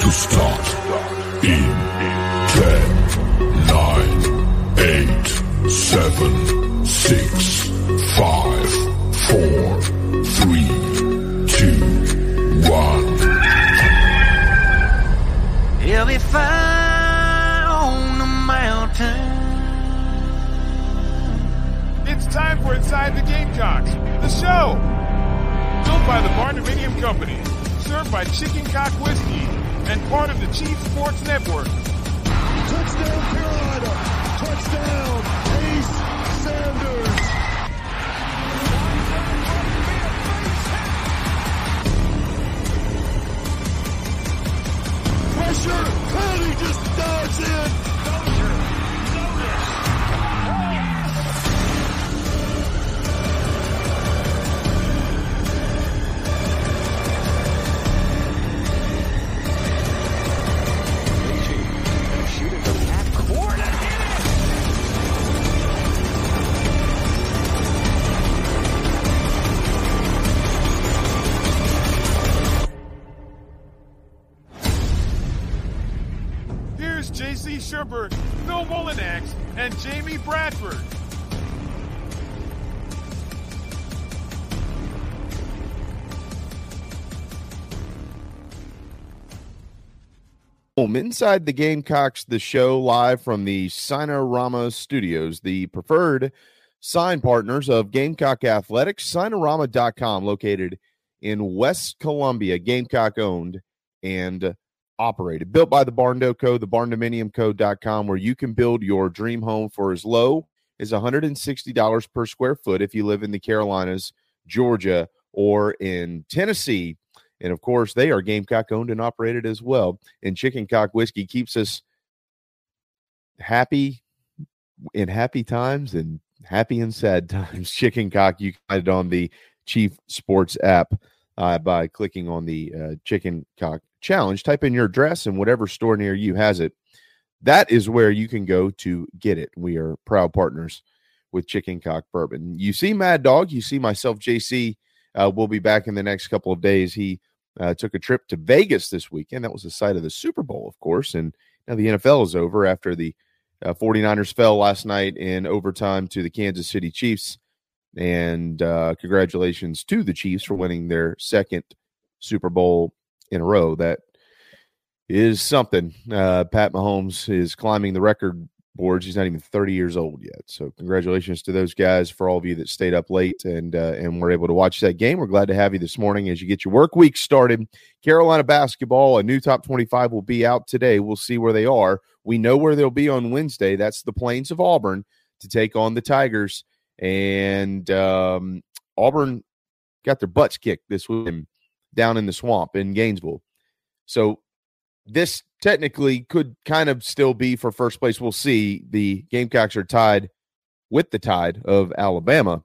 to start in 10, 9, 8, 7, 6, 5, 4, 3, 2, 1. He'll be fine on the mountain. It's time for Inside the Gamecocks, the show. Built by the Barndominium Company, served by Chicken Cock Whiskey, and part of the Chief Sports Network. Touchdown Carolina! Touchdown Ace Sanders! Pressure! Clowney just dives in! J.C. Shurburtt, Phil and Jamie Bradford. inside the Gamecocks, the show live from the Signarama Studios, the preferred sign partners of Gamecock Athletics. Signarama.com, located in West Columbia, Gamecock owned and operated. Built by the Barndo Co., the barndominiumco.com, where you can build your dream home for as low as $160 per square foot if you live in the Carolinas, Georgia, or in Tennessee. And of course, they are Gamecock owned and operated as well. And Chicken Cock Whiskey keeps us happy in happy times and happy in sad times. Chicken Cock, you can find it on the Chief Sports app uh, by clicking on the uh, Chicken Cock Challenge. Type in your address, and whatever store near you has it. That is where you can go to get it. We are proud partners with Chicken Cock Bourbon. You see Mad Dog, you see myself, JC. Uh, we'll be back in the next couple of days. He uh, took a trip to Vegas this weekend. That was the site of the Super Bowl, of course. And now the NFL is over after the uh, 49ers fell last night in overtime to the Kansas City Chiefs. And uh, congratulations to the Chiefs for winning their second Super Bowl in a row. That is something. Uh, Pat Mahomes is climbing the record boards. He's not even 30 years old yet. So congratulations to those guys for all of you that stayed up late and uh, and were able to watch that game. We're glad to have you this morning as you get your work week started. Carolina basketball, a new top 25 will be out today. We'll see where they are. We know where they'll be on Wednesday. That's the Plains of Auburn to take on the Tigers. And um, Auburn got their butts kicked this week down in the swamp in Gainesville. So this technically could kind of still be for first place. We'll see. The Gamecocks are tied with the tide of Alabama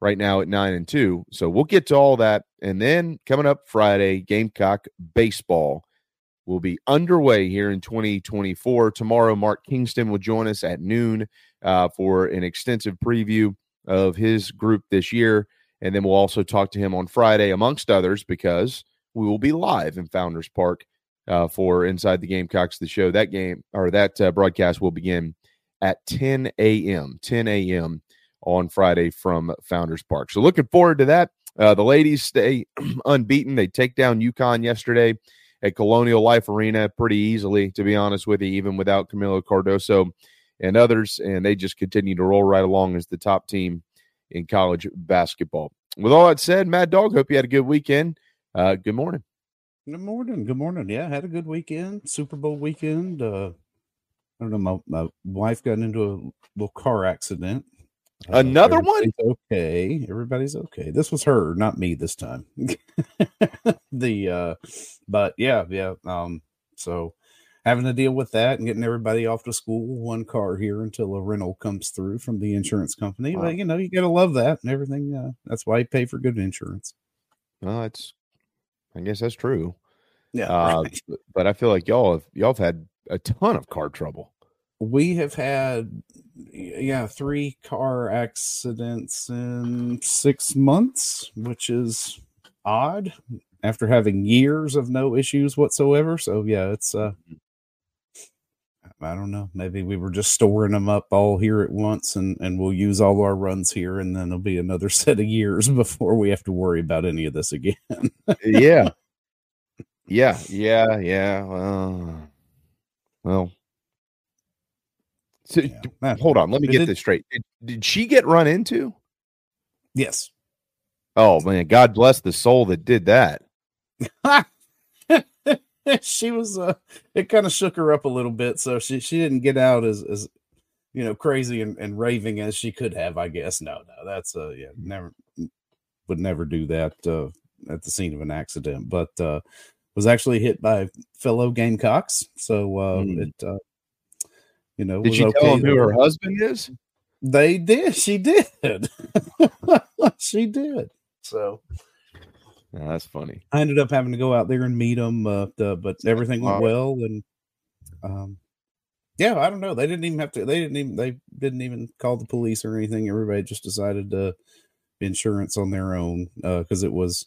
right now at nine and two. So we'll get to all that. And then coming up Friday, Gamecock baseball will be underway here in 2024. Tomorrow, Mark Kingston will join us at noon uh, for an extensive preview of his group this year. And then we'll also talk to him on Friday, amongst others, because we will be live in Founders Park uh, for Inside the Gamecocks, the show. That game or that uh, broadcast will begin at 10 a.m. 10 a.m. on Friday from Founders Park. So looking forward to that. Uh, the ladies stay unbeaten. They take down UConn yesterday at Colonial Life Arena pretty easily, to be honest with you, even without Kamilla Cardoso and others. And they just continue to roll right along as the top team in college basketball. With all that said, Mad Dog, hope you had a good weekend. Uh, good morning. Good morning. Good morning. Yeah, had a good weekend. Super Bowl weekend. Uh, I don't know. My, my wife got into a little car accident. Uh, Another one? Okay. Everybody's okay. This was her, not me this time. the uh but yeah, yeah. Um So having to deal with that and getting everybody off to school, one car here until a rental comes through from the insurance company. Wow. But you know, you gotta love that and everything. Uh, that's why you pay for good insurance. Well, it's, I guess that's true. Yeah. Uh, but- but I feel like y'all have y'all have had a ton of car trouble. we have had yeah three car accidents in six months which is odd after having years of no issues whatsoever so yeah it's uh i don't know maybe we were just storing them up all here at once and and we'll use all our runs here and then it'll be another set of years before we have to worry about any of this again yeah. Yeah, yeah, yeah. Well, well. So, Yeah. Hold on, let me get this straight. Did, did she get run into? yes Oh man, God bless the soul that did that. she was uh it kind of shook her up a little bit so she she didn't get out as as you know crazy and, and raving as she could have i guess no no that's uh yeah never would never do that uh at the scene of an accident but uh was actually hit by fellow gamecocks so uh Hmm. it uh you know Did she okay tell him who her husband is? they did she did she did so That's funny. I ended up having to go out there and meet them, uh, the, but everything went well. And um, yeah, I don't know. They didn't even have to. They didn't even. They didn't even call the police or anything. Everybody just decided to insurance on their own because it was.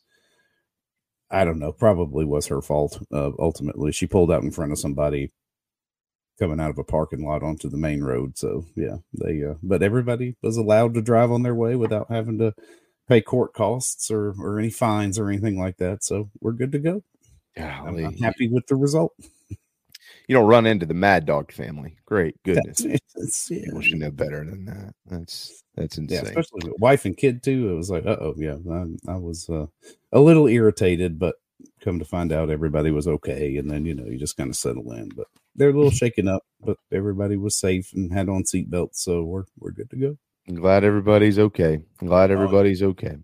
I don't know. Probably was her fault. Uh, ultimately, she pulled out in front of somebody coming out of a parking lot onto the main road. So yeah, they. Uh, but everybody was allowed to drive on their way without having to pay court costs or or any fines or anything like that. So we're good to go. I'm, Golly. I'm happy with the result. You don't run into the Mad Dog family. Great goodness. That's- yeah. People should know better than that. That's that's Yeah, insane. especially with wife and kid too. It was like, uh oh, yeah. I, I was uh, a little irritated, but come to find out everybody was okay, and then you know you just kind of settle in. But they're a little shaken up, but everybody was safe and had on seatbelts, so we're we're good to go. I'm glad everybody's okay. I'm glad everybody's okay.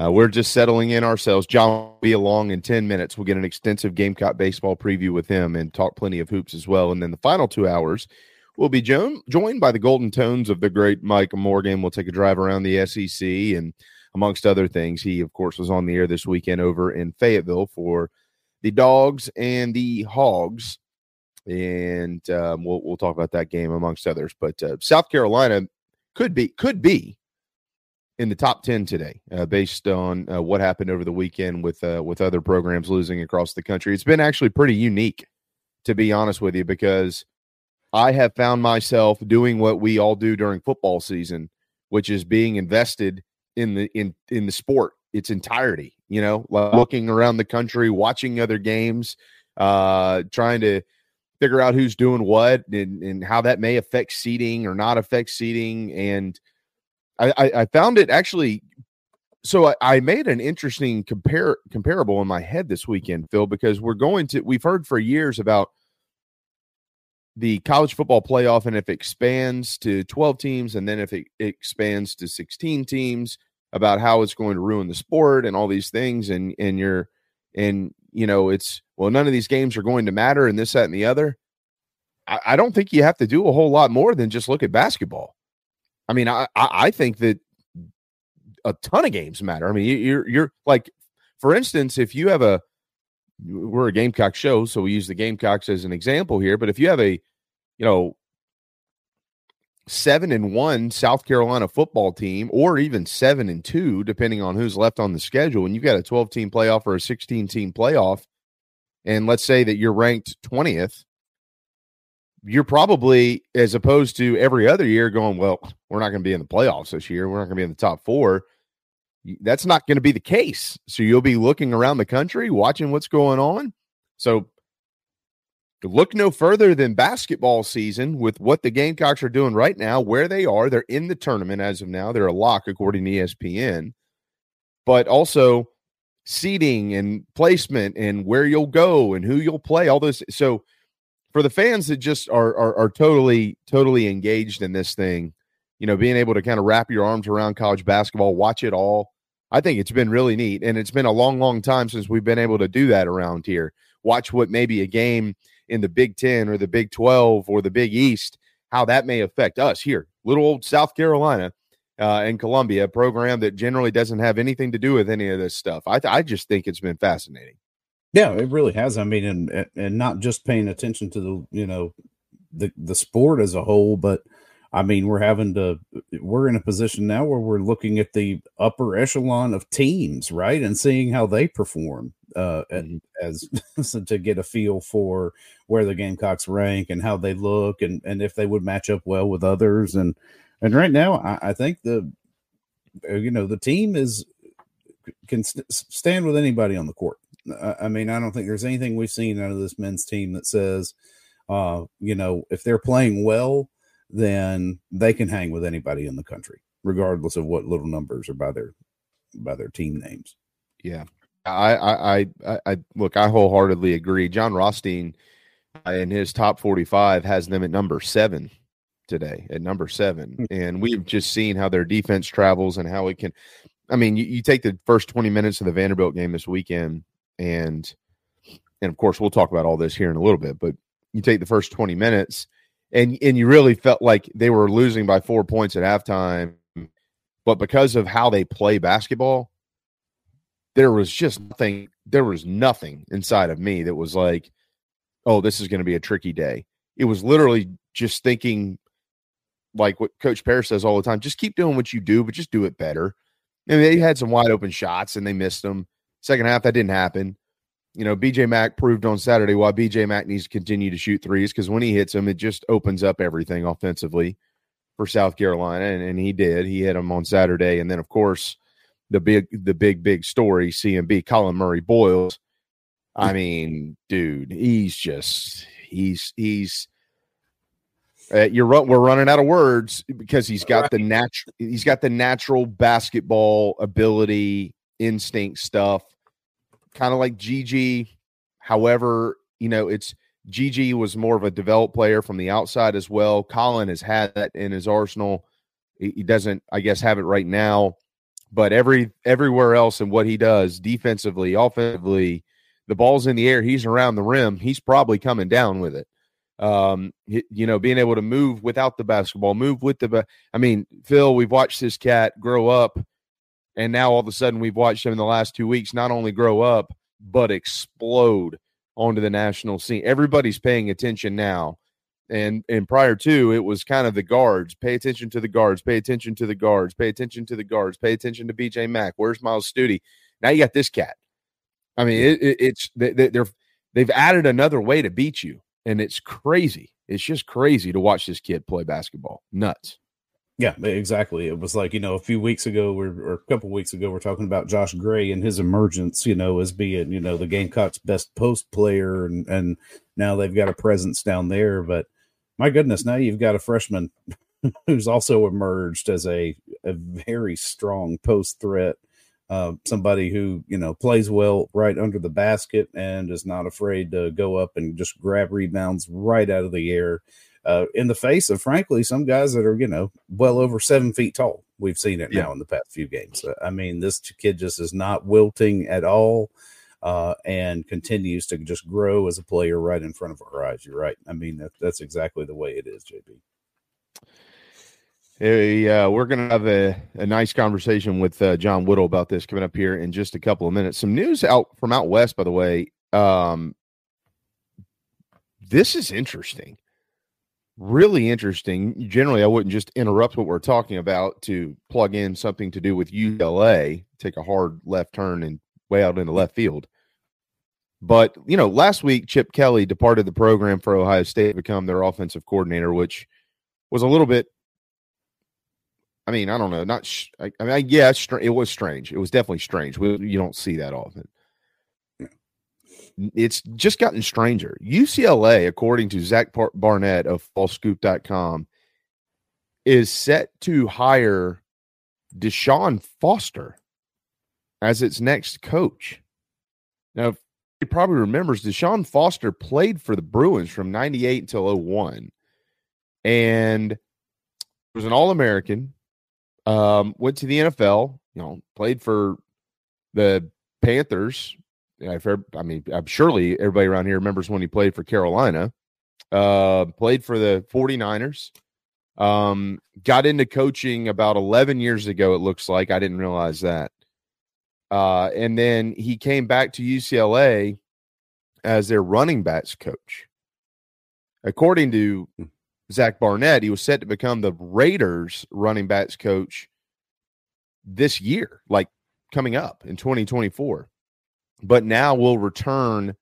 Uh, we're just settling in ourselves. John will be along in 10 minutes. We'll get an extensive Gamecock baseball preview with him and talk plenty of hoops as well. And then the final two hours, we'll be jo- joined by the golden tones of the great Mike Morgan. We'll take a drive around the SEC and amongst other things. He, of course, was on the air this weekend over in Fayetteville for the Dogs and the Hogs. And um, we'll, we'll talk about that game amongst others. But uh, South Carolina could be could be in the top 10 today uh, based on uh, what happened over the weekend with uh, with other programs losing across the country. It's been actually pretty unique to be honest with you because i have found myself doing what we all do during football season which is being invested in the in in the sport its entirety you know like looking around the country watching other games uh trying to figure out who's doing what and, and how that may affect seating or not affect seating and I, I, I found it actually. So I, I made an interesting compare comparable in my head this weekend, Phil, because we're going to. We've heard for years about the college football playoff, and if it expands to twelve teams, and then if it expands to sixteen teams, about how it's going to ruin the sport and all these things, and and you're and you know it's well, none of these games are going to matter, and this, that, and the other. I, I don't think you have to do a whole lot more than just look at basketball. I mean, I, I think that a ton of games matter. I mean, you- you're you're like, for instance, if you have a, we're a Gamecock show, so we use the Gamecocks as an example here. But if you have a, you know, seven and one South Carolina football team, or even seven and two, depending on who's left on the schedule, and you've got a 12 team playoff or a 16 team playoff, and let's say that you're ranked 20th, you're probably, as opposed to every other year, going, well, we're not going to be in the playoffs this year. We're not going to be in the top four. That's not going to be the case. So you'll be looking around the country, watching what's going on. So look no further than basketball season with what the Gamecocks are doing right now, where they are. They're in the tournament as of now. They're a lock according to ESPN, but also seating and placement and where you'll go and who you'll play. All those. So for the fans that just are are, are totally totally engaged in this thing, you know, being able to kind of wrap your arms around college basketball, watch it all. I think it's been really neat, and it's been a long, long time since we've been able to do that around here. watch what maybe a game in the Big Ten or the Big 12 or the Big East, how that may affect us here, little old South Carolina uh, and Columbia, a program that generally doesn't have anything to do with any of this stuff. I, I just think it's been fascinating. Yeah, it really has. I mean, and and not just paying attention to the you know the the sport as a whole, but I mean, we're having to we're in a position now where we're looking at the upper echelon of teams, right, and seeing how they perform uh, and as to get a feel for where the Gamecocks rank and how they look and and if they would match up well with others and and right now I, I think the uh, you know the team is can st- stand with anybody on the court. I, I mean, I don't think there's anything we've seen out of this men's team that says, uh, you know, if they're playing well, then they can hang with anybody in the country, regardless of what little numbers are by their by their team names. Yeah, I, I, I, I look. I wholeheartedly agree. Jon Rothstein, uh, in his top forty-five, has them at number seven today. At number seven, Hmm. and we've just seen how their defense travels and how it can. I mean, you, you take the first twenty minutes of the Vanderbilt game this weekend, and and of course we'll talk about all this here in a little bit. But you take the first twenty minutes, and and you really felt like they were losing by four points at halftime, but because of how they play basketball there was just nothing there was nothing inside of me that was like oh this is going to be a tricky day. It was literally just thinking like what coach Paris says all the time just keep doing what you do but just do it better. And they had some wide open shots and they missed them second half that didn't happen. You know bj mack proved on saturday why bj mack needs to continue to shoot threes because when he hits them it just opens up everything offensively for south carolina and, and he did. He hit them on saturday and then of course the big the big big story cmb Collin Murray-Boyles i mean dude he's just he's he's uh, you're run, we're running out of words because he's got the natural he's got the natural basketball ability instinct stuff kind of like gg however you know it's gg was more of a developed player from the outside as well. Collin has had that in his arsenal. He, he doesn't i guess have it right now but every everywhere else and what he does defensively offensively the ball's in the air he's around the rim he's probably coming down with it. Um you know being able to move without the basketball move with the i mean phil we've watched this cat grow up and now all of a sudden we've watched him in the last two weeks not only grow up but explode onto the national scene. Everybody's paying attention now and and prior to it was kind of the guards pay attention to the guards pay attention to the guards pay attention to the guards pay attention to bj mack where's Myles Stute now you got this cat i mean it, it, it's they, they- they're they've added another way to beat you and it's crazy it's just crazy to watch this kid play basketball nuts Yeah, exactly. It was like you know a few weeks ago, or a couple weeks ago, we're talking about Josh Gray and his emergence. You know, as being you know the Gamecocks' best post player, and and now they've got a presence down there. But my goodness, now you've got a freshman who's also emerged as a a very strong post threat. Uh, somebody who you know plays well right under the basket and is not afraid to go up and just grab rebounds right out of the air uh, in the face of, frankly, some guys that are, you know, well over seven feet tall. We've seen it Yeah. now in the past few games. I mean, this kid just is not wilting at all uh, and continues to just grow as a player right in front of our eyes. You're right. I mean, that, that's exactly the way it is, JB. Hey, uh, we're going to have a, a nice conversation with uh, John Whittle about this coming up here in just a couple of minutes. Some news out from out west, by the way. Um, this is interesting, really interesting. Generally, I wouldn't just interrupt what we're talking about to plug in something to do with UCLA, take a hard left turn and way out in the left field. But you know, last week Chip Kelly departed the program for Ohio State to become their offensive coordinator, which was a little bit I mean, I don't know. Not. Sh- I, I mean, I, yeah, it was strange. It was definitely strange. We, you don't see that often. It's just gotten stranger. UCLA, according to Zach Bar- Barnett of FootballScoop.com, is set to hire Deshaun Foster as its next coach. Now, he probably remembers Deshaun Foster played for the Bruins from 98 until 01 and was an All American um, went to the NFL, you know, played for the Panthers I mean, surely everybody around here remembers when he played for Carolina, uh, played for the 49ers, um, got into coaching about 11 years ago, it looks like. I didn't realize that. Uh, and then he came back to UCLA as their running backs coach. According to Hmm. Zach Barnett, he was set to become the Raiders running backs coach this year, like coming up in 2024. But now will return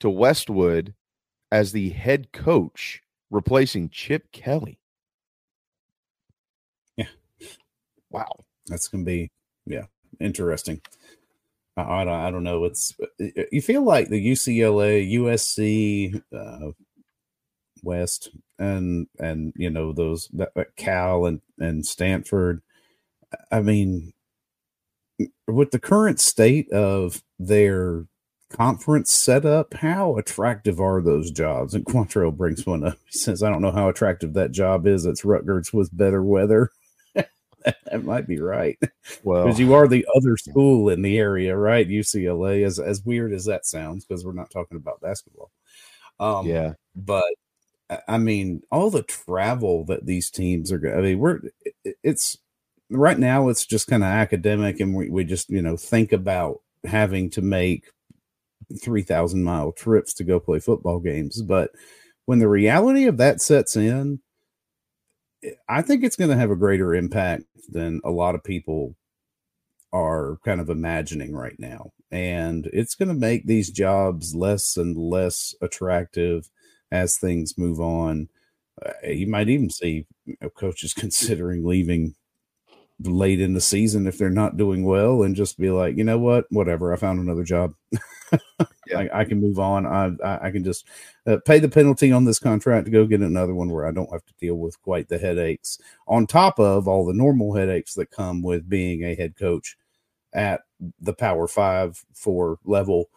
to Westwood as the head coach, replacing Chip Kelly. Yeah. Wow. That's going to be, yeah, interesting. I, don't, I don't know. It's you feel like the UCLA, USC, uh, West, and and you know those Cal and and Stanford. I mean, with the current state of their conference setup, how attractive are those jobs? And Quantrill brings one up. He says, "I don't know how attractive that job is. It's Rutgers with better weather." that might be right Well, because you are the other school in the area, right? UCLA, as as weird as that sounds, because we're not talking about basketball. Um, yeah. but I- mean, all the travel that these teams are. go- I mean, we're it's right now. It's just kind of academic, and we we just you know think about having to make three thousand mile trips to go play football games, but when the reality of that sets in, I think it's going to have a greater impact than a lot of people are kind of imagining right now. And it's going to make these jobs less and less attractive as things move on. Uh, you might even see coaches considering leaving late in the season if they're not doing well and just be like, you know what, whatever, I found another job. Yeah. I, I can move on. I, I, I can just uh, pay the penalty on this contract to go get another one where I don't have to deal with quite the headaches on top of all the normal headaches that come with being a head coach at the power five four level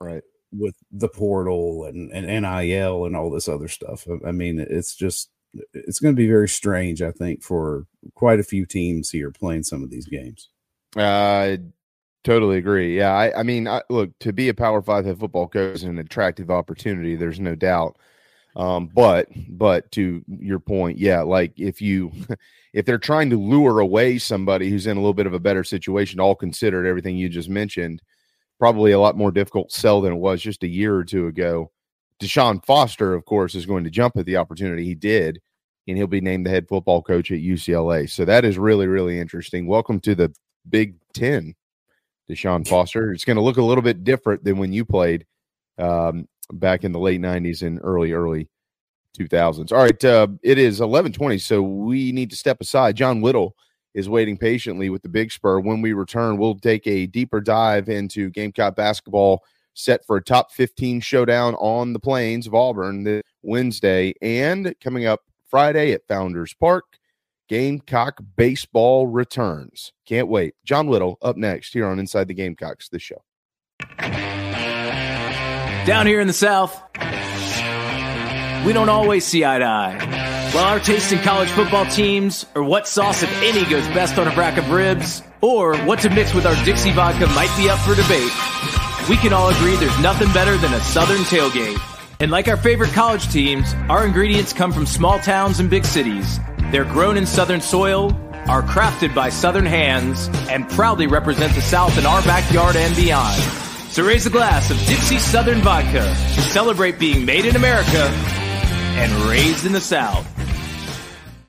Right. with the portal and, and NIL and all this other stuff. I- I mean, it's just it's going to be very strange, I think, for quite a few teams here playing some of these games. I totally agree. Yeah, I, I mean, I, look, to be a Power Five head football coach is an attractive opportunity. There's no doubt. Um, but but to your point, yeah, like if you if they're trying to lure away somebody who's in a little bit of a better situation, all considered, everything you just mentioned, probably a lot more difficult sell than it was just a year or two ago. Deshaun Foster, of course, is going to jump at the opportunity. He did, and he'll be named the head football coach at UCLA. So that is really, really interesting. Welcome to the Big Ten, Deshaun Foster. It's going to look a little bit different than when you played um, back in the late '90s and early, early 2000s. All right, uh, it is 11:20, so we need to step aside. John Whittle is waiting patiently with the Big Spur. When we return, we'll take a deeper dive into Gamecock basketball, set for a top 15 showdown on the plains of Auburn this Wednesday, and coming up Friday at Founders Park. Gamecock baseball returns. Can't wait. John Whittle up next here on Inside the Gamecocks, the show. Down here in the South, we don't always see eye to eye. While our taste in college football teams, or what sauce, if any, goes best on a rack of ribs, or what to mix with our Dixie vodka might be up for debate, we can all agree there's nothing better than a Southern tailgate. And like our favorite college teams, our ingredients come from small towns and big cities. They're grown in Southern soil, are crafted by Southern hands, and proudly represent the South in our backyard and beyond. So raise a glass of Dixie Southern Vodka to celebrate being made in America and raised in the South.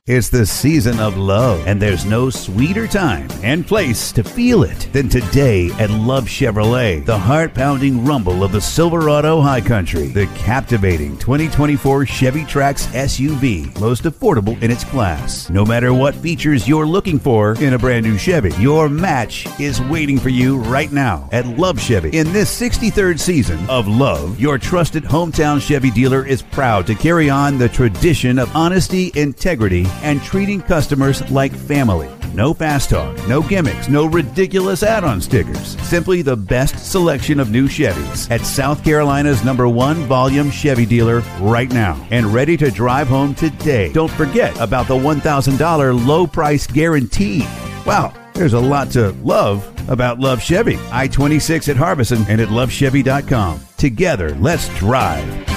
It's the season of love, and there's no sweeter time and place to feel it than today at Love Chevrolet. The heart pounding rumble of the Silverado High Country, the captivating 2024 Chevy Trax SUV, most affordable in its class. No matter what features you're looking for in a brand new Chevy, your match is waiting for you right now at Love Chevy. In this 63rd season of Love, your trusted hometown Chevy dealer is proud to carry on the tradition of honesty, integrity, and treating customers like family. No fast talk, no gimmicks, no ridiculous add on stickers. Simply the best selection of new Chevys at South Carolina's number one volume Chevy dealer right now and ready to drive home today. Don't forget about the $1,000 low price guarantee. Wow, there's a lot to love about Love Chevy, I 26 at Harbison, and at lovechevy.com. Together, let's drive.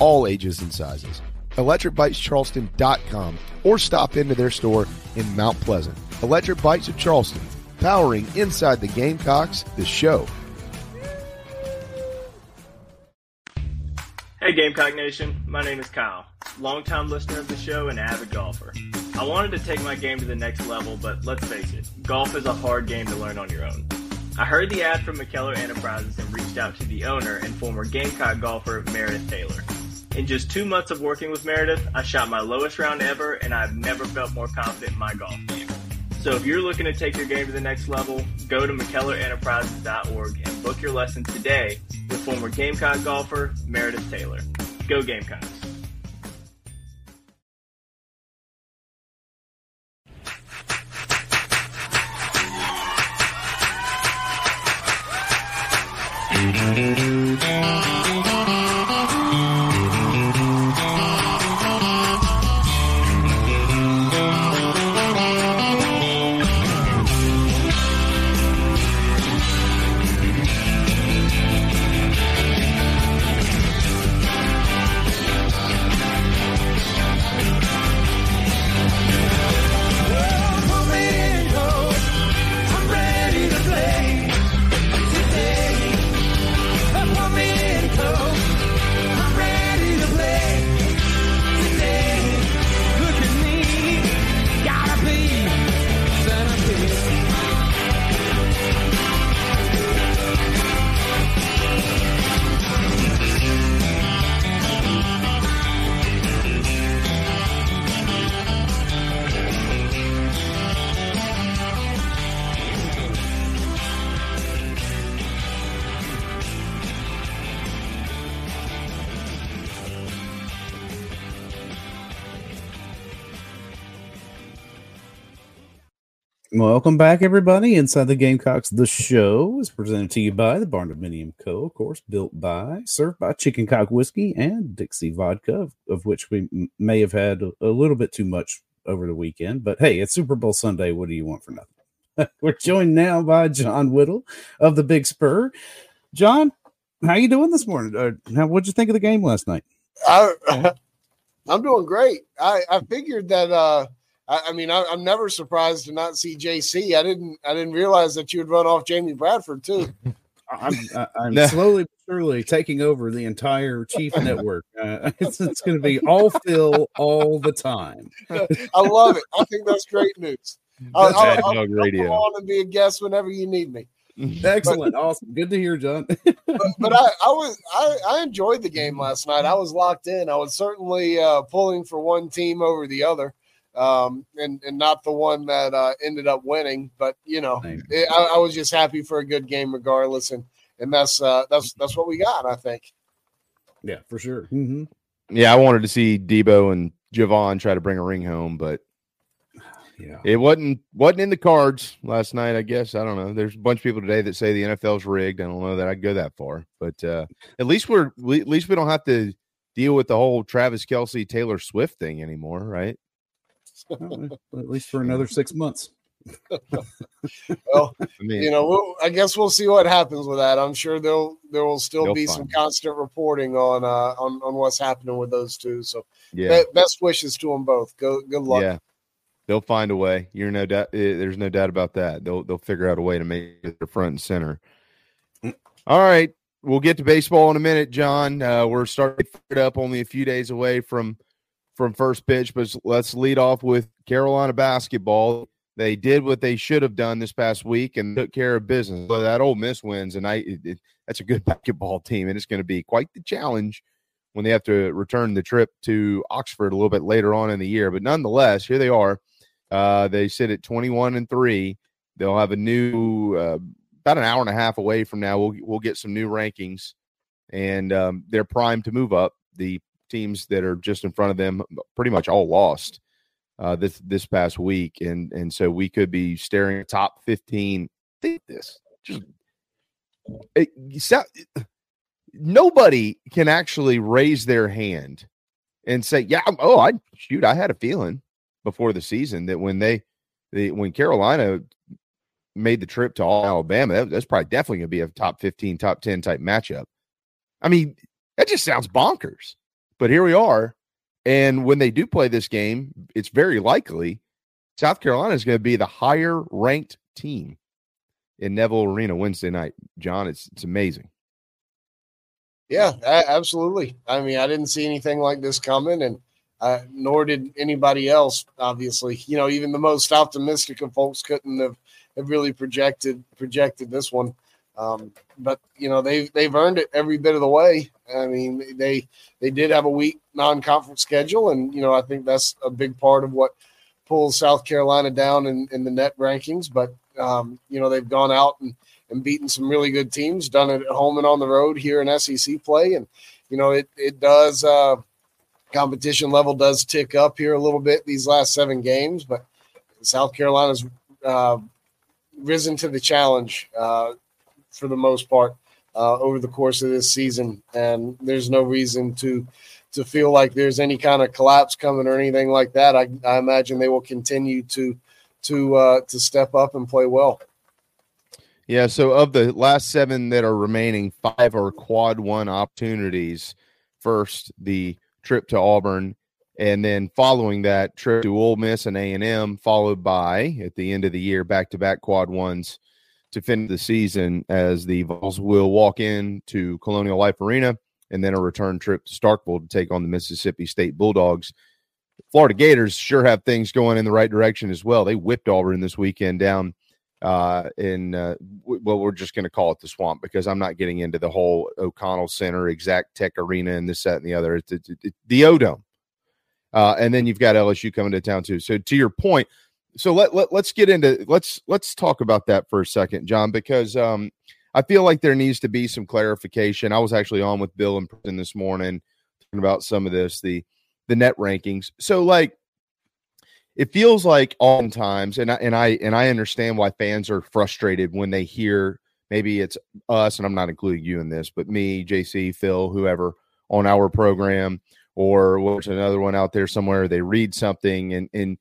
all ages and sizes. ElectricBikesCharleston.com or stop into their store in Mount Pleasant. Electric Bikes of Charleston, powering inside the Gamecocks, the show. Hey Gamecock Nation, my name is Kyle, longtime listener of the show and avid golfer. I wanted to take my game to the next level, but let's face it, golf is a hard game to learn on your own. I heard the ad from McKellar Enterprises and reached out to the owner and former Gamecock golfer Meredith Taylor. In just two months of working with Meredith, I shot my lowest round ever and I've never felt more confident in my golf game. So if you're looking to take your game to the next level, go to McKellarEnterprises.org and book your lesson today with former Gamecock golfer Meredith Taylor. Go Gamecocks. Welcome back, everybody. Inside the Gamecocks, the show is presented to you by the Barn Dominium Co. Of course, built by, served by Chicken Cock Whiskey and Dixie Vodka, of, of which we m- may have had a, a little bit too much over the weekend. But hey, it's Super Bowl Sunday. What do you want for nothing? We're joined now by John Whittle of the Big Spur. John, how you doing this morning? Uh, what'd you think of the game last night? I, I'm doing great. I, I figured that. Uh, I, I mean, I, I'm never surprised to not see JC. I didn't. I didn't realize that you would run off Jamie Bradford too. I'm, I- I'm No. slowly but surely taking over the entire Chief Network. Uh, it's it's going to be all Phil all the time. I love it. I think that's great news. I'll, That's I'll, I'll, I'll come on and be a guest whenever you need me. Excellent, awesome, good to hear, John. But, but I, I was I, I enjoyed the game last night. I was locked in. I was certainly uh, pulling for one team over the other, um, and and not the one that uh, ended up winning. But you know, it, I, I was just happy for a good game regardless, and and that's uh, that's that's what we got. I think. yeah, for sure. hmm Yeah, I wanted to see Deebo and Javon try to bring a ring home, but Yeah, it wasn't wasn't in the cards last night. I guess I don't know. There's a bunch of people today that say the NFL's rigged. I don't know that I'd go that far, but uh, at least we're at least we don't have to deal with the whole Travis Kelce Taylor Swift thing anymore, right? Well, at least for another six months. Well, I mean, you know, we'll, I guess we'll see what happens with that. I'm sure there'll there will still They'll be some it. constant reporting on uh on, on what's happening with those two. So yeah, be- best wishes to them both. Go good luck. yeah, they'll find a way. You're no doubt. eh, There's no doubt about that. They'll they'll figure out a way to make it the front and center. All right, we'll get to baseball in a minute, John. Uh, we're starting to up, only a few days away from from first pitch, but let's lead off with Carolina basketball. They did what they should have done this past week and took care of business. So that old Miss wins, and I it, it- that's a good basketball team, and it's going to be quite the challenge when they have to return the trip to Oxford a little bit later on in the year. But nonetheless, here they are. Uh, they sit at 21 and three. They'll have a new uh, about an hour and a half away from now. We'll we'll get some new rankings, and um, they're primed to move up. The teams that are just in front of them pretty much all lost uh, this this past week, and and so we could be staring at top 15. Think this just it, nobody can actually raise their hand and say, "Yeah, oh, I shoot, I had a feeling before the season that when they, the when Carolina made the trip to Alabama, that, that's probably definitely going to be a top 15, top 10 type matchup. I mean, that just sounds bonkers. But here we are. And when they do play this game, it's very likely South Carolina is going to be the higher ranked team in Neville Arena Wednesday night. John, it's it's amazing. Yeah, absolutely. I mean, I didn't see anything like this coming, and uh, nor did anybody else. Obviously, you know, even the most optimistic of folks couldn't have, have really projected projected this one. Um, but you know, they've they've earned it every bit of the way. I mean, they they did have a weak non-conference schedule, and you know, I think that's a big part of what pulls South Carolina down in, in the net rankings. But um, you know, they've gone out and, and beaten some really good teams, done it at home and on the road here in SEC play, and you know, it it does. Uh, competition level does tick up here a little bit these last seven games, but South Carolina's uh, risen to the challenge uh, for the most part uh, over the course of this season, and there's no reason to to feel like there's any kind of collapse coming or anything like that. I, I imagine they will continue to to uh, to step up and play well. Yeah. So of the last seven that are remaining, five are quad one opportunities. First, the trip to Auburn, and then following that trip to Ole Miss and A and M, followed by at the end of the year back to back quad ones to finish the season as the Vols will walk in to Colonial Life Arena and then a return trip to Starkville to take on the Mississippi State Bulldogs. Florida Gators sure have things going in the right direction as well. They whipped Auburn this weekend down uh, in uh, well, we're just going to call it the swamp because I'm not getting into the whole O'Connell Center, Exactech Arena, and this, that, and the other. It's, it's, it's the O'Dome. Uh, and then you've got LSU coming to town too. So to your point, so let, let let's get into let's let's talk about that for a second, John, because um, I feel like there needs to be some clarification. I was actually on with Bill and prison this morning talking about some of this, the the net rankings. So like it feels like oftentimes, and I and I and I understand why fans are frustrated when they hear maybe it's us, and I'm not including you in this, but me, JC, Phil, whoever on our program, or there's another one out there somewhere. They read something and and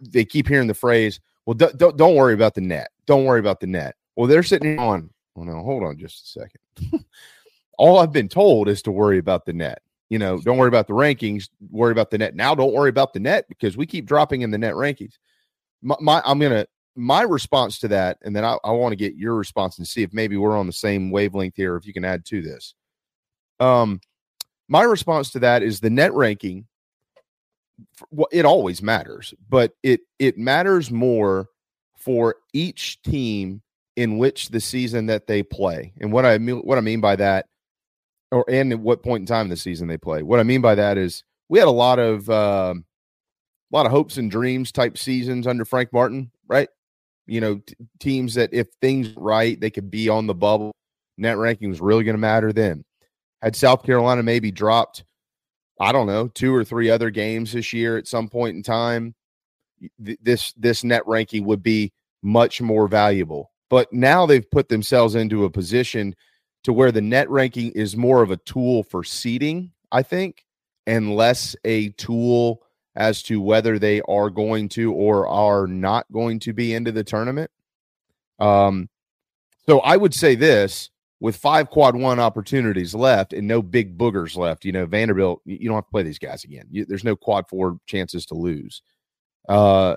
they keep hearing the phrase, "Well, don't don't, don't worry about the net. Don't worry about the net." Well, they're sitting on. Well, no, hold on just a second. All I've been told is to worry about the net. You know, don't worry about the rankings. Worry about the net. Now, don't worry about the net because we keep dropping in the net rankings. My, my I'm gonna my response to that, and then I, I want to get your response and see if maybe we're on the same wavelength here. If you can add to this, um, my response to that is the net ranking well, it always matters, but it it matters more for each team in which the season that they play. And what I mean what I mean by that, or and at what point in time in the season they play. What I mean by that is we had a lot of uh, a lot of hopes and dreams type seasons under Frank Martin, right? You know, t- teams that if things right, they could be on the bubble. Net ranking was really going to matter then. Had South Carolina maybe dropped I don't know, two or three other games this year at some point in time, th- this this net ranking would be much more valuable. But now they've put themselves into a position to where the net ranking is more of a tool for seeding, I think, and less a tool as to whether they are going to or are not going to be into the tournament. Um, so I would say this with five quad one opportunities left and no big boogers left, you know, Vanderbilt, you don't have to play these guys again. You, there's no quad four chances to lose. Uh,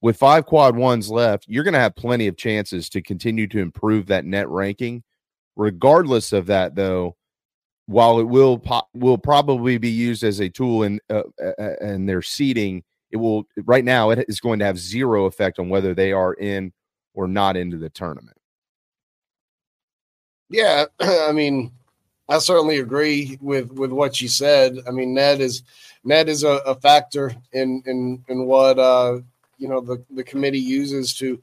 with five quad ones left, you're going to have plenty of chances to continue to improve that net ranking. Regardless of that, though, while it will po- will probably be used as a tool in uh, in their seeding, it will right now it is going to have zero effect on whether they are in or not into the tournament. Yeah, I mean, I certainly agree with with what you said. I mean, NET is NET is a, a factor in in in what uh, you know the the committee uses to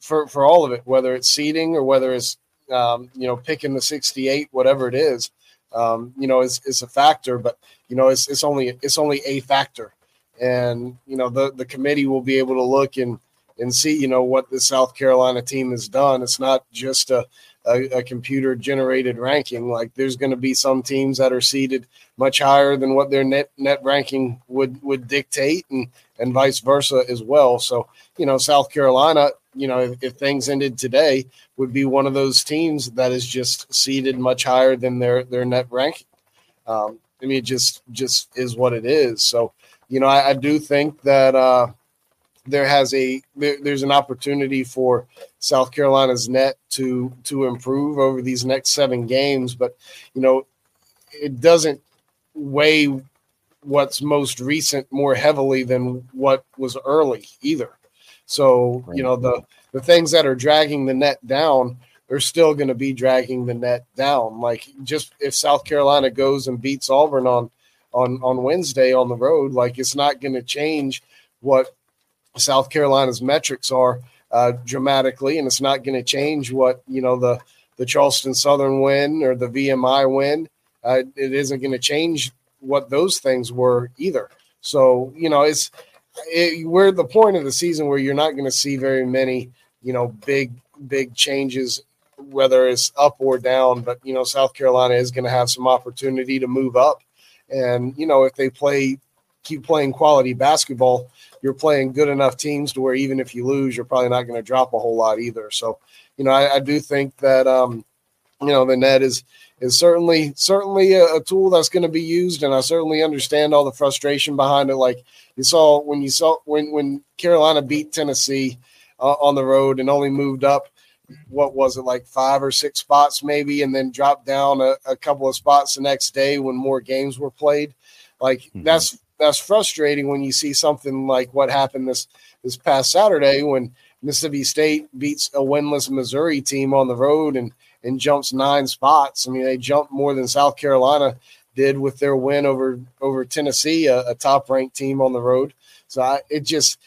for for all of it, whether it's seating or whether it's um, you know picking the 68, whatever it is, um, you know, is is a factor. But you know, it's it's only it's only a factor, and you know the the committee will be able to look and and see you know what the South Carolina team has done. It's not just a a, a computer generated ranking. Like there's going to be some teams that are seated much higher than what their NET NET ranking would would dictate, and and vice versa as well. So you know, South Carolina, you know, if, if things ended today, would be one of those teams that is just seated much higher than their their NET ranking. Um, I mean, it just just is what it is. So you know, I, I do think that. Uh, there has a there, there's an opportunity for South Carolina's NET to to improve over these next seven games, but you know it doesn't weigh what's most recent more heavily than what was early either. So you know the the things that are dragging the NET down are still going to be dragging the NET down. Like just if South Carolina goes and beats Auburn on on on Wednesday on the road, like it's not going to change what South Carolina's metrics are uh, dramatically, and it's not going to change what you know the the Charleston Southern win or the VMI win. Uh, it isn't going to change what those things were either. So you know, it's it, we're at the point of the season where you're not going to see very many you know big big changes, whether it's up or down. But you know, South Carolina is going to have some opportunity to move up, and you know, if they play keep playing quality basketball you're playing good enough teams to where even if you lose, you're probably not going to drop a whole lot either. So, you know, I, I do think that um, you know the NET is is certainly certainly a, a tool that's going to be used, and I certainly understand all the frustration behind it. Like you saw when you saw when when Carolina beat Tennessee uh, on the road and only moved up what was it like five or six spots maybe and then dropped down a, a couple of spots the next day when more games were played like mm-hmm. that's that's frustrating when you see something like what happened this this past Saturday when Mississippi State beats a winless Missouri team on the road and and jumps nine spots. I mean, they jumped more than South Carolina did with their win over over Tennessee, a, a top ranked team on the road. So I, it just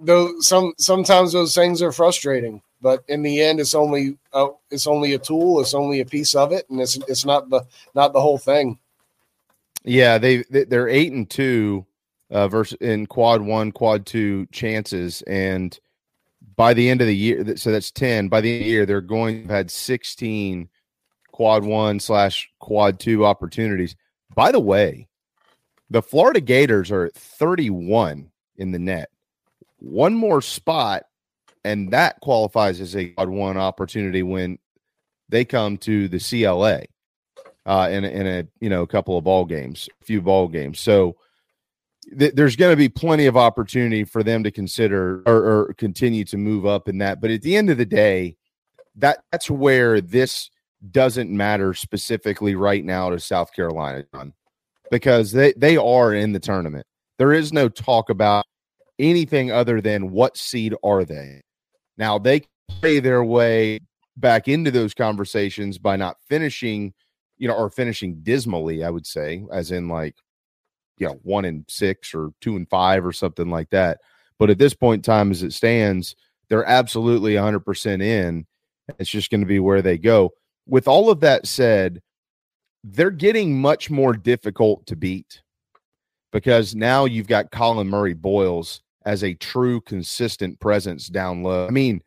though some sometimes those things are frustrating, but in the end, it's only uh, it's only a tool, it's only a piece of it, and it's it's not the not the whole thing. Yeah, they they're eight and two uh, versus in quad one, quad two chances, and by the end of the year, so that's ten. By the end of the year, they're going to have had sixteen quad one slash quad two opportunities. By the way, the Florida Gators are at thirty one in the NET. One more spot, and that qualifies as a quad one opportunity when they come to the CLA uh, in in a you know a couple of ball games, a few ball games. So th- there's going to be plenty of opportunity for them to consider or, or, continue to move up in that. But at the end of the day, that that's where this doesn't matter specifically right now to South Carolina, because they they are in the tournament. There is no talk about anything other than what seed are they. Now they play their way back into those conversations by not finishing you know, are finishing dismally, I would say, as in like, you know, one and six or two and five or something like that. But at this point in time, as it stands, they're absolutely 100% in. It's just going to be where they go. With all of that said, they're getting much more difficult to beat because now you've got Collin Murray Boyles as a true consistent presence down low. I mean,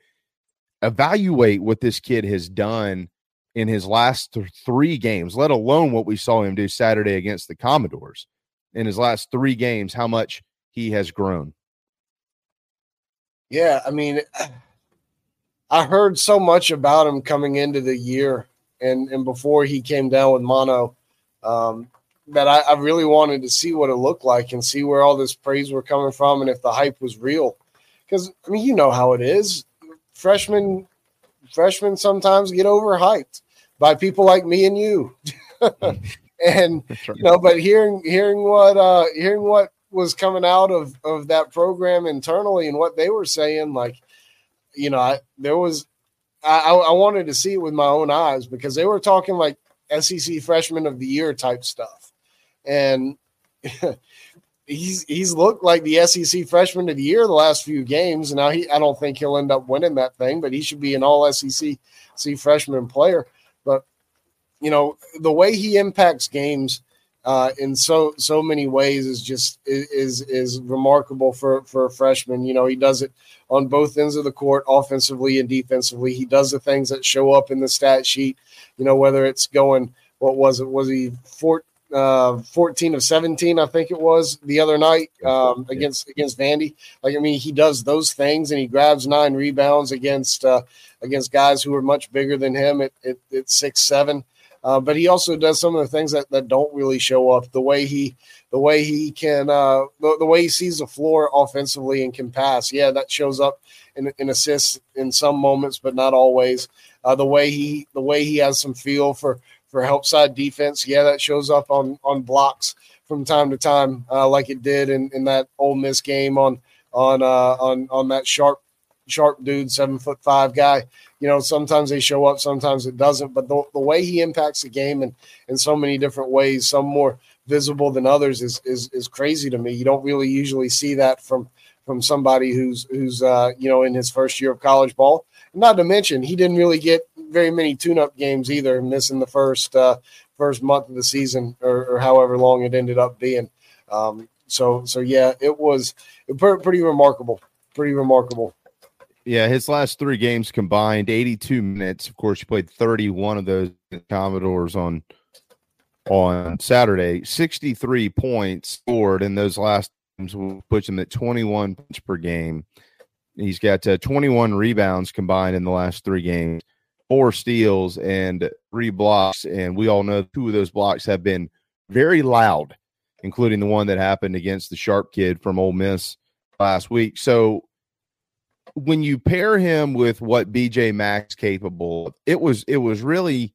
evaluate what this kid has done in his last th- three games, let alone what we saw him do Saturday against the Commodores. In his last three games, how much he has grown. Yeah, I mean, I heard so much about him coming into the year and, and before he came down with mono um, that I, I really wanted to see what it looked like and see where all this praise were coming from and if the hype was real. Because, I mean, you know how it is. Freshmen freshmen sometimes get overhyped by people like me and you. and right. you know, but hearing hearing what uh hearing what was coming out of of that program internally and what they were saying, like, you know, I, there was I, I wanted to see it with my own eyes because they were talking like SEC freshman of the year type stuff. And he's he's looked like the SEC freshman of the year the last few games. And now he I don't think he'll end up winning that thing, but he should be an all SEC see freshman player. But you know the way he impacts games uh, in so so many ways is just is is remarkable for for a freshman. You know he does it on both ends of the court, offensively and defensively. He does the things that show up in the stat sheet. You know whether it's going what was it was he four, uh, 14 of 17, I think it was the other night um, against against Vandy. Like I mean, he does those things and he grabs nine rebounds against uh, against guys who are much bigger than him at, at, at six seven. Uh, but he also does some of the things that, that don't really show up. The way he the way he can uh, the, the way he sees the floor offensively and can pass. Yeah, that shows up in, in assists in some moments, but not always. Uh, the way he the way he has some feel for for help side defense. Yeah, that shows up on on blocks from time to time, uh, like it did in, in that Ole Miss game on on uh, on on that sharp sharp dude, seven foot five guy. You know, sometimes they show up, sometimes it doesn't. But the, the way he impacts the game and in so many different ways, some more visible than others, is is is crazy to me. You don't really usually see that from from somebody who's who's uh, you know in his first year of college ball. Not to mention, he didn't really get very many tune-up games either, missing the first uh, first month of the season or, or however long it ended up being. Um, so so yeah, it was pretty remarkable, pretty remarkable. Yeah, his last three games combined, 82 minutes. Of course, he played 31 of those Commodores on on Saturday. 63 points scored in those last games, will puts him at 21 points per game. He's got uh, 21 rebounds combined in the last three games four steals and three blocks. And we all know two of those blocks have been very loud, including the one that happened against the Sharp kid from Ole Miss last week. So when you pair him with what BJ Mack's capable of, it was it was really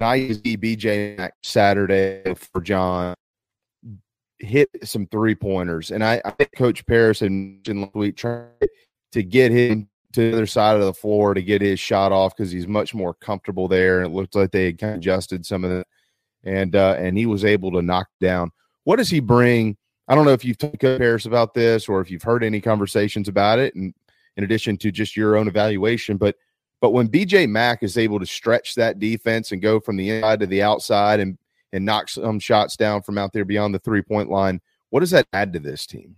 nice to see BJ Mack Saturday for John hit some three pointers. And I, I think Coach Paris had mentioned last week to get him to the other side of the floor to get his shot off because he's much more comfortable there. And it looked like they had kind of adjusted some of it, and uh, and he was able to knock down. What does he bring? I don't know if you've talked Paris about this or if you've heard any conversations about it, and in addition to just your own evaluation, but but when BJ Mack is able to stretch that defense and go from the inside to the outside and and knock some shots down from out there beyond the three point line, what does that add to this team?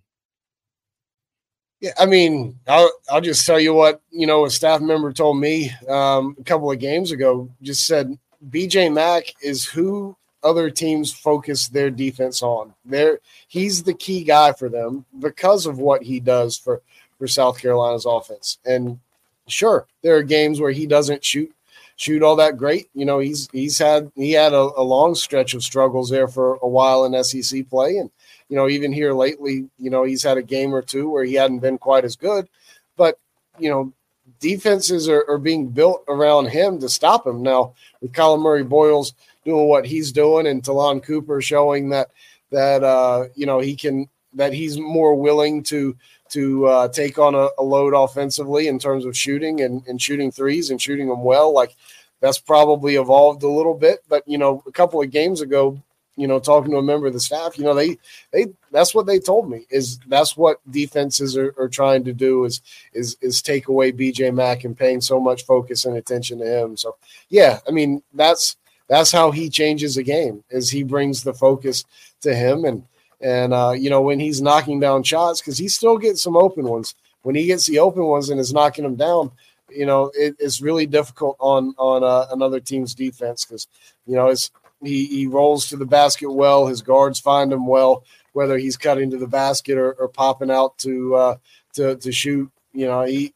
Yeah, I mean, I'll I'll just tell you what you know. A staff member told me um, a couple of games ago. Just said BJ Mack is who other teams focus their defense on. There, he's the key guy for them because of what he does for for South Carolina's offense. And sure, there are games where he doesn't shoot shoot all that great. You know, he's he's had he had a, a long stretch of struggles there for a while in SEC play, and you know, even here lately, you know, he's had a game or two where he hadn't been quite as good. But, you know, defenses are, are being built around him to stop him. Now, with Collin Murray Boyles doing what he's doing and Ta'Lon Cooper showing that that uh, you know, he can that he's more willing to to uh, take on a, a, load offensively in terms of shooting and, and shooting threes and shooting them well. Like that's probably evolved a little bit. But you know, a couple of games ago, you know, talking to a member of the staff, you know, they they that's what they told me is that's what defenses are, are trying to do is is is take away BJ Mack and paying so much focus and attention to him. So yeah, I mean that's that's how he changes a game is he brings the focus to him and and uh, you know when he's knocking down shots because he still gets some open ones when he gets the open ones and is knocking them down you know it, it's really difficult on on uh, another team's defense because you know it's he, he rolls to the basket well. His guards find him well, whether he's cutting to the basket or, or popping out to uh, to to shoot. You know, he,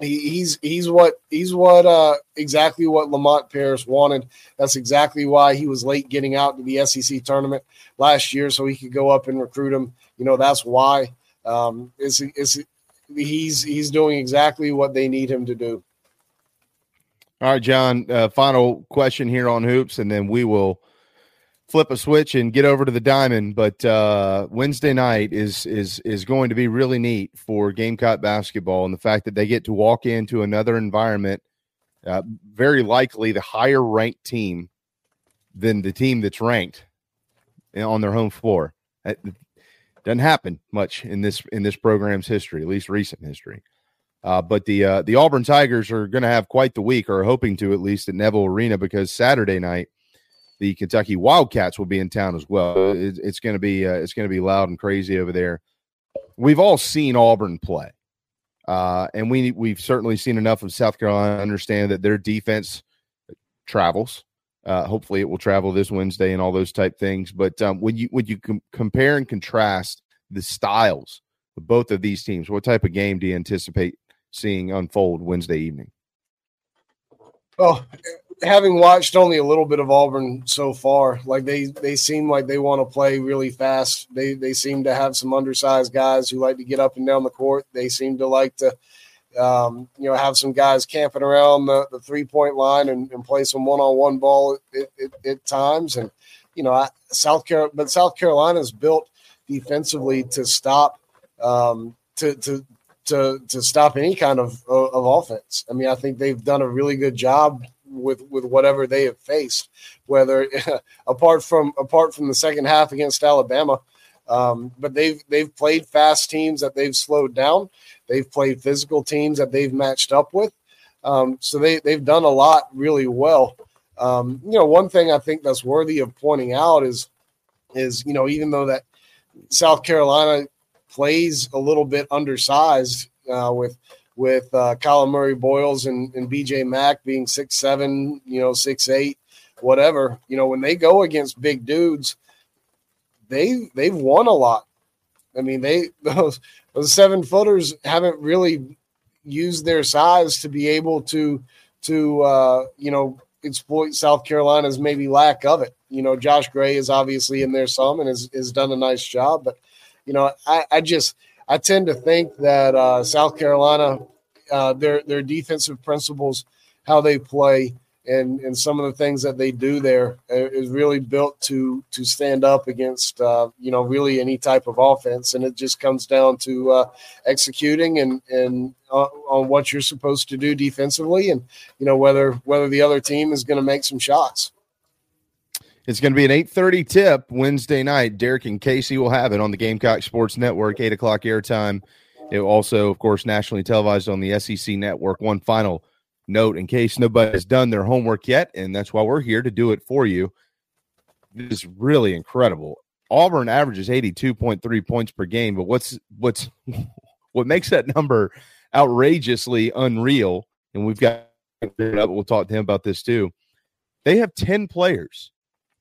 he he's he's what he's what uh, exactly what Lamont Paris wanted. That's exactly why he was late getting out to the SEC tournament last year, so he could go up and recruit him. You know, that's why. Um, is is he's he's doing exactly what they need him to do. All right, John. Uh, final question here on hoops, and then we will flip a switch and get over to the diamond. But uh, Wednesday night is is is going to be really neat for Gamecock basketball, and the fact that they get to walk into another environment, uh, very likely the higher ranked team than the team that's ranked on their home floor. Doesn't happen much in this in this program's history, at least recent history. Uh, but the uh, the Auburn Tigers are going to have quite the week, or hoping to at least at Neville Arena, because Saturday night the Kentucky Wildcats will be in town as well. It, it's going to be uh, it's going to be loud and crazy over there. We've all seen Auburn play, uh, and we we've certainly seen enough of South Carolina to understand that their defense travels. Uh, hopefully, it will travel this Wednesday and all those type things. But um, when you when you com- compare and contrast the styles of both of these teams, what type of game do you anticipate seeing unfold Wednesday evening? Well, having watched only a little bit of Auburn so far, like they they seem like they want to play really fast. They they seem to have some undersized guys who like to get up and down the court. They seem to like to um, you know have some guys camping around the, the three point line and, and, play some one on one ball at, at, at, times. And you know I, South Carolina, but South Carolina's built defensively to stop um, to to to to stop any kind of of offense. I mean, I think they've done a really good job with with whatever they have faced. Whether apart from apart from the second half against Alabama, um, but they've they've played fast teams that they've slowed down. They've played physical teams that they've matched up with. Um, so they they've done a lot really well. Um, you know, one thing I think that's worthy of pointing out is is you know even though that South Carolina plays a little bit undersized uh, with with uh, Collin Murray Boyles and, and BJ Mack being six seven, you know, six eight, whatever. You know, when they go against big dudes, they they've won a lot. I mean, they those those seven footers haven't really used their size to be able to to uh, you know exploit South Carolina's maybe lack of it. You know, Josh Gray is obviously in there some and has, has done a nice job, but you know, I, I just I tend to think that uh, South Carolina, uh, their their defensive principles, how they play, and and some of the things that they do there uh, really built to to stand up against uh, you know really any type of offense, and it just comes down to uh, executing and and uh, on what you're supposed to do defensively, and you know whether whether the other team is going to make some shots. It's going to be an 8.30 tip Wednesday night. Derek and Casey will have it on the Gamecock Sports Network, 8 o'clock airtime. It will also, of course, nationally televised on the SEC Network. One final note in case nobody has done their homework yet, and that's why we're here to do it for you. This is really incredible. Auburn averages 82.3 points per game, but what's what's what makes that number outrageously unreal, and we've got we'll talk to him about this too. They have 10 players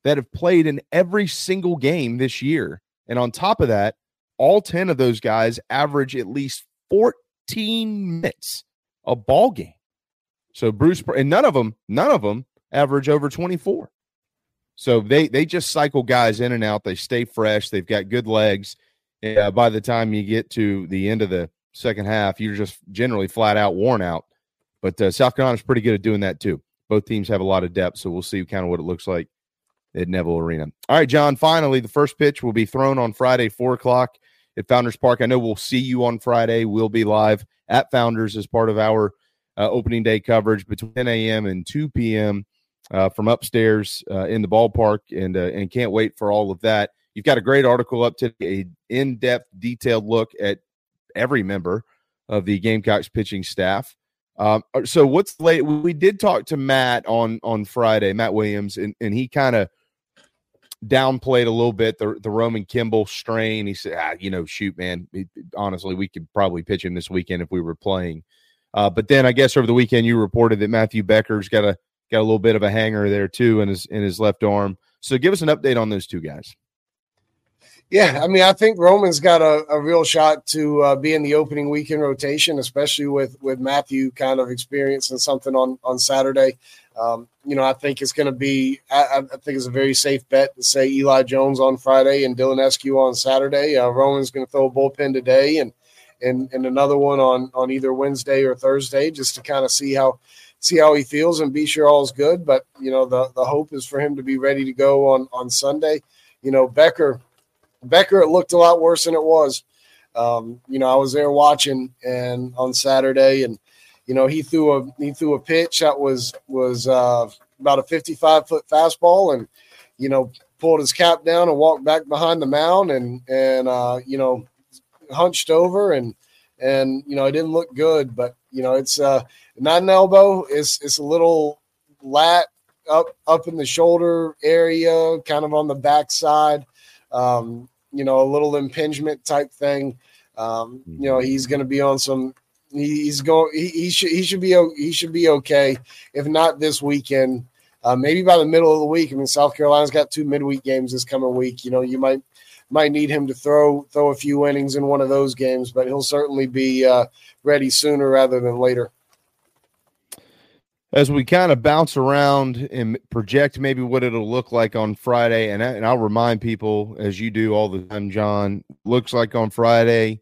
that have played in every single game this year. And on top of that, all 10 of those guys average at least 14 minutes a ball game. So Bruce and none of them, none of them average over 24. So they they just cycle guys in and out. They stay fresh. They've got good legs. And uh, by the time you get to the end of the second half, you're just generally flat out worn out. But uh, South Carolina's pretty good at doing that too. Both teams have a lot of depth, so we'll see kind of what it looks like at Neville Arena. All right, John. Finally, the first pitch will be thrown on Friday, four o'clock at Founders Park. I know we'll see you on Friday. We'll be live at Founders as part of our uh, opening day coverage between 10 a.m. and 2 p.m. Uh, from upstairs uh, in the ballpark, and uh, and can't wait for all of that. You've got a great article up to a in-depth, detailed look at every member of the Gamecocks pitching staff. Um, so what's late? We did talk to Matt on on Friday, Matt Williams, and, and he kind of downplayed a little bit the the Roman Kimball strain. He said, ah, you know, shoot, man. Honestly, we could probably pitch him this weekend if we were playing. Uh, but then I guess over the weekend you reported that Matthew Becker's got a got a little bit of a hanger there too in his in his left arm. So give us an update on those two guys. Yeah, I mean, I think Roman's got a, a real shot to uh, be in the opening weekend rotation, especially with with Matthew kind of experiencing something on on Saturday. Um, you know, I think it's going to be. I, I, think it's a very safe bet to say Eli Jones on Friday and Dylan Eskew on Saturday. Uh, Roman's going to throw a bullpen today, and and and another one on on either Wednesday or Thursday, just to kind of see how see how he feels and be sure all's good. But you know, the the hope is for him to be ready to go on on Sunday. You know, Becker Becker, it looked a lot worse than it was. Um, you know, I was there watching and on Saturday, and you know he threw a he threw a pitch that was was uh, about a 55 foot fastball, and you know pulled his cap down and walked back behind the mound and and uh, you know hunched over and and you know it didn't look good, but you know it's uh not an elbow, it's it's a little lat up up in the shoulder area, kind of on the backside. Um, you know, a little impingement type thing. Um, you know, he's going to be on some. He's going. He, he should. He should be. He should be okay. If not this weekend, uh, maybe by the middle of the week. I mean, South Carolina's got two midweek games this coming week. You know, you might might need him to throw throw a few innings in one of those games, but he'll certainly be uh, ready sooner rather than later. As we kind of bounce around and project maybe what it'll look like on Friday, and, and I'll remind people as you do all the time, John, looks like on Friday,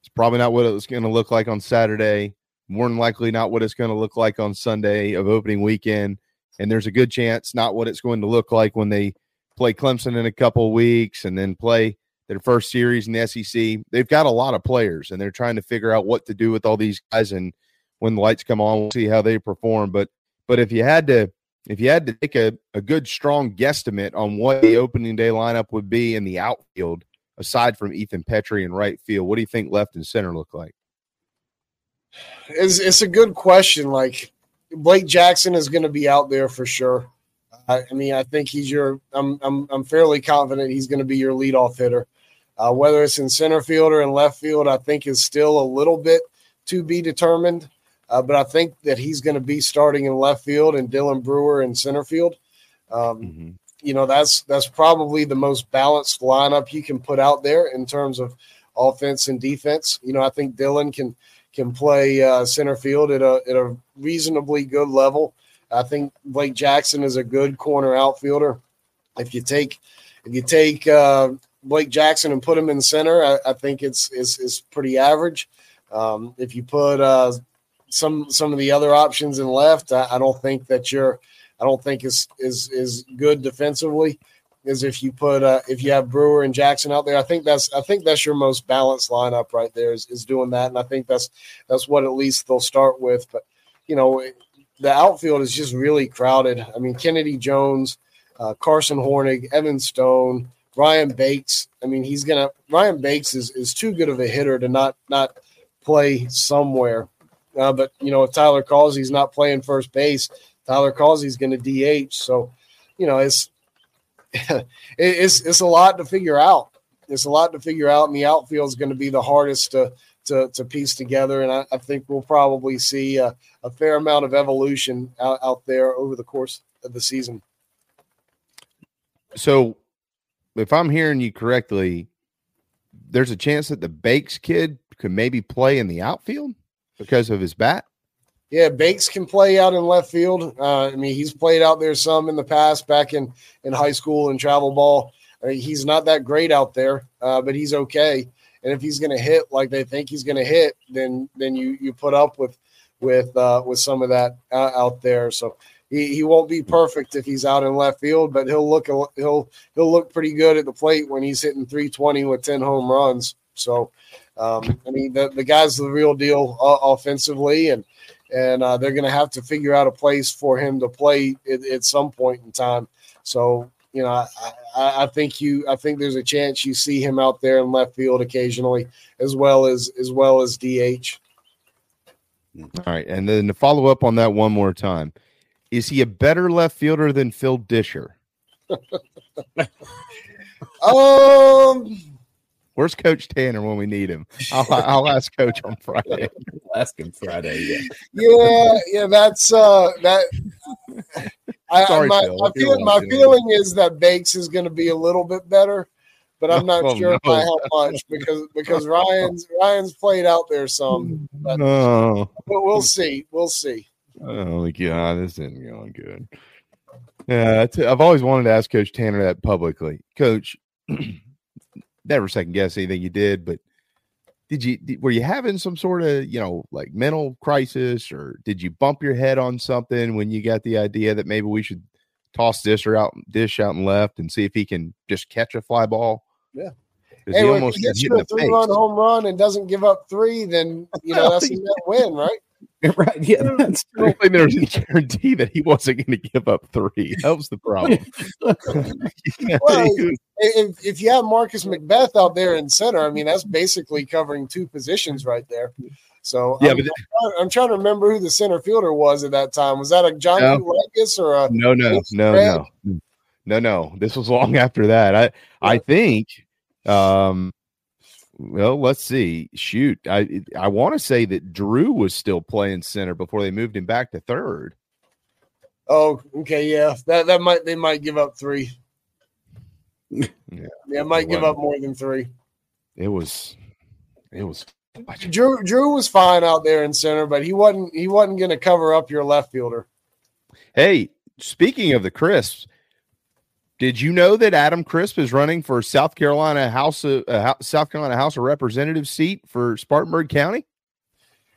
it's probably not what it's going to look like on Saturday. More than likely, not what it's going to look like on Sunday of opening weekend. And there's a good chance not what it's going to look like when they play Clemson in a couple weeks and then play their first series in the SEC. They've got a lot of players, and they're trying to figure out what to do with all these guys and when the lights come on, we'll see how they perform. But but if you had to if you had to take a, a good strong guesstimate on what the opening day lineup would be in the outfield, aside from Ethan Petry and right field, what do you think left and center look like? It's, it's a good question. Like Blake Jackson is going to be out there for sure. I, I mean, I think he's your. I'm I'm I'm fairly confident he's going to be your leadoff hitter. Uh, whether it's in center field or in left field, I think is still a little bit to be determined. Uh, but I think that he's going to be starting in left field and Dylan Brewer in center field. Um, You know, that's that's probably the most balanced lineup you can put out there in terms of offense and defense. You know, I think Dylan can can play uh, center field at a at a reasonably good level. I think Blake Jackson is a good corner outfielder. If you take if you take uh, Blake Jackson and put him in center, I, I think it's it's, it's pretty average. Um, if you put uh, some some of the other options in left, I, I don't think that you're I don't think is is is good defensively as if you put uh, if you have Brewer and Jackson out there. I think that's I think that's your most balanced lineup right there is, is doing that, and I think that's that's what at least they'll start with. But you know, the outfield is just really crowded. I mean, Kennedy Jones, uh, Carson Hornig, Evan Stone, Ryan Bakes. I mean, he's gonna Ryan Bakes is is too good of a hitter to not not play somewhere. Uh, but you know, if Tyler Causey's not playing first base, Tyler Causey's going to DH. So, you know, it's it's it's a lot to figure out. It's a lot to figure out, and the outfield is going to be the hardest to to, to piece together. And I, I think we'll probably see a, a fair amount of evolution out, out there over the course of the season. So, if I'm hearing you correctly, there's a chance that the Bakes kid could maybe play in the outfield because of his bat. Yeah, Bakes can play out in left field. Uh, I mean, he's played out there some in the past, back in in high school and travel ball. I mean, he's not that great out there, uh, but he's okay. And if he's going to hit like they think he's going to hit, then then you you put up with with uh, with some of that uh, out there. So he, he won't be perfect if he's out in left field, but he'll look he'll he'll look pretty good at the plate when he's hitting 320 with 10 home runs. So um, I mean, the, the guy's the real deal uh, offensively, and and uh, they're going to have to figure out a place for him to play at, at some point in time. So you know, I, I, I think you, I think there's a chance you see him out there in left field occasionally, as well as as well as DH. All right, and then to follow up on that one more time, is he a better left fielder than Phil Disher? Um, Where's Coach Tanner when we need him? I'll, I'll ask Coach on Friday. I'll ask him Friday. Yeah. yeah, yeah, that's uh that. I, Sorry, my, Phil, my, if feel, my feeling is that Bakes is going to be a little bit better, but I'm not Oh, sure no. by how much because because Ryan's Ryan's played out there some, but, Oh, but we'll see, we'll see. oh my God, this isn't going good. Yeah, that's- I've always wanted to ask Coach Tanner that publicly. Coach, never second guess anything you did, but did you did- were you having some sort of you know like mental crisis, or did you bump your head on something when you got the idea that maybe we should toss this or out dish out and left and see if he can just catch a fly ball? Yeah. Hey, he almost he hit you a three run home run and doesn't give up three, then you know that's a net win, right? right. Yeah. That's I don't think there was any guarantee that he wasn't going to give up three. That was the problem. Well, if, if you have Marcus Macbeth out there in center, I mean that's basically covering two positions right there. So Yeah, I'm, but- I'm, trying, I'm trying to remember who the center fielder was at that time. Was that a John No. Kulikis or a no, no, no, red. no, no, no. This was long after that. I, I think. Um, well, let's see. Shoot, I, I want to say that Drew was still playing center before they moved him back to third. Oh, okay, yeah. That that might they might give up three. Yeah, Yeah, might give up more than three. it was, it was. Drew Drew was fine out there in center, but he wasn't he wasn't going to cover up your left fielder. Hey, speaking of the crisps, did you know that Adam Crisp is running for South Carolina House of uh, South Carolina House of Representatives seat for Spartanburg County?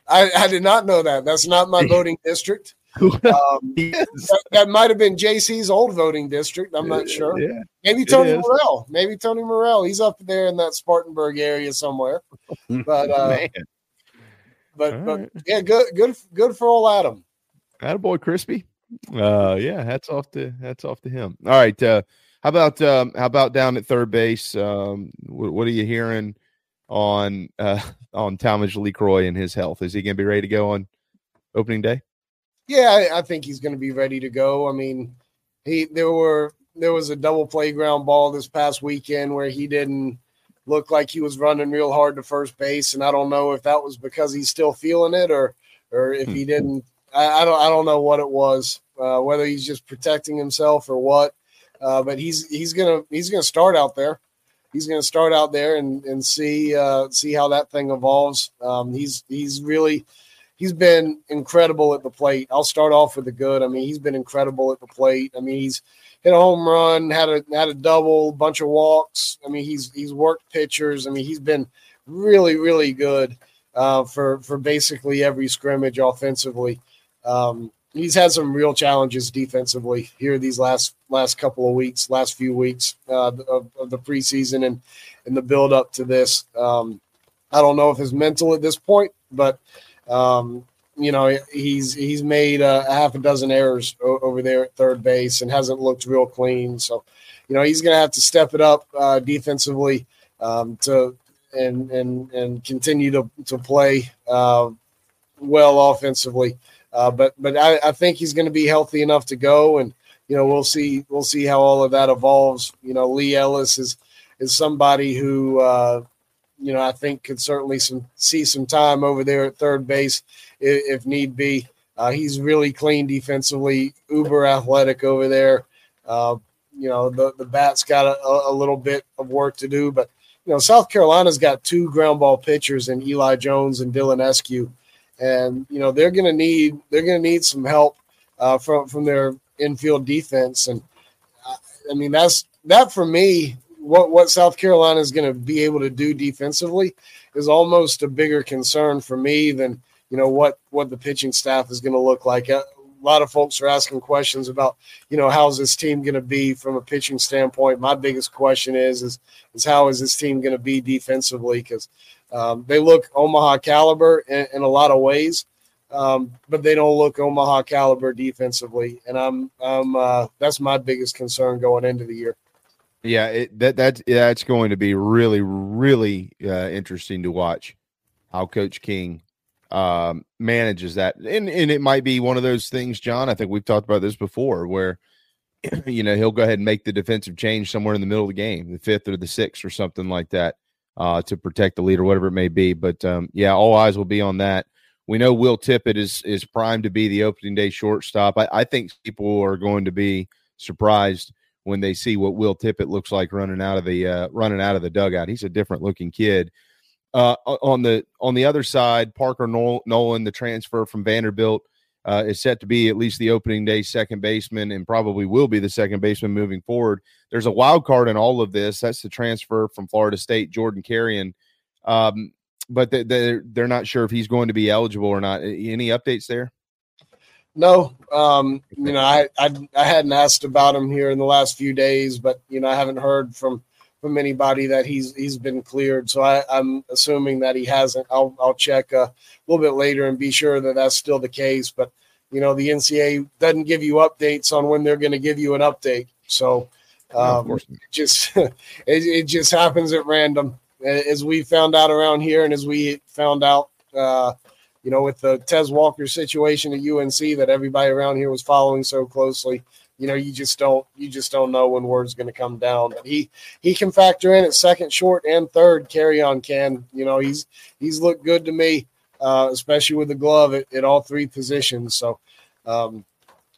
I, I did not know that. That's not my voting district. Um, that, that might have been JC's old voting district. I'm not sure. Yeah. Maybe Tony. Morrell. Maybe Tony Morrell. He's up there in that Spartanburg area somewhere. But uh, but but right. yeah, good good good for old Adam. Attaboy Crispy. Uh yeah, hats off to hats off to him. All right. Uh how about um how about down at third base? Um what, what are you hearing on uh on Talmadge LeCroy and his health? Is he gonna be ready to go on opening day? Yeah, I, I think he's going to be ready to go. I mean, he there were there was a double playground ball this past weekend where he didn't look like he was running real hard to first base, and I don't know if that was because he's still feeling it or or if he didn't. I, I don't I don't know what it was, uh, whether he's just protecting himself or what. Uh, but he's he's gonna he's gonna start out there. He's gonna start out there and and see uh, see how that thing evolves. Um, he's he's really he's been incredible at the plate. I'll start off with the good. I mean, he's been incredible at the plate. I mean, he's hit a home run, had a had a double, bunch of walks. I mean, he's he's worked pitchers. I mean, he's been really really good uh, for for basically every scrimmage offensively. Um, he's had some real challenges defensively here these last last couple of weeks, last few weeks uh, of, of the preseason and and the build up to this. Um, I don't know if it's mental at this point, but um, you know he's he's made uh, a half a dozen errors over there at third base and hasn't looked real clean. So, you know he's going to have to step it up uh, defensively um, to and and and continue to to play uh, well offensively. Uh, but but I, I think he's going to be healthy enough to go, and you know we'll see we'll see how all of that evolves. You know Lee Ellis is is somebody who uh, you know I think could certainly some see some time over there at third base if, if need be. Uh, he's really clean defensively, uber athletic over there. Uh, you know the the bat's got a, a little bit of work to do, but you know South Carolina's got two ground ball pitchers in Eli Jones and Dylan Eskew and you know they're going to need they're going to need some help uh, from from their infield defense. And uh, I mean that's that for me. What what South Carolina is going to be able to do defensively is almost a bigger concern for me than you know what what the pitching staff is going to look like. A lot of folks are asking questions about you know how's this team going to be from a pitching standpoint. My biggest question is is is how is this team going to be defensively because um, they look Omaha caliber in, in a lot of ways, um, but they don't look Omaha caliber defensively, and I'm, I'm uh, that's my biggest concern going into the year. Yeah, it, that that's going to be really really uh, interesting to watch how Coach King um, manages that, and and it might be one of those things, John. I think we've talked about this before, where you know he'll go ahead and make the defensive change somewhere in the middle of the game, the fifth or the sixth or something like that, uh, to protect the lead or whatever it may be. But um, yeah, all eyes will be on that. We know Will Tippett is is primed to be the opening day shortstop. I, I think people are going to be surprised when they see what Will Tippett looks like running out of the uh, running out of the dugout. He's a different looking kid. Uh, on the on the other side, Parker Noland, the transfer from Vanderbilt, uh, is set to be at least the opening day second baseman, and probably will be the second baseman moving forward. There's a wild card in all of this. That's the transfer from Florida State, Jordan Carrion. Um, but they, they're they're not sure if he's going to be eligible or not. Any updates there? No, um, you know, I, I I hadn't asked about him here in the last few days, but you know, I haven't heard from from anybody that he's he's been cleared. So I, I'm assuming that he hasn't. I'll I'll check a little bit later and be sure that that's still the case. But you know, the NCAA doesn't give you updates on when they're going to give you an update. So um, it just it, it just happens at random, as we found out around here, and as we found out. Uh, you know, with the Tez Walker situation at UNC that everybody around here was following so closely you know, you just don't you just don't know when word's going to come down. But he he can factor in at second, short, and third. Carrion can. You know, he's he's looked good to me, uh, especially with the glove at, at all three positions. So, um,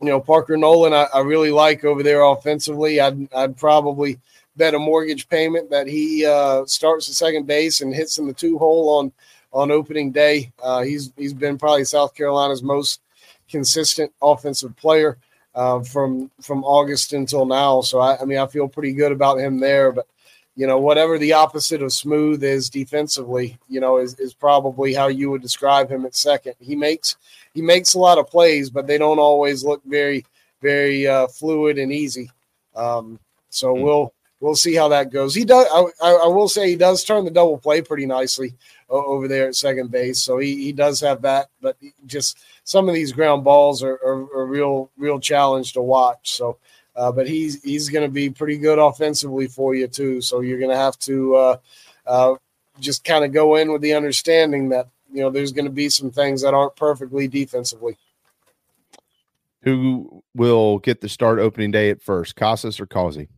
you know, Parker Noland, I, I, really like over there offensively. I'd I'd probably bet a mortgage payment that he uh, starts at second base and hits in the two hole on on opening day. Uh, he's he's been probably South Carolina's most consistent offensive player uh, from from August until now. So I, I mean, I feel pretty good about him there. But you know, whatever the opposite of smooth is defensively, you know, is, is probably how you would describe him at second. He makes he makes a lot of plays, but they don't always look very very uh, fluid and easy. Um, so mm-hmm. we'll we'll see how that goes. He does. I, I, will say he does turn the double play pretty nicely over there at second base. So he, he does have that, but just some of these ground balls are, are, a real real challenge to watch. So, uh, but he's he's going to be pretty good offensively for you too. So you're going to have to uh, uh, just kind of go in with the understanding that you know there's going to be some things that aren't perfectly defensively. Who will get the start opening day at first, Casas or Causey?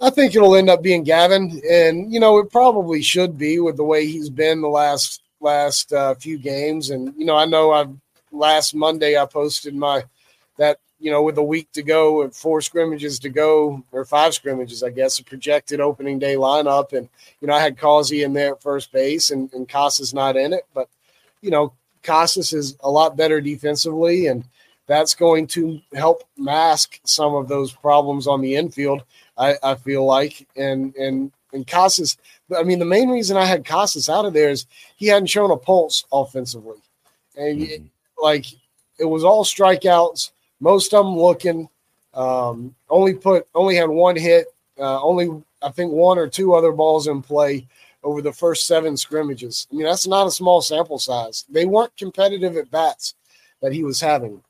I think it'll end up being Gavin, and you know it probably should be with the way he's been the last last uh, few games. And you know, I know I've last Monday I posted my that you know with a week to go and four scrimmages to go or five scrimmages, I guess, a projected opening day lineup. And you know, I had Causey in there at first base, and, and Casas not in it, but you know, Casas is a lot better defensively, and that's going to help mask some of those problems on the infield. I, I feel like, and and and Casas. I mean, the main reason I had Casas out of there is he hadn't shown a pulse offensively, and mm-hmm. Like it was all strikeouts. Most of them looking. Um, only put only had one hit. Uh, only I think one or two other balls in play over the first seven scrimmages. I mean, that's not a small sample size. They weren't competitive at bats that he was having.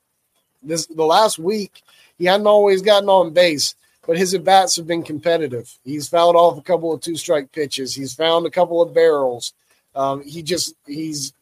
This the last week he hadn't always gotten on base, but his at bats have been competitive. He's fouled off a couple of two strike pitches. He's found a couple of barrels. Um, he just he's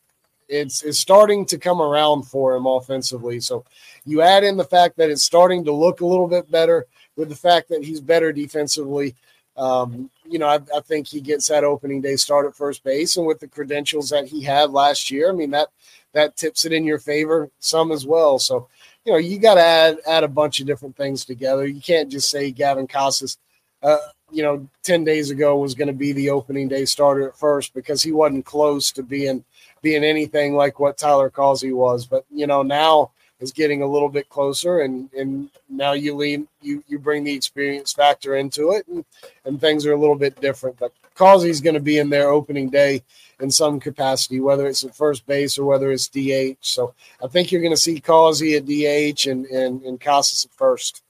it's it's starting to come around for him offensively. So you add in the fact that it's starting to look a little bit better with the fact that he's better defensively. Um, you know, I, I, think he gets that opening day start at first base, and with the credentials that he had last year, I mean that that tips it in your favor some as well. So you know, you got to add add a bunch of different things together. You can't just say Gavin Casas, uh, you know, ten days ago was going to be the opening day starter at first because he wasn't close to being being anything like what Tyler Causey was. But you know, now is getting a little bit closer, and and now you lean you you bring the experience factor into it, and and things are a little bit different. But Causey's going to be in there opening day in some capacity, whether it's at first base or whether it's DH. So I think you're going to see Causey at DH and, and, and Casas at first.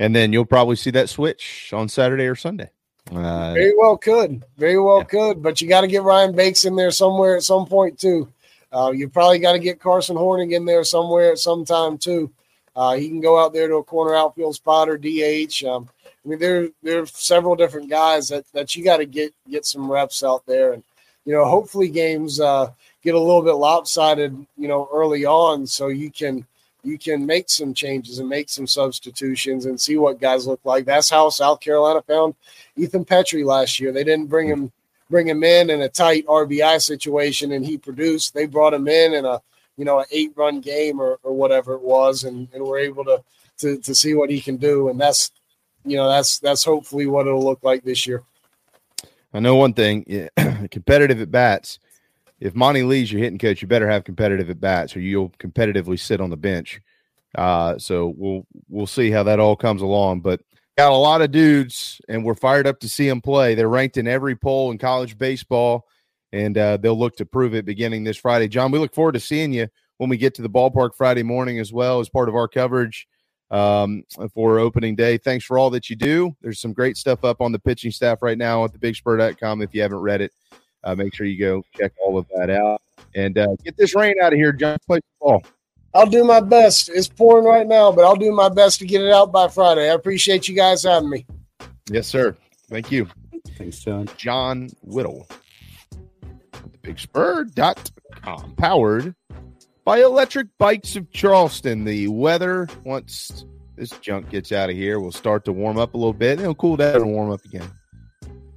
And then you'll probably see that switch on Saturday or Sunday. Uh, Very well could. Very well yeah. could. But you got to get Ryan Bakes in there somewhere at some point, too. Uh, you probably got to get Carson Hornig in there somewhere at some time, too. Uh, he can go out there to a corner outfield spot or DH. Um, I mean, there there are several different guys that that you got to get get some reps out there, and you know, hopefully games uh, get a little bit lopsided, you know, early on, so you can you can make some changes and make some substitutions and see what guys look like. That's how South Carolina found Ethan Petry last year. They didn't bring him bring him in in a tight RBI situation and he produced. They brought him in in a you know an eight run game or, or whatever it was, and, and we're able to, to to see what he can do. And that's you know that's that's hopefully what it'll look like this year. I know one thing: yeah, competitive at bats. If Monty Lee's your hitting coach, you better have competitive at bats, or you'll competitively sit on the bench. Uh, so we'll we'll see how that all comes along. But got a lot of dudes, and we're fired up to see them play. They're ranked in every poll in college baseball, and uh, they'll look to prove it beginning this Friday. John, we look forward to seeing you when we get to the ballpark Friday morning as well as part of our coverage um, for opening day. Thanks for all that you do. There's some great stuff up on the pitching staff right now at thebigspur.com. If you haven't read it, uh, make sure you go check all of that out and uh, get this rain out of here, John. Play ball. I'll do my best. It's pouring right now, but I'll do my best to get it out by Friday. I appreciate you guys having me. Yes, sir. Thank you. Thanks, John. John Whittle. TheBigSpur.com. Powered by Electric Bikes of Charleston. The weather, once this junk gets out of here, will start to warm up a little bit. It'll cool down and warm up again.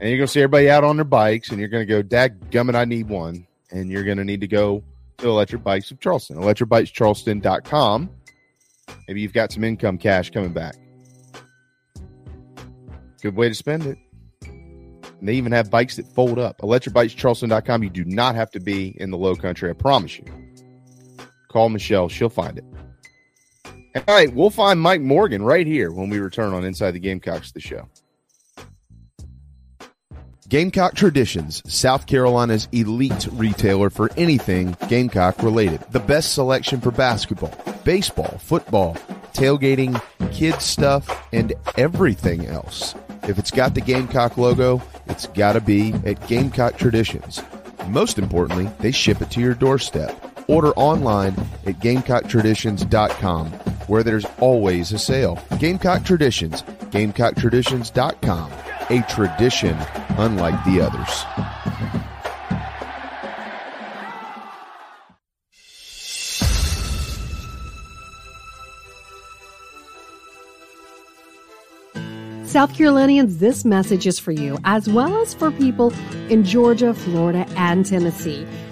And you're to see everybody out on their bikes, and you're to go, "Dad, gummit, I need one. And you're to need to go to Electric Bikes of Charleston. ElectricBikesCharleston.com. Maybe you've got some income cash coming back. Good way to spend it. And they even have bikes that fold up. ElectricBikesCharleston.com. You do not have to be in the low country. I promise you. Call Michelle. She'll find it. All right. We'll find Mike Morgan right here when we return on Inside the Gamecocks, the show. Gamecock Traditions, South Carolina's elite retailer for anything Gamecock related. The best selection for basketball, baseball, football, tailgating, kids stuff, and everything else. If it's got the Gamecock logo, it's got to be at Gamecock Traditions. Most importantly, they ship it to your doorstep. Order online at GamecockTraditions.com, where there's always a sale. Gamecock Traditions, GamecockTraditions.com, a tradition unlike the others. South Carolinians, this message is for you, as well as for people in Georgia, Florida, and Tennessee.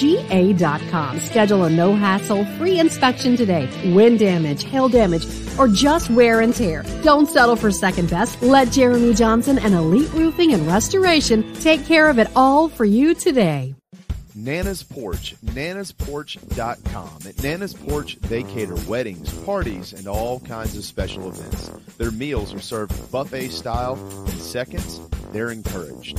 EliteRoofingGA.com. Schedule a no hassle free inspection today. Wind damage, hail damage, or just wear and tear. Don't settle for second best. Let Jeremy Johnson and Elite Roofing and Restoration take care of it all for you today. Nana's Porch, nanasporch.com. At Nana's Porch, they cater weddings, parties, and all kinds of special events. Their meals are served buffet style in seconds. They're encouraged.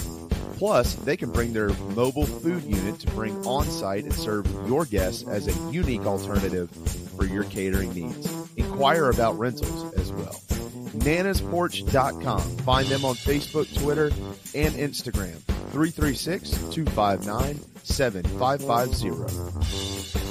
Plus, they can bring their mobile food unit to bring on site and serve your guests as a unique alternative for your catering needs. Inquire about rentals as well. nanasporch.com. Find them on Facebook, Twitter, and Instagram. 336 259 7550.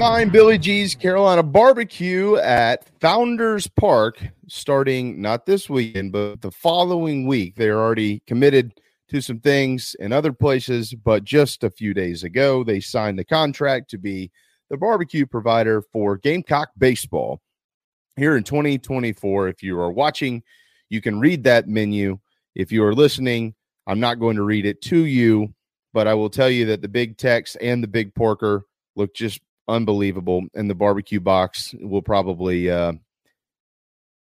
Find Billy G's Carolina Barbecue at Founders Park starting not this weekend, but the following week. They're already committed to some things in other places, but just a few days ago, they signed the contract to be the barbecue provider for Gamecock Baseball here in 2024. If you are watching, you can read that menu. If you are listening, I'm not going to read it to you, but I will tell you that the big Tex and the big porker look just unbelievable, and the barbecue box will probably, uh,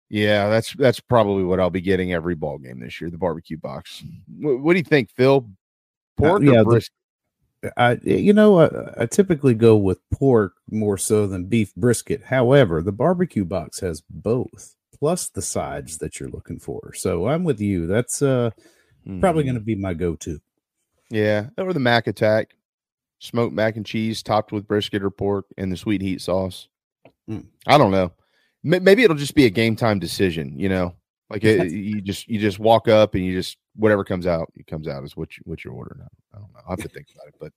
yeah, that's that's probably what I'll be getting every ball game this year. The barbecue box. What, what do you think, Phil? Pork Uh, yeah, or the- brisket? I, you know, I, I typically go with pork more so than beef brisket. However, the barbecue box has both, plus the sides that you're looking for. So I'm with you. That's uh probably Mhm. going to be my go-to. Yeah, or the Mac Attack, smoked mac and cheese topped with brisket or pork and the sweet heat sauce. Mm. I don't know. Maybe it'll just be a game time decision. You know, like it, you just you just walk up and you just whatever comes out, it comes out is what you, what you're ordering. I don't know. I have to think about it, but.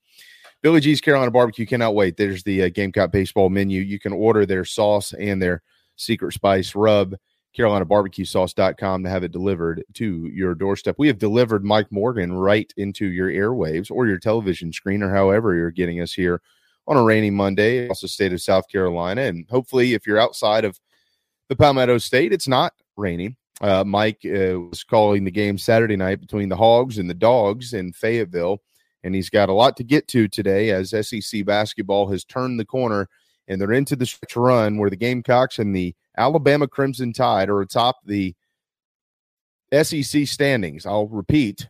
Billy G's Carolina Barbecue cannot wait. There's the uh, Gamecock baseball menu. You can order their sauce and their secret spice rub, CarolinaBarbecueSauce.com to have it delivered to your doorstep. We have delivered Mike Morgan right into your airwaves or your television screen or however you're getting us here on a rainy Monday, also state of South Carolina. And hopefully, if you're outside of the Palmetto State, it's not raining. Uh, Mike uh, was calling the game Saturday night between the Hogs and the Dogs in Fayetteville and he's got a lot to get to today as SEC basketball has turned the corner and they're into the stretch run where the Gamecocks and the Alabama Crimson Tide are atop the SEC standings. I'll repeat.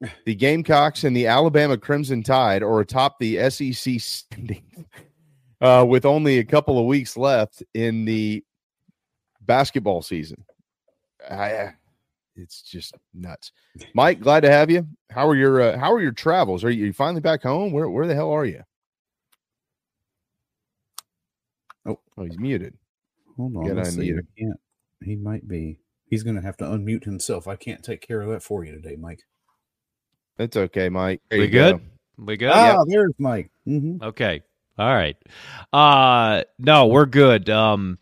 The Gamecocks and the Alabama Crimson Tide are atop the SEC standings uh, with only a couple of weeks left in the basketball season. I, it's just nuts. Mike, glad to have you. How are your uh, How are your travels? Are you finally back home? Where Where the hell are you? Oh, oh, he's muted. Hold on. Get let's see. unmuted. I can't. He might be. He's going to have to unmute himself. I can't take care of that for you today, Mike. It's okay, Mike. There We you go. good? We good? Ah, there's Mike. hmm Okay. All right. Uh no, we're good. Um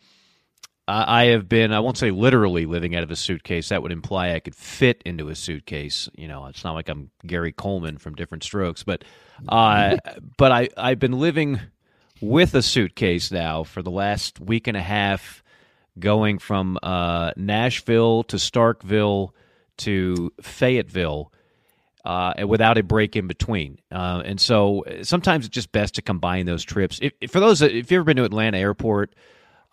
I I have been I won't say literally living out of a suitcase. That would imply I could fit into a suitcase. You know, it's not like I'm Gary Coleman from Diff'rent Strokes, but uh but I I've been living with a suitcase now for the last week and a half going from uh Nashville to Starkville to Fayetteville uh, without a break in between. Uh, and so sometimes it's just best to combine those trips. If, if for those, if you've ever been to Atlanta Airport,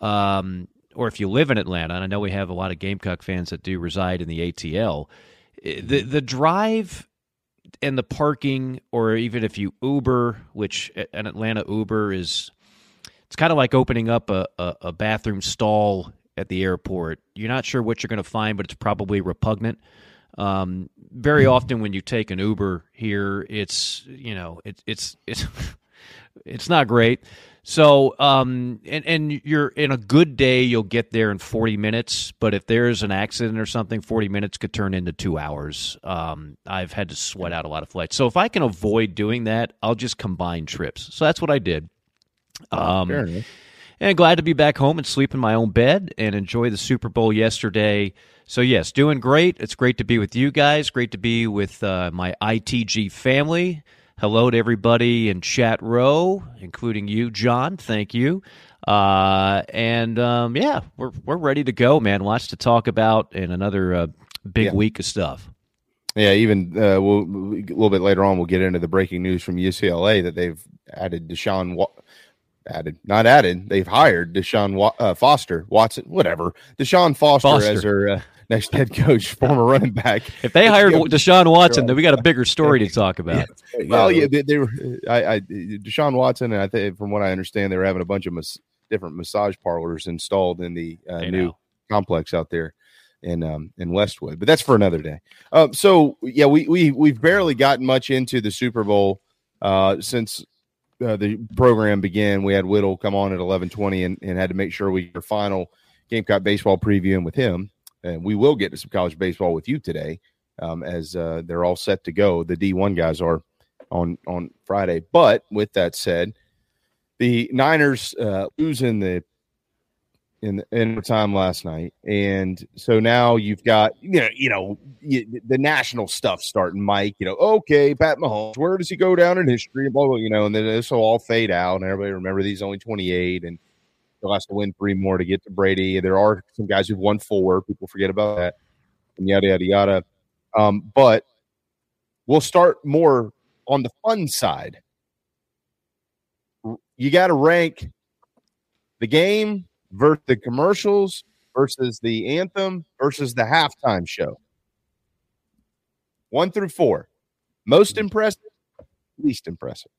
um, or if you live in Atlanta, and I know we have a lot of Gamecock fans that do reside in the ATL, eh, the the drive and the parking, or even if you Uber, which an Atlanta Uber is, it's kind of like opening up a, a, a bathroom stall at the airport. You're not sure what you're going to find, but it's probably repugnant. Um, very often when you take an Uber here, it's you know it, it's it's it's not great. So um, and and you're in a good day, you'll get there in 40 minutes. But if there's an accident or something, 40 minutes could turn into two hours. Um, I've had to sweat out a lot of flights. So if I can avoid doing that, I'll just combine trips. So that's what I did. Um, Fair enough. and glad to be back home and sleep in my own bed and enjoy the Super Bowl yesterday. So yes, doing great. It's great to be with you guys. Great to be with uh, my ITG family. Hello to everybody in chat row, including you, John. Thank you. Uh, and um, yeah, we're we're ready to go, man. Lots to talk about and another uh, big Yeah. week of stuff. Yeah, even uh, we'll a little bit later on we'll get into the breaking news from UCLA that they've added Deshaun Wa- added not added they've hired Deshaun Wa- uh, Foster Watson whatever Deshaun Foster, Foster. as their uh, next head coach former running back. If they hired Yeah. Deshaun Watson, then we got a bigger story to talk about. Well, yeah, they, they were. I, I Deshaun Watson, and I think from what I understand, they were having a bunch of mas- different massage parlors installed in the uh, new know. complex out there in um in Westwood. But that's for another day. Um, so yeah, we we we've barely gotten much into the Super Bowl uh, since uh, the program began. We had Whittle come on at eleven twenty and, and had to make sure we your final Gamecock baseball previewing with him. And we will get to some college baseball with you today, um, as uh, they're all set to go. The D one guys are on on Friday. But with that said, the Niners uh, losing the in in time last night, and so now you've got you know you know you, the national stuff starting. Mike, you know, okay, Pat Mahomes, where does he go down in history? Blah blah, you know, and then this will all fade out, and everybody remember these only twenty eight, and have to win three more to get to Brady. There are some guys who've won four. People forget about that, and yada yada yada. Um, but we'll start more on the fun side. You got to rank the game versus the commercials versus the anthem versus the halftime show. One through four. Most impressive, least impressive.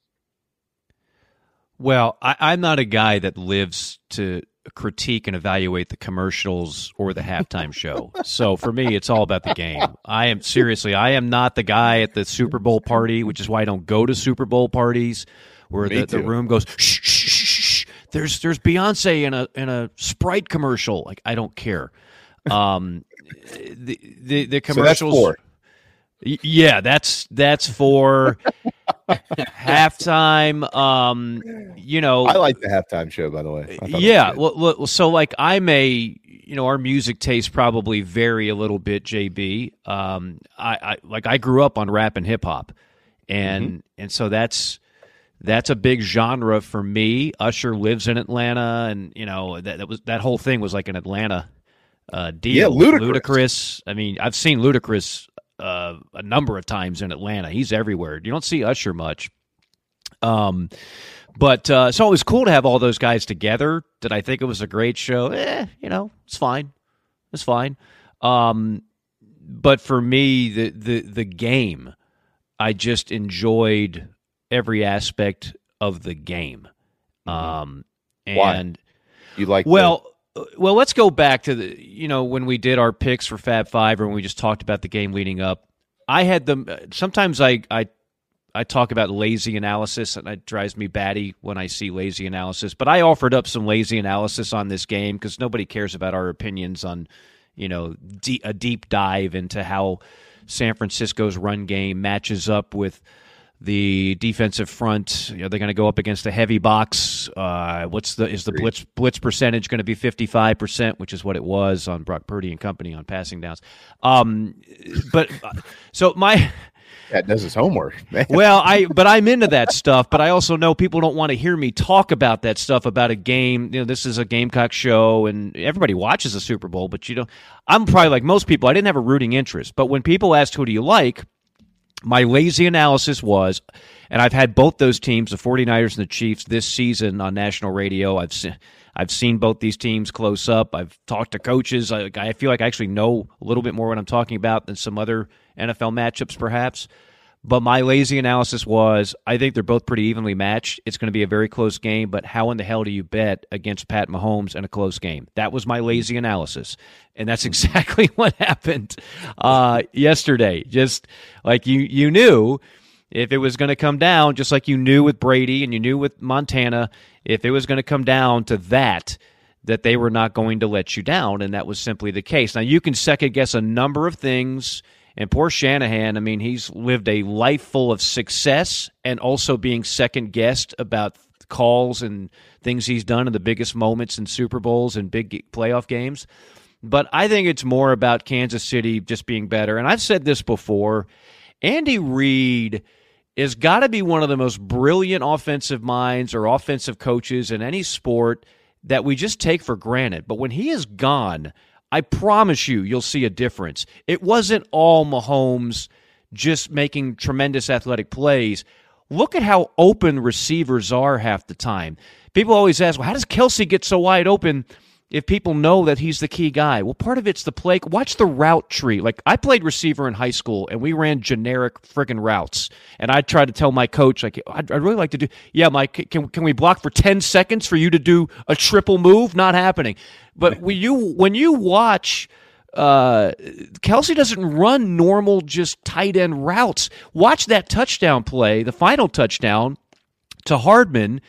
Well, I, I'm not a guy that lives to critique and evaluate the commercials or the halftime show. So for me, it's all about the game. I am seriously, I am not the guy at the Super Bowl party, which is why I don't go to Super Bowl parties where the, the room goes shh, shh, shh, shh. There's there's Beyonce in a in a Sprite commercial. Like I don't care. Um, the the the commercials. So that's Yeah, that's that's for halftime. Um, you know, I like the halftime show, by the way. I thought it was yeah. Well, well, so like I'm a you know our music tastes probably vary a little bit. JB, um, I, I like I grew up on rap and hip hop, and and so that's that's a big genre for me. Usher lives in Atlanta, and you know that, that was that whole thing was like an Atlanta uh, deal. Yeah, ludicrous. Ludacris. I mean, I've seen Ludacris uh, a number of times in Atlanta. He's everywhere. You don't see Usher much. Um, but uh, so it was cool to have all those guys together. Did I think it was a great show? Eh, you know, it's fine. It's fine. Um, but for me, the the the game, I just enjoyed every aspect of the game. Um, Mm-hmm. Why? and You like well, uh, well, let's go back to the you know when we did our picks for Fab Five, or when we just talked about the game leading up. I had them. Sometimes I I I talk about lazy analysis, and it drives me batty when I see lazy analysis. But I offered up some lazy analysis on this game because nobody cares about our opinions on you know de- a deep dive into how San Francisco's run game matches up with the defensive front. You know, they're going to go up against a heavy box. Uh, what's the is the blitz blitz percentage going to be fifty five percent, which is what it was on Brock Purdy and company on passing downs. Um, but uh, so my. That does his homework. Man. Well, I but I'm into that stuff, but I also know people don't want to hear me talk about that stuff about a game. You know, this is a Gamecock show, and everybody watches the Super Bowl, but you know, I'm probably like most people. I didn't have a rooting interest, but when people asked who do you like, my lazy analysis was, and I've had both those teams, the 49ers and the Chiefs, this season on national radio. I've seen. I've seen both these teams close up. I've talked to coaches. I, I feel like I actually know a little bit more what I'm talking about than some other NFL matchups, perhaps. But my lazy analysis was I think they're both pretty evenly matched. It's going to be a very close game, but how in the hell do you bet against Pat Mahomes in a close game? That was my lazy analysis. And that's exactly what happened uh, yesterday. Just like you, you knew if it was going to come down, just like you knew with Brady and you knew with Montana, if it was going to come down to that, that they were not going to let you down. And that was simply the case. Now, you can second guess a number of things. And poor Shanahan, I mean, he's lived a life full of success and also being second guessed about calls and things he's done in the biggest moments in Super Bowls and big playoff games. But I think it's more about Kansas City just being better. And I've said this before Andy Reid has got to be one of the most brilliant offensive minds or offensive coaches in any sport that we just take for granted. But when he is gone, I promise you, you'll see a difference. It wasn't all Mahomes just making tremendous athletic plays. Look at how open receivers are half the time. People always ask, well, how does Kelce get so wide open if people know that he's the key guy? Well, part of it's the play. Watch the route tree. Like, I played receiver in high school, and we ran generic friggin' routes. And I tried to tell my coach, like, I'd, I'd really like to do, yeah, Mike, can, can we block for 10 seconds for you to do a triple move? Not happening. But when you, when you watch uh, Kelce doesn't run normal, just tight end routes. Watch that touchdown play, the final touchdown to Hardman.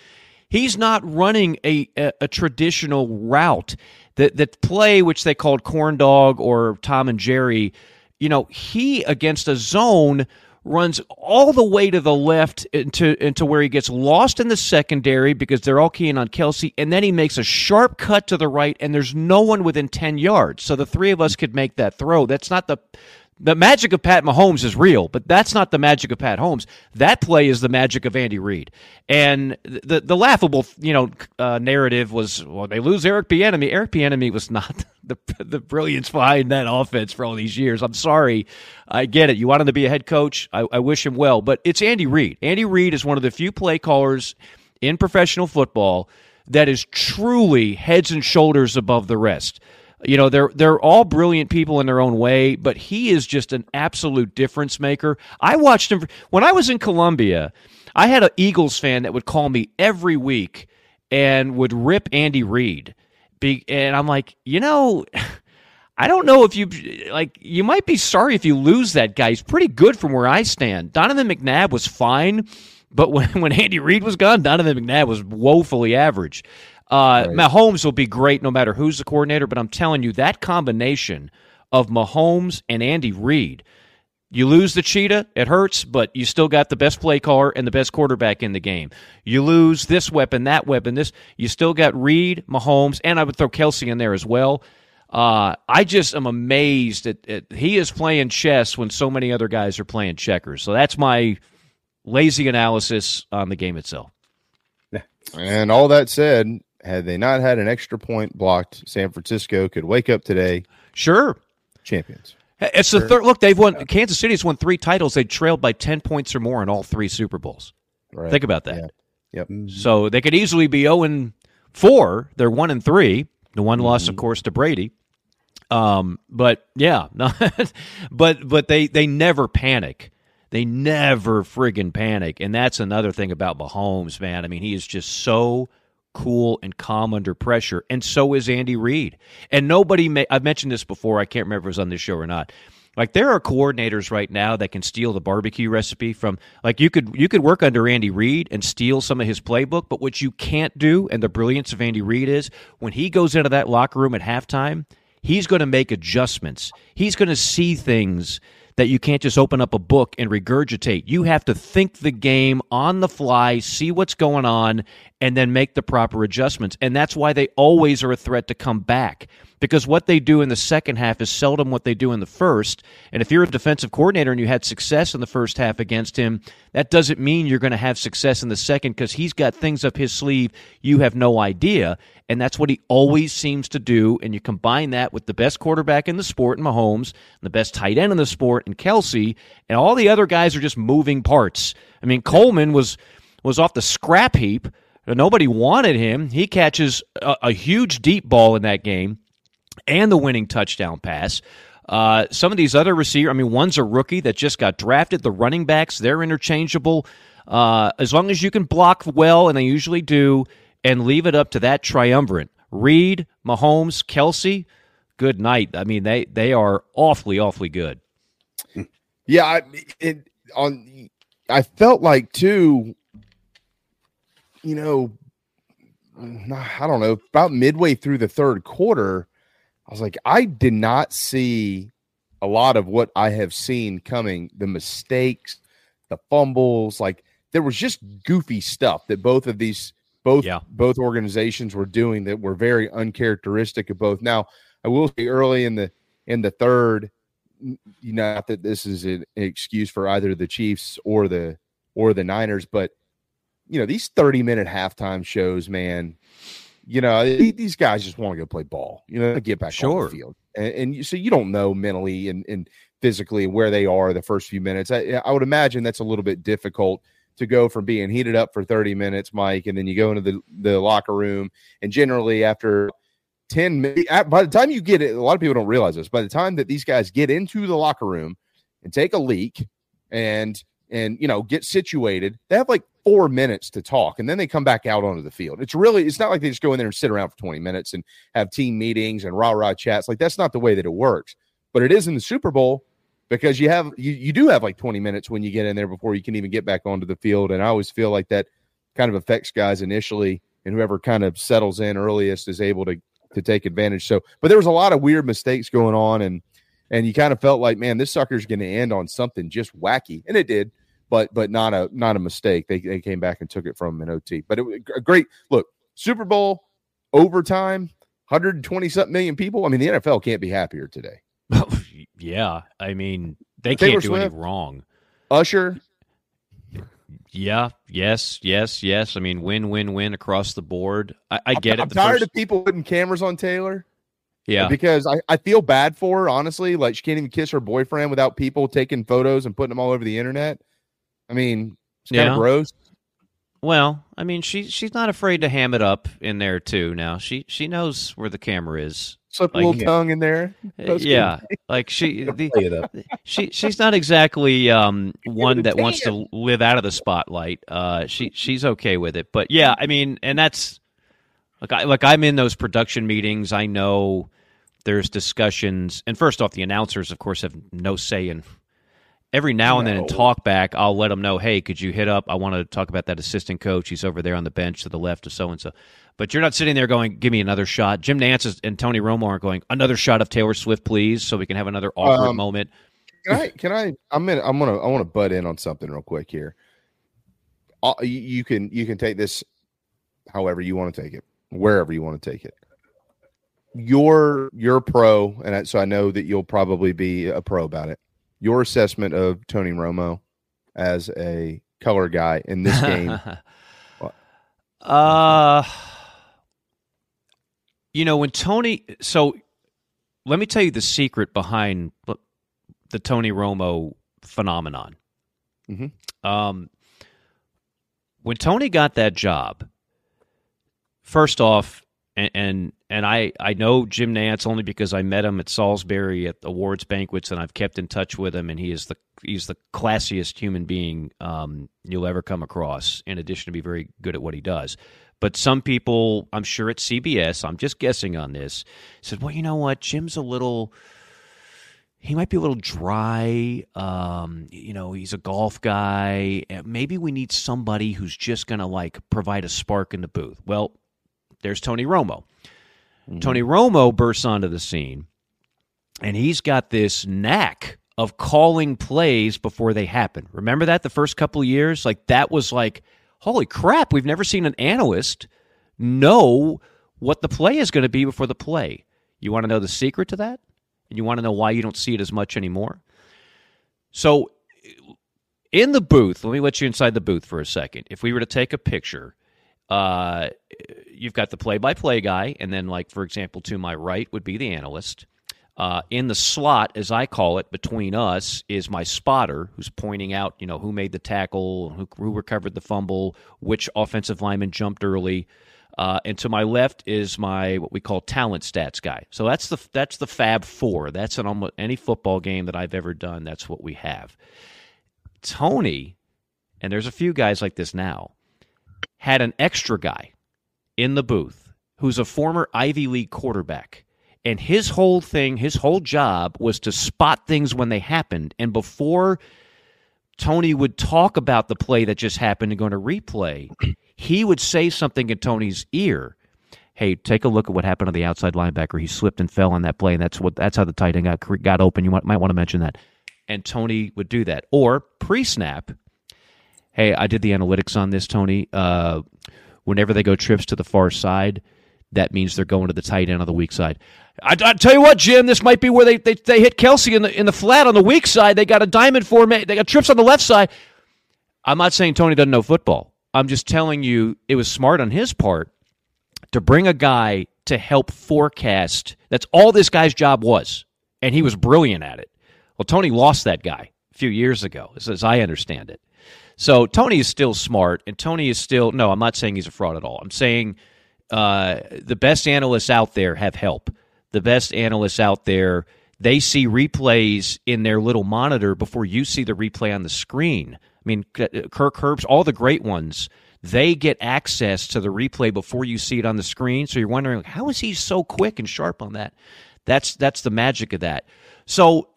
He's not running a, a, a traditional route. That that play, which they called corn dog or Tom and Jerry, you know, he against a zone runs all the way to the left into into where he gets lost in the secondary because they're all keying on Kelce, and then he makes a sharp cut to the right, and there's no one within ten yards. So the three of us could make that throw. That's not the the magic of Pat Mahomes is real, but that's not the magic of Pat Mahomes. That play is the magic of Andy Reid. And the the laughable, you know, uh, narrative was, well, they lose Eric Bieniemy. Eric Bieniemy was not the the brilliance behind that offense for all these years. I'm sorry, I get it. You want him to be a head coach. I, I wish him well, but it's Andy Reid. Andy Reid is one of the few play callers in professional football that is truly heads and shoulders above the rest. You know, they're they're all brilliant people in their own way, but he is just an absolute difference maker. I watched him when I was in Columbia. I had an Eagles fan that would call me every week and would rip Andy Reid. And I'm like, you know, I don't know if you like. You might be sorry if you lose that guy. He's pretty good from where I stand. Donovan McNabb was fine, but when when Andy Reid was gone, Donovan McNabb was woefully average. Uh, right. Mahomes will be great no matter who's the coordinator, but I'm telling you that combination of Mahomes and Andy Reid. You lose the cheetah, it hurts, but you still got the best play caller and the best quarterback in the game. You lose this weapon, that weapon, this. You still got Reid, Mahomes, and I would throw Kelce in there as well. Uh, I just am amazed that he is playing chess when so many other guys are playing checkers. So that's my lazy analysis on the game itself. And all that said, had they not had an extra point blocked, San Francisco could wake up today. Sure. Champions. It's the third look. They've won. Kansas City's won three titles. They trailed by ten points or more in all three Super Bowls. Right. Think about that. Yeah. Yep. Mm-hmm. So they could easily be zero and four. They're one and three. The one mm-hmm. loss, of course, to Brady. Um, but yeah, but but they they never panic. They never friggin' panic, and that's another thing about Mahomes, man. I mean, he is just so cool and calm under pressure, and so is Andy Reid. And nobody may, I've mentioned this before, I can't remember if it was on this show or not. Like there are coordinators right now that can steal the barbecue recipe from like you could you could work under Andy Reid and steal some of his playbook, but what you can't do and the brilliance of Andy Reid is when he goes into that locker room at halftime, he's going to make adjustments. He's going to see things that you can't just open up a book and regurgitate. You have to think the game on the fly, see what's going on, and then make the proper adjustments. And that's why they always are a threat to come back because what they do in the second half is seldom what they do in the first. And if you're a defensive coordinator and you had success in the first half against him, that doesn't mean you're going to have success in the second because he's got things up his sleeve you have no idea. And that's what he always seems to do. And you combine that with the best quarterback in the sport in Mahomes, and the best tight end in the sport in Kelce, and all the other guys are just moving parts. I mean, Coleman was was off the scrap heap. Nobody wanted him. He catches a, a huge deep ball in that game and the winning touchdown pass. Uh, some of these other receivers, I mean, one's a rookie that just got drafted. The running backs, they're interchangeable. Uh, as long as you can block well, and they usually do, and leave it up to that triumvirate Reid, Mahomes, Kelce, good night. I mean, they, they are awfully, awfully good. Yeah, I, it, on, I felt like, too, you know, I don't know, about midway through the third quarter, I was like, I did not see a lot of what I have seen coming. The mistakes, the fumbles, like there was just goofy stuff that both of these both yeah. both organizations were doing that were very uncharacteristic of both. Now, I will say early in the in the third, you know, not that this is an excuse for either the Chiefs or the or the Niners, but you know, these 30 minute halftime shows, man, you know, these guys just want to go play ball, you know, get back sure. on the field. And, and you, so you don't know mentally and, and physically where they are the first few minutes. I, I would imagine that's a little bit difficult to go from being heated up for 30 minutes, Mike, and then you go into the, the locker room. And generally, after 10 minutes, by the time you get it, a lot of people don't realize this. By the time that these guys get into the locker room and take a leak and and you know get situated they have like four minutes to talk and then they come back out onto the field. It's really it's not like they just go in there and sit around for 20 minutes and have team meetings and rah rah chats like that's not the way that it works. But it is in the super bowl because you have you, you do have like 20 minutes when you get in there before you can even get back onto the field and i always feel like that kind of affects guys initially and whoever kind of settles in earliest is able to to take advantage. So but there was a lot of weird mistakes going on and and you kind of felt like, man, this sucker's going to end on something just wacky, and it did, but but not a not a mistake. They they came back and took it from an OT, but it was a great look. Super Bowl overtime, 120 something million people. I mean, the NFL can't be happier today. yeah, I mean they Taylor can't do Swift. any wrong. Usher, Yeah, yes, yes, yes. I mean, win, win, win across the board. I, I get it I'm it. The tired first- of people putting cameras on Taylor. Yeah, because I, I feel bad for her, honestly. Like she can't even kiss her boyfriend without people taking photos and putting them all over the internet. I mean, it's kind Yeah. of gross. Well, I mean, she she's not afraid to ham it up in there too. Now she she knows where the camera is. Slip a Like- little tongue in there. Uh, yeah, like she the, Play it up. she she's not exactly um one that wants to live out of the spotlight. Uh, she she's okay with it, but yeah, I mean, and that's like I like I'm in those production meetings. I know there's discussions, and first off, the announcers, of course, have no say in. Every now and then in No. talk back, I'll let them know, hey, could you hit up? I want to talk about that assistant coach. He's over there on the bench to the left of so and so. But you're not sitting there going, give me another shot. Jim Nantz is- and Tony Romo aren't going, another shot of Taylor Swift, please, so we can have another awkward Um, moment. Can I? Can I? I'm gonna. I'm gonna. I want to butt in on something real quick here. Uh, you, you can. You can take this, however you want to take it, wherever you want to take it. Your your pro, and so I know that you'll probably be a pro about it. Your assessment of Tony Romo as a color guy in this game. Uh, you know, when Tony, so let me tell you the secret behind the Tony Romo phenomenon. Mhm. Um, when Tony got that job, first off, and, and and I I know Jim Nantz only because I met him at Salisbury at awards banquets, and I've kept in touch with him, and he is the he's the classiest human being um, you'll ever come across. In addition to be very good at what he does, but some people, I'm sure at CBS, I'm just guessing on this, said, well, you know what, Jim's a little he might be a little dry. Um, you know, he's a golf guy. Maybe we need somebody who's just going to like provide a spark in the booth. Well, there's Tony Romo. Mm-hmm. Tony Romo bursts onto the scene, and he's got this knack of calling plays before they happen. Remember that the first couple years? Like that was like, holy crap, we've never seen an analyst know what the play is going to be before the play. You want to know the secret to that? And you want to know why you don't see it as much anymore? So, in the booth, let me let you inside the booth for a second. If we were to take a picture, uh, you've got the play-by-play guy, and then, like for example, to my right would be the analyst. Uh, in the slot, as I call it, between us is my spotter, who's pointing out, you know, who made the tackle, who, who recovered the fumble, which offensive lineman jumped early. Uh, and to my left is my what we call talent stats guy. So that's the that's the Fab Four. That's in almost any football game that I've ever done. That's what we have. Tony, and there's a few guys like this now, had an extra guy in the booth who's a former Ivy League quarterback. And his whole thing, his whole job was to spot things when they happened. And before Tony would talk about the play that just happened and go to replay, he would say something in Tony's ear. Hey, take a look at what happened on the outside linebacker. He slipped and fell on that play, and that's what that's how the tight end got got open. You might, might want to mention that. And Tony would do that. Or pre-snap, hey, I did the analytics on this, Tony. Uh, whenever they go trips to the far side, that means they're going to the tight end on the weak side. I, I tell you what, Jim, this might be where they, they, they hit Kelce in the in the flat on the weak side. They got a diamond formation. They got trips on the left side. I'm not saying Tony doesn't know football. I'm just telling you it was smart on his part to bring a guy to help forecast. That's all this guy's job was, and he was brilliant at it. Well, Tony lost that guy a few years ago, as, as I understand it. So Tony is still smart, and Tony is still no. I'm not saying he's a fraud at all. I'm saying uh, the best analysts out there have help. The best analysts out there they see replays in their little monitor before you see the replay on the screen. I mean, Kirk Herbst, all the great ones, they get access to the replay before you see it on the screen. So you're wondering how is he so quick and sharp on that? That's that's the magic of that. So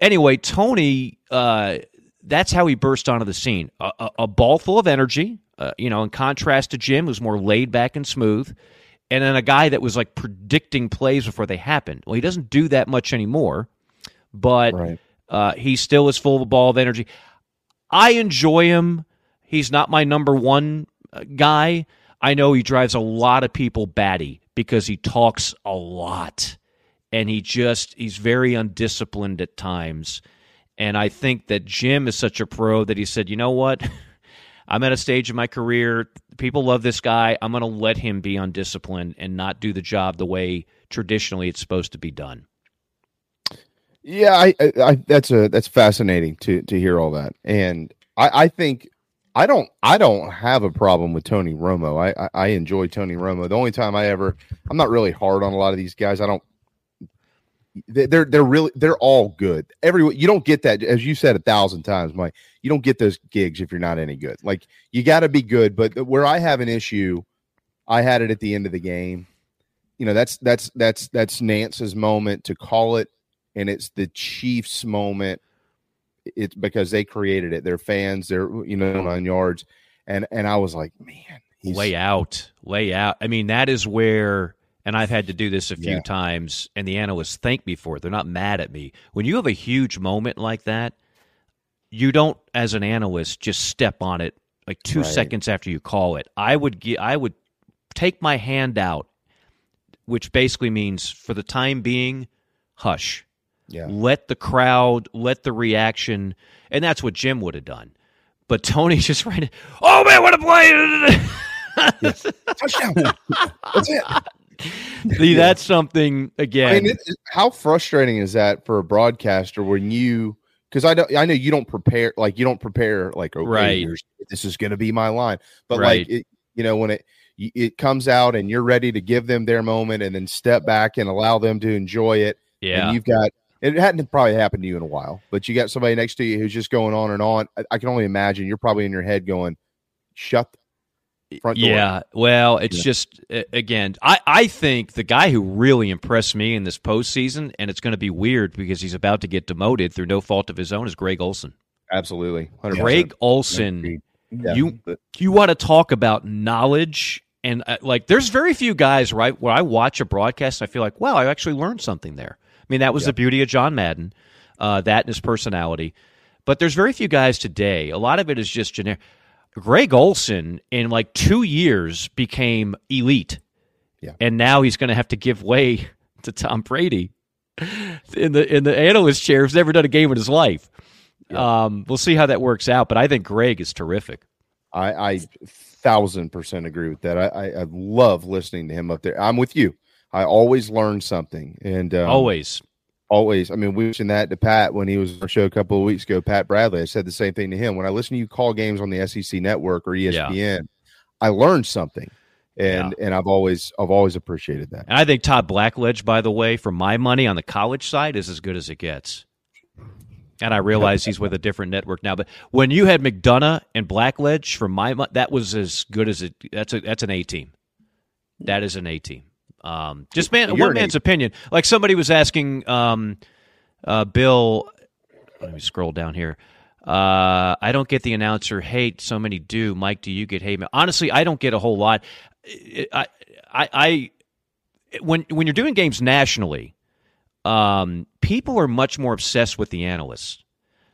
anyway, Tony, uh, that's how he burst onto the scene. A, a, a ball full of energy, uh, you know, in contrast to Jim, who's more laid back and smooth, and then a guy that was like predicting plays before they happened. Well, he doesn't do that much anymore, but Right. uh, he still is full of a ball of energy. I enjoy him. He's not my number one uh, guy. I know he drives a lot of people batty because he talks a lot and he just he's very undisciplined at times. And I think that Jim is such a pro that he said, "You know what? I'm at a stage in my career. People love this guy. I'm going to let him be undisciplined and not do the job the way traditionally it's supposed to be done." Yeah, I, I, I that's a that's fascinating to to hear all that, and I, I think I don't I don't have a problem with Tony Romo. I, I I enjoy Tony Romo. The only time I ever I'm not really hard on a lot of these guys. I don't. They- They're they're really they're all good. Every you don't get that as you said a thousand times, Mike. You don't get those gigs if you're not any good. Like you got to be good. But where I have an issue, I had it at the end of the game. You know that's that's that's that's Nantz's moment to call it and it's the Chiefs' moment. It's because they created it. They're fans. They're you know nine yards, and and I was like, man, lay out, lay out. I mean, that is where, and I've had to do this a few Yeah. times, and the analysts thank me for it. They're not mad at me. When you have a huge moment like that, you don't, as an analyst, just step on it like two Right. seconds after you call it. I would get, I would take my hand out, which basically means for the time being, hush. Yeah. Let the crowd, let the reaction, and that's what Jim would have done. But Tony's just right. Oh man, what a play! touchdown. That's it. See, that's something again. I mean, it, it- how frustrating is that for a broadcaster when you because I don't I know you don't prepare like you don't prepare like okay Right. this is going to be my line, but Right. like it, you know when it it comes out and you're ready to give them their moment and then step back and allow them to enjoy it. Yeah. and you've got it hadn't probably happened to you in a while, but you got somebody next to you who's just going on and on. I, I can only imagine you're probably in your head going, "Shut the front door." Yeah, well, it's Yeah. just again, I I think the guy who really impressed me in this postseason, and it's going to be weird because he's about to get demoted through no fault of his own, is Greg Olsen. absolutely. 100%. Greg Olsen, Yeah. you you want to talk about knowledge and uh, like there's very few guys right where I watch a broadcast I feel like wow I actually learned something there. I mean that was the beauty of John Madden, uh, that and his personality. But there's very few guys today. A lot of it is just generic. Greg Olsen in like two years became elite, Yeah. and now he's going to have to give way to Tom Brady in the in the analyst chair. Who's never done a game in his life. Um, we'll see how that works out, but I think Greg is terrific. I, I thousand percent agree with that. I, I, I love listening to him up there. I'm with you. I always learn something, and um, Always. Always. I mean, we mentioned that to Pat when he was on our show a couple of weeks ago. Pat Bradley. I said the same thing to him when I listen to you call games on the SEC Network or ESPN. I learned something, and and I've always I've always appreciated that. And I think Todd Blackledge, by the way, for my money on the college side, is as good as it gets. And I realize he's with a different network now, but when you had McDonough and Blackledge for my money, that was as good as it. That's a that's an A team. That is an A team. Um, just man, one an man's opinion. Like somebody was asking um, uh, Bill. Let me scroll down here. Uh, I don't get the announcer hate. So many do. Mike, do you get hate? Honestly, I don't get a whole lot. I, I, I when when you're doing games nationally, um, people are much more obsessed with the analysts.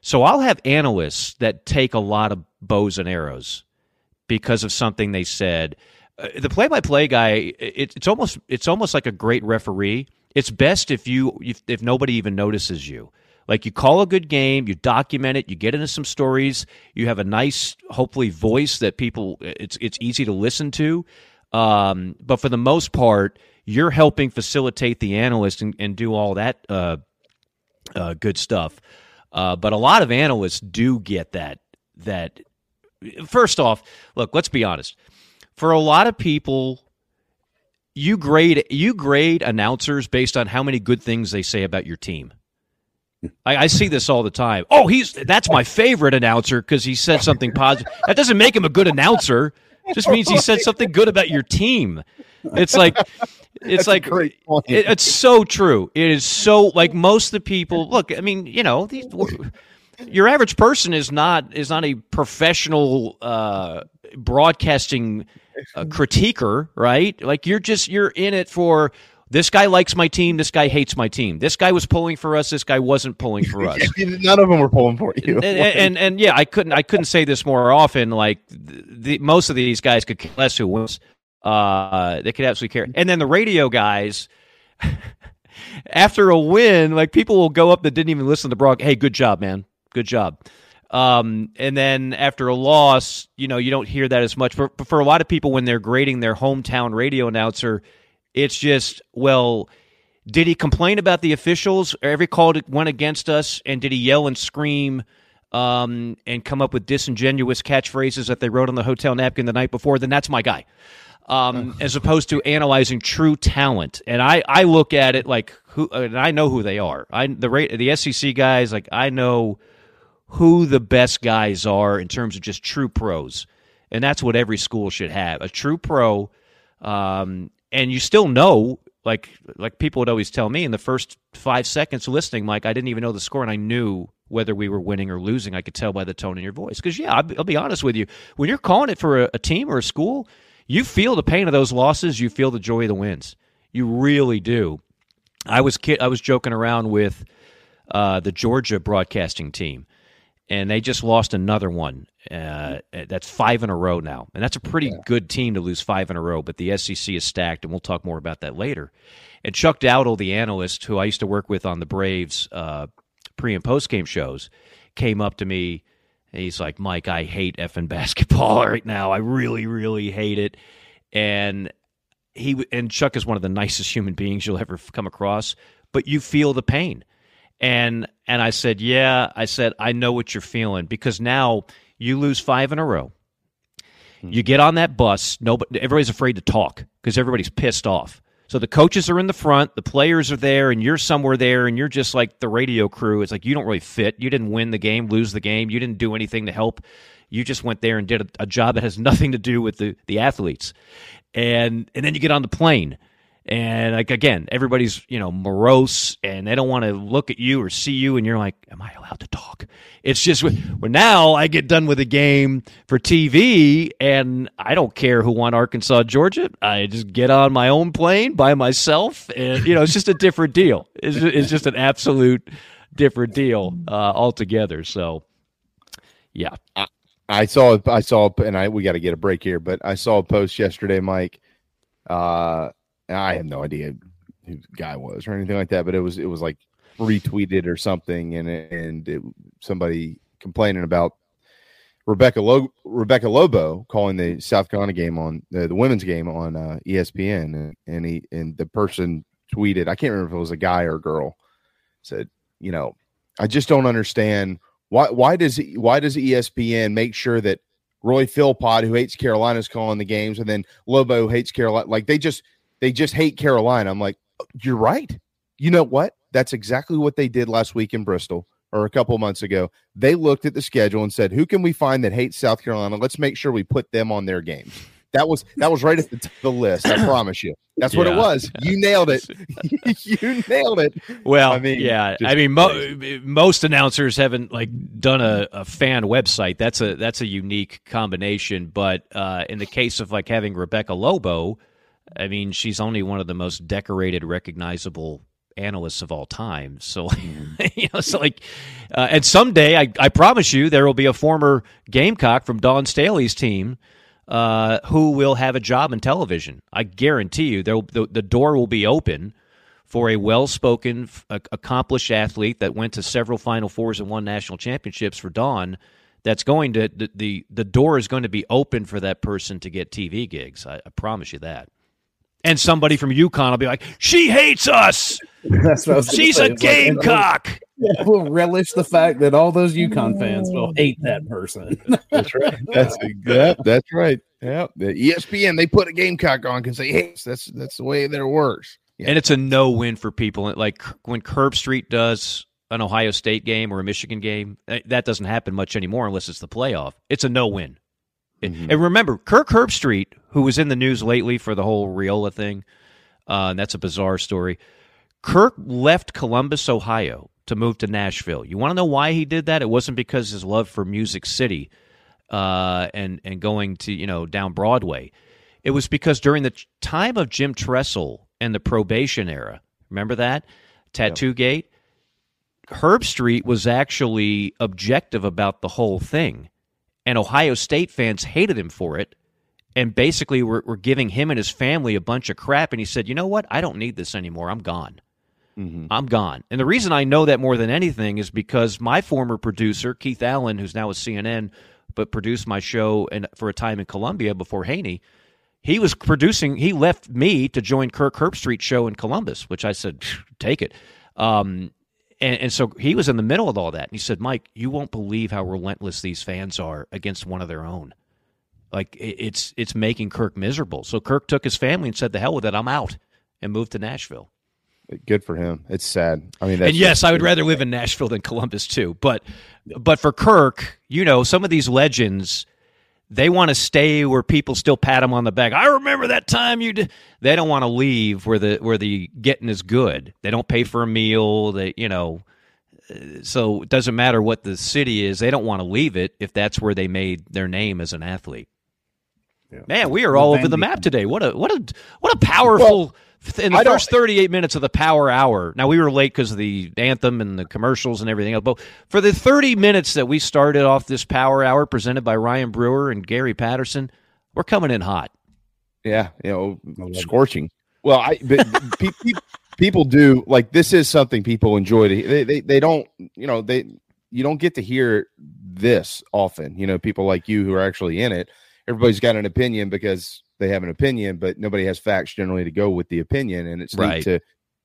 So I'll have analysts that take a lot of bows and arrows because of something they said. Uh, the play-by-play guy, it, it's almost it's almost like a great referee. It's best if you if, if nobody even notices you. Like you call a good game, you document it, you get into some stories, you have a nice, hopefully, voice that people it's it's easy to listen to. Um, but for the most part, you're helping facilitate the analyst and, and do all that uh, uh, good stuff. Uh, but a lot of analysts do get that. That first off, look, let's be honest. For a lot of people, you grade you grade announcers based on how many good things they say about your team. I, I see this all the time. Oh, he's that's my favorite announcer because he said something positive. That doesn't make him a good announcer. It just means he said something good about your team. It's like it's That's like it- it's so true. It is so like most of the people. Look, I mean, you know, these, your average person is not is not a professional uh, broadcasting uh, critiquer, right? Like you're just you're in it for This guy likes my team. This guy hates my team. This guy was pulling for us. This guy wasn't pulling for us. None of them were pulling for you. and, and, and yeah, I couldn't I couldn't say this more often. Like the, the most of these guys could care less who wins. Uh, they could absolutely care. And then the radio guys, after a win, like people will go up that didn't even listen to Brock. Hey, good job, man. Good job. Um, and then after a loss, you know, you don't hear that as much. For for a lot of people, when they're grading their hometown radio announcer, it's just well. Did he complain about the officials? Every call that went against us, and did he yell and scream um, and come up with disingenuous catchphrases that they wrote on the hotel napkin the night before? Then that's my guy um, as opposed to analyzing true talent. And I, I look at it like who, and I know who they are. I the the SEC guys like I know who the best guys are in terms of just true pros, and that's what every school should have a true pro. Um, and you still know, like like people would always tell me in the first five seconds listening, Mike, I didn't even know the score, and I knew whether we were winning or losing. I could tell by the tone in your voice. Because yeah, I'll, be honest with you, when you're calling it for a, a team or a school you feel the pain of those losses. You feel the joy of the wins. You really do. I was I was joking around with uh, the Georgia broadcasting team, and they just lost another one. Uh, that's five in a row now, and that's a pretty yeah. good team to lose five in a row. But the SEC is stacked, and we'll talk more about that later. And Chuck Dowdle, the analyst who I used to work with on the Braves uh, pre and post game shows, came up to me he's like, Mike, I hate effing basketball right now. I really, really hate it. And he and Chuck is one of the nicest human beings you'll ever come across, but you feel the pain. And and I said, yeah. I said, I know what you're feeling because now you lose five in a row. Hmm. You get on that bus. Nobody, everybody's afraid to talk because everybody's pissed off. So the coaches are in the front, the players are there, and you're somewhere there, and you're just like the radio crew. It's like you don't really fit. You didn't win the game, lose the game. You didn't do anything to help. You just went there and did a, a job that has nothing to do with the, the athletes. And and then you get on the plane and like again everybody's you know morose and they don't want to look at you or see you and you're like am i allowed to talk? It's just well now i get done with a game for tv and i don't care who won arkansas georgia. I just get on my own plane by myself and you know it's just a different deal. It's just, it's just an absolute different deal uh, altogether. So yeah. I, I saw i saw and i we got to get a break here but i saw a post yesterday mike uh I have no idea who the guy was or anything like that, but it was it was like retweeted or something, and and it, somebody complaining about Rebecca Lo- Rebecca Lobo calling the South Carolina game on the, the women's game on uh, ESPN, and, and he and the person tweeted, I can't remember if it was a guy or a girl, said, you know, I just don't understand. Why why does why does ESPN make sure that Roy Philpott, who hates Carolina, is calling the games, and then Lobo hates Carolina, like they just they just hate Carolina. I'm like, you're right. You know what? That's exactly what they did last week in Bristol or a couple months ago. They looked at the schedule and said, "Who can we find that hates South Carolina? Let's make sure we put them on their games." That was that was right at the, top of the list. I promise you. That's yeah. what it was. You nailed it. you nailed it. Well, I mean, yeah. I mean, mo- most announcers haven't like done a, a, fan website. That's a that's a unique combination. But uh, in the case of like having Rebecca Lobo, I mean, she's only one of the most decorated, recognizable analysts of all time. So, mm-hmm. you know, so like, uh, and someday, I, I promise you, there will be a former Gamecock from Dawn Staley's team uh, who will have a job in television. I guarantee you, there the, the door will be open for a well-spoken, accomplished athlete that went to several Final Fours and won national championships for Dawn. That's going to the the, the door is going to be open for that person to get TV gigs. I, I promise you that and somebody from UConn will be like, "She hates us. That's what I was She's a gamecock." Like, we'll relish the fact that all those UConn fans will hate that person. that's right. That's yeah, that's right. Yeah, the ESPN they put a gamecock on because they hate. That's that's the way that it works. Yeah. And it's a no win for people. Like when Herbstreit does an Ohio State game or a Michigan game, eh, that doesn't happen much anymore unless it's the playoff. It's a no win. Mm-hmm. And remember, Kirk Herbstreit, who was in the news lately for the whole Riola thing, uh, and that's a bizarre story. Kirk left Columbus, Ohio, to move to Nashville. You want to know why he did that? It wasn't because his love for Music City uh, and and going to you know down Broadway. It was because during the time of Jim Tressel and the probation era. Remember that? Tattoo Gate? Herbstreit was actually objective about the whole thing. And Ohio State fans hated him for it and basically were, were giving him and his family a bunch of crap. And he said, you know what? I don't need this anymore. I'm gone. Mm-hmm. I'm gone. And the reason I know that more than anything is because my former producer, Keith Allen, who's now with CNN, but produced my show and for a time in Columbia before Haney, he was producing. He left me to join Kirk Herbstreit's show in Columbus, which I said, take it. Um, and, and so he was in the middle of all that. And he said, Mike, you won't believe how relentless these fans are against one of their own. Like it's it's making Kirk miserable. So Kirk took his family and said, "The hell with it, I'm out," and moved to Nashville. Good for him. It's sad. I mean, and yes, I would rather live in Nashville than Columbus too. But but for Kirk, you know, some of these legends, they want to stay where people still pat them on the back. I remember that time you did. They don't want to leave where the where the getting is good. They don't pay for a meal. They you know. Uh, so it doesn't matter what the city is. They don't want to leave it if that's where they made their name as an athlete. Yeah. Man, we are all over the map today. What a what a what a powerful well, in the first 38 minutes of the power hour. Now we were late because of the anthem and the commercials and everything else. But for the 30 minutes that we started off this power hour presented by Ryan Brewer and Gary Patterson, we're coming in hot. Yeah, you know, scorching. Well, I but people do like this is something people enjoy. To, they, they they don't you know they you don't get to hear this often. You know, people like you who are actually in it everybody's got an opinion because they have an opinion, but nobody has facts generally to go with the opinion. And it's right. neat to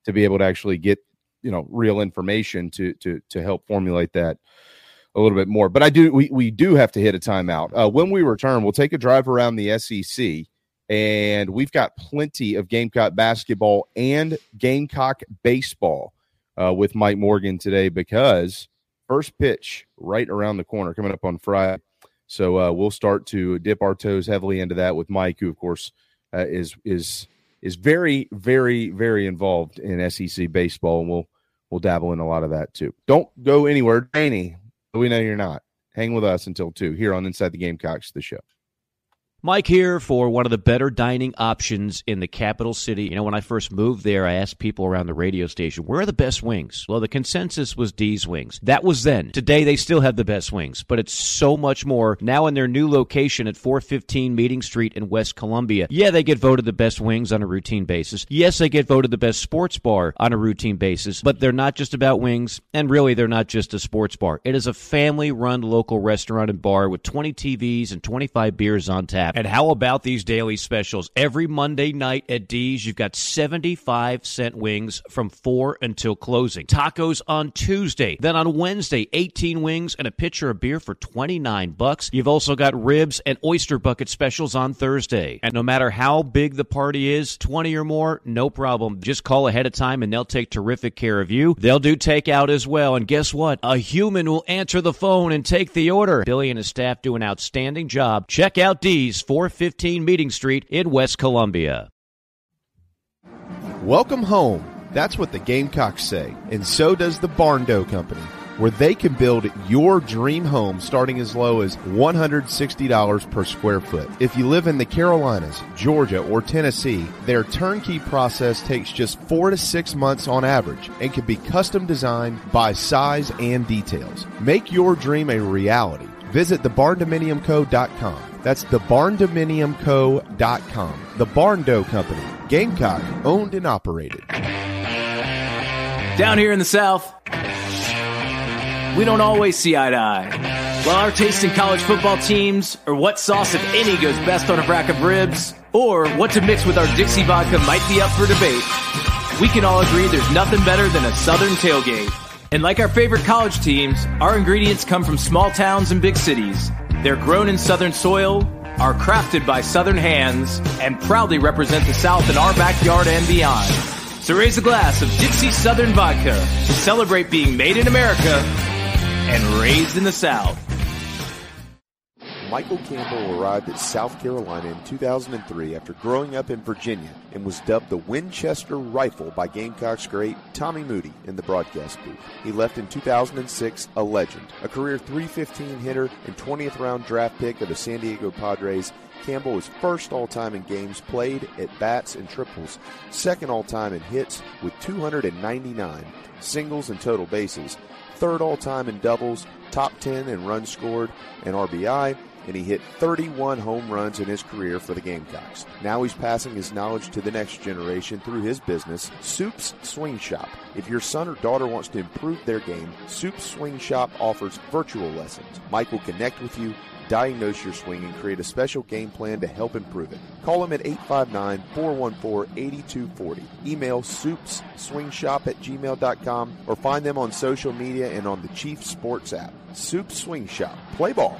to be able to actually get you know real information to to to help formulate that a little bit more. But I do we we do have to hit a timeout. Uh, when we return, we'll take a drive around the SEC. And we've got plenty of Gamecock basketball and Gamecock baseball uh, with Mike Morgan today because first pitch right around the corner coming up on Friday. So uh, we'll start to dip our toes heavily into that with Mike, who of course uh, is is is very very very involved in SEC baseball, and we'll we'll dabble in a lot of that too. Don't go anywhere, Danny. We know you're not. Hang with us until two here on Inside the Gamecocks, the show. Mike here for one of the better dining options in the capital city. You know, when I first moved there, I asked people around the radio station, where are the best wings? Well, the consensus was D's Wings. That was then. Today, they still have the best wings, but it's so much more now in their new location at 415 Meeting Street in West Columbia. Yeah, they get voted the best wings on a routine basis. Yes, they get voted the best sports bar on a routine basis, but they're not just about wings, and really, they're not just a sports bar. It is a family run local restaurant and bar with 20 TVs and 25 beers on tap. And how about these daily specials? Every Monday night at D's, you've got 75 cent wings from 4 until closing. Tacos on Tuesday. Then on Wednesday, 18 wings and a pitcher of beer for 29 bucks. You've also got ribs and oyster bucket specials on Thursday. And no matter how big the party is, 20 or more, no problem. Just call ahead of time and they'll take terrific care of you. They'll do takeout as well. And guess what? A human will answer the phone and take the order. Billy and his staff do an outstanding job. Check out D's 415 Meeting Street in West Columbia. Welcome home. That's what the Gamecocks say, and so does the Barndo Company, where they can build your dream home starting as low as $160 per square foot. If you live in the Carolinas, Georgia, or Tennessee, their turnkey process takes just four to six months on average and can be custom designed by size and details. Make your dream a reality. Visit thebarndominiumco.com. That's thebarndominiumco.com. The Barndo Company, Gamecock, owned and operated. Down here in the South, we don't always see eye to eye. While our taste in college football teams, or what sauce, if any, goes best on a rack of ribs, or what to mix with our Dixie vodka might be up for debate, we can all agree there's nothing better than a Southern tailgate. And like our favorite college teams, our ingredients come from small towns and big cities. They're grown in Southern soil, are crafted by Southern hands, and proudly represent the South in our backyard and beyond. So raise a glass of Dixie Southern Vodka to celebrate being made in America and raised in the South. Michael Campbell arrived at South Carolina in 2003 after growing up in Virginia and was dubbed the Winchester Rifle by Gamecocks great Tommy Moody in the broadcast booth. He left in 2006 a legend, a career 315 hitter and 20th round draft pick of the San Diego Padres. Campbell was first all time in games played at bats and triples, second all time in hits with 299 singles and total bases, third all time in doubles, top 10 in runs scored and RBI, and he hit 31 home runs in his career for the Gamecocks. Now he's passing his knowledge to the next generation through his business, Soup's Swing Shop. If your son or daughter wants to improve their game, Soup's Swing Shop offers virtual lessons. Mike will connect with you diagnose your swing and create a special game plan to help improve it. Call him at 859-414-8240. Email soupsswingshop at gmail.com or find them on social media and on the Chief Sports app. Soup Swing Shop. Play ball.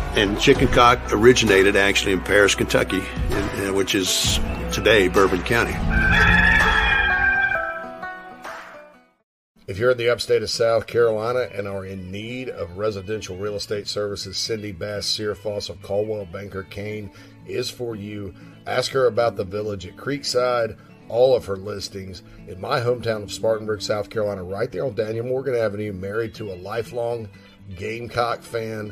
And chicken cock originated actually in Paris, Kentucky, in, uh, which is today Bourbon County. If you're in the upstate of South Carolina and are in need of residential real estate services, Cindy Bass Searfoss of Coldwell Banker Caine is for you. Ask her about the village at Creekside, all of her listings in my hometown of Spartanburg, South Carolina, right there on Daniel Morgan Avenue, married to a lifelong Gamecock fan.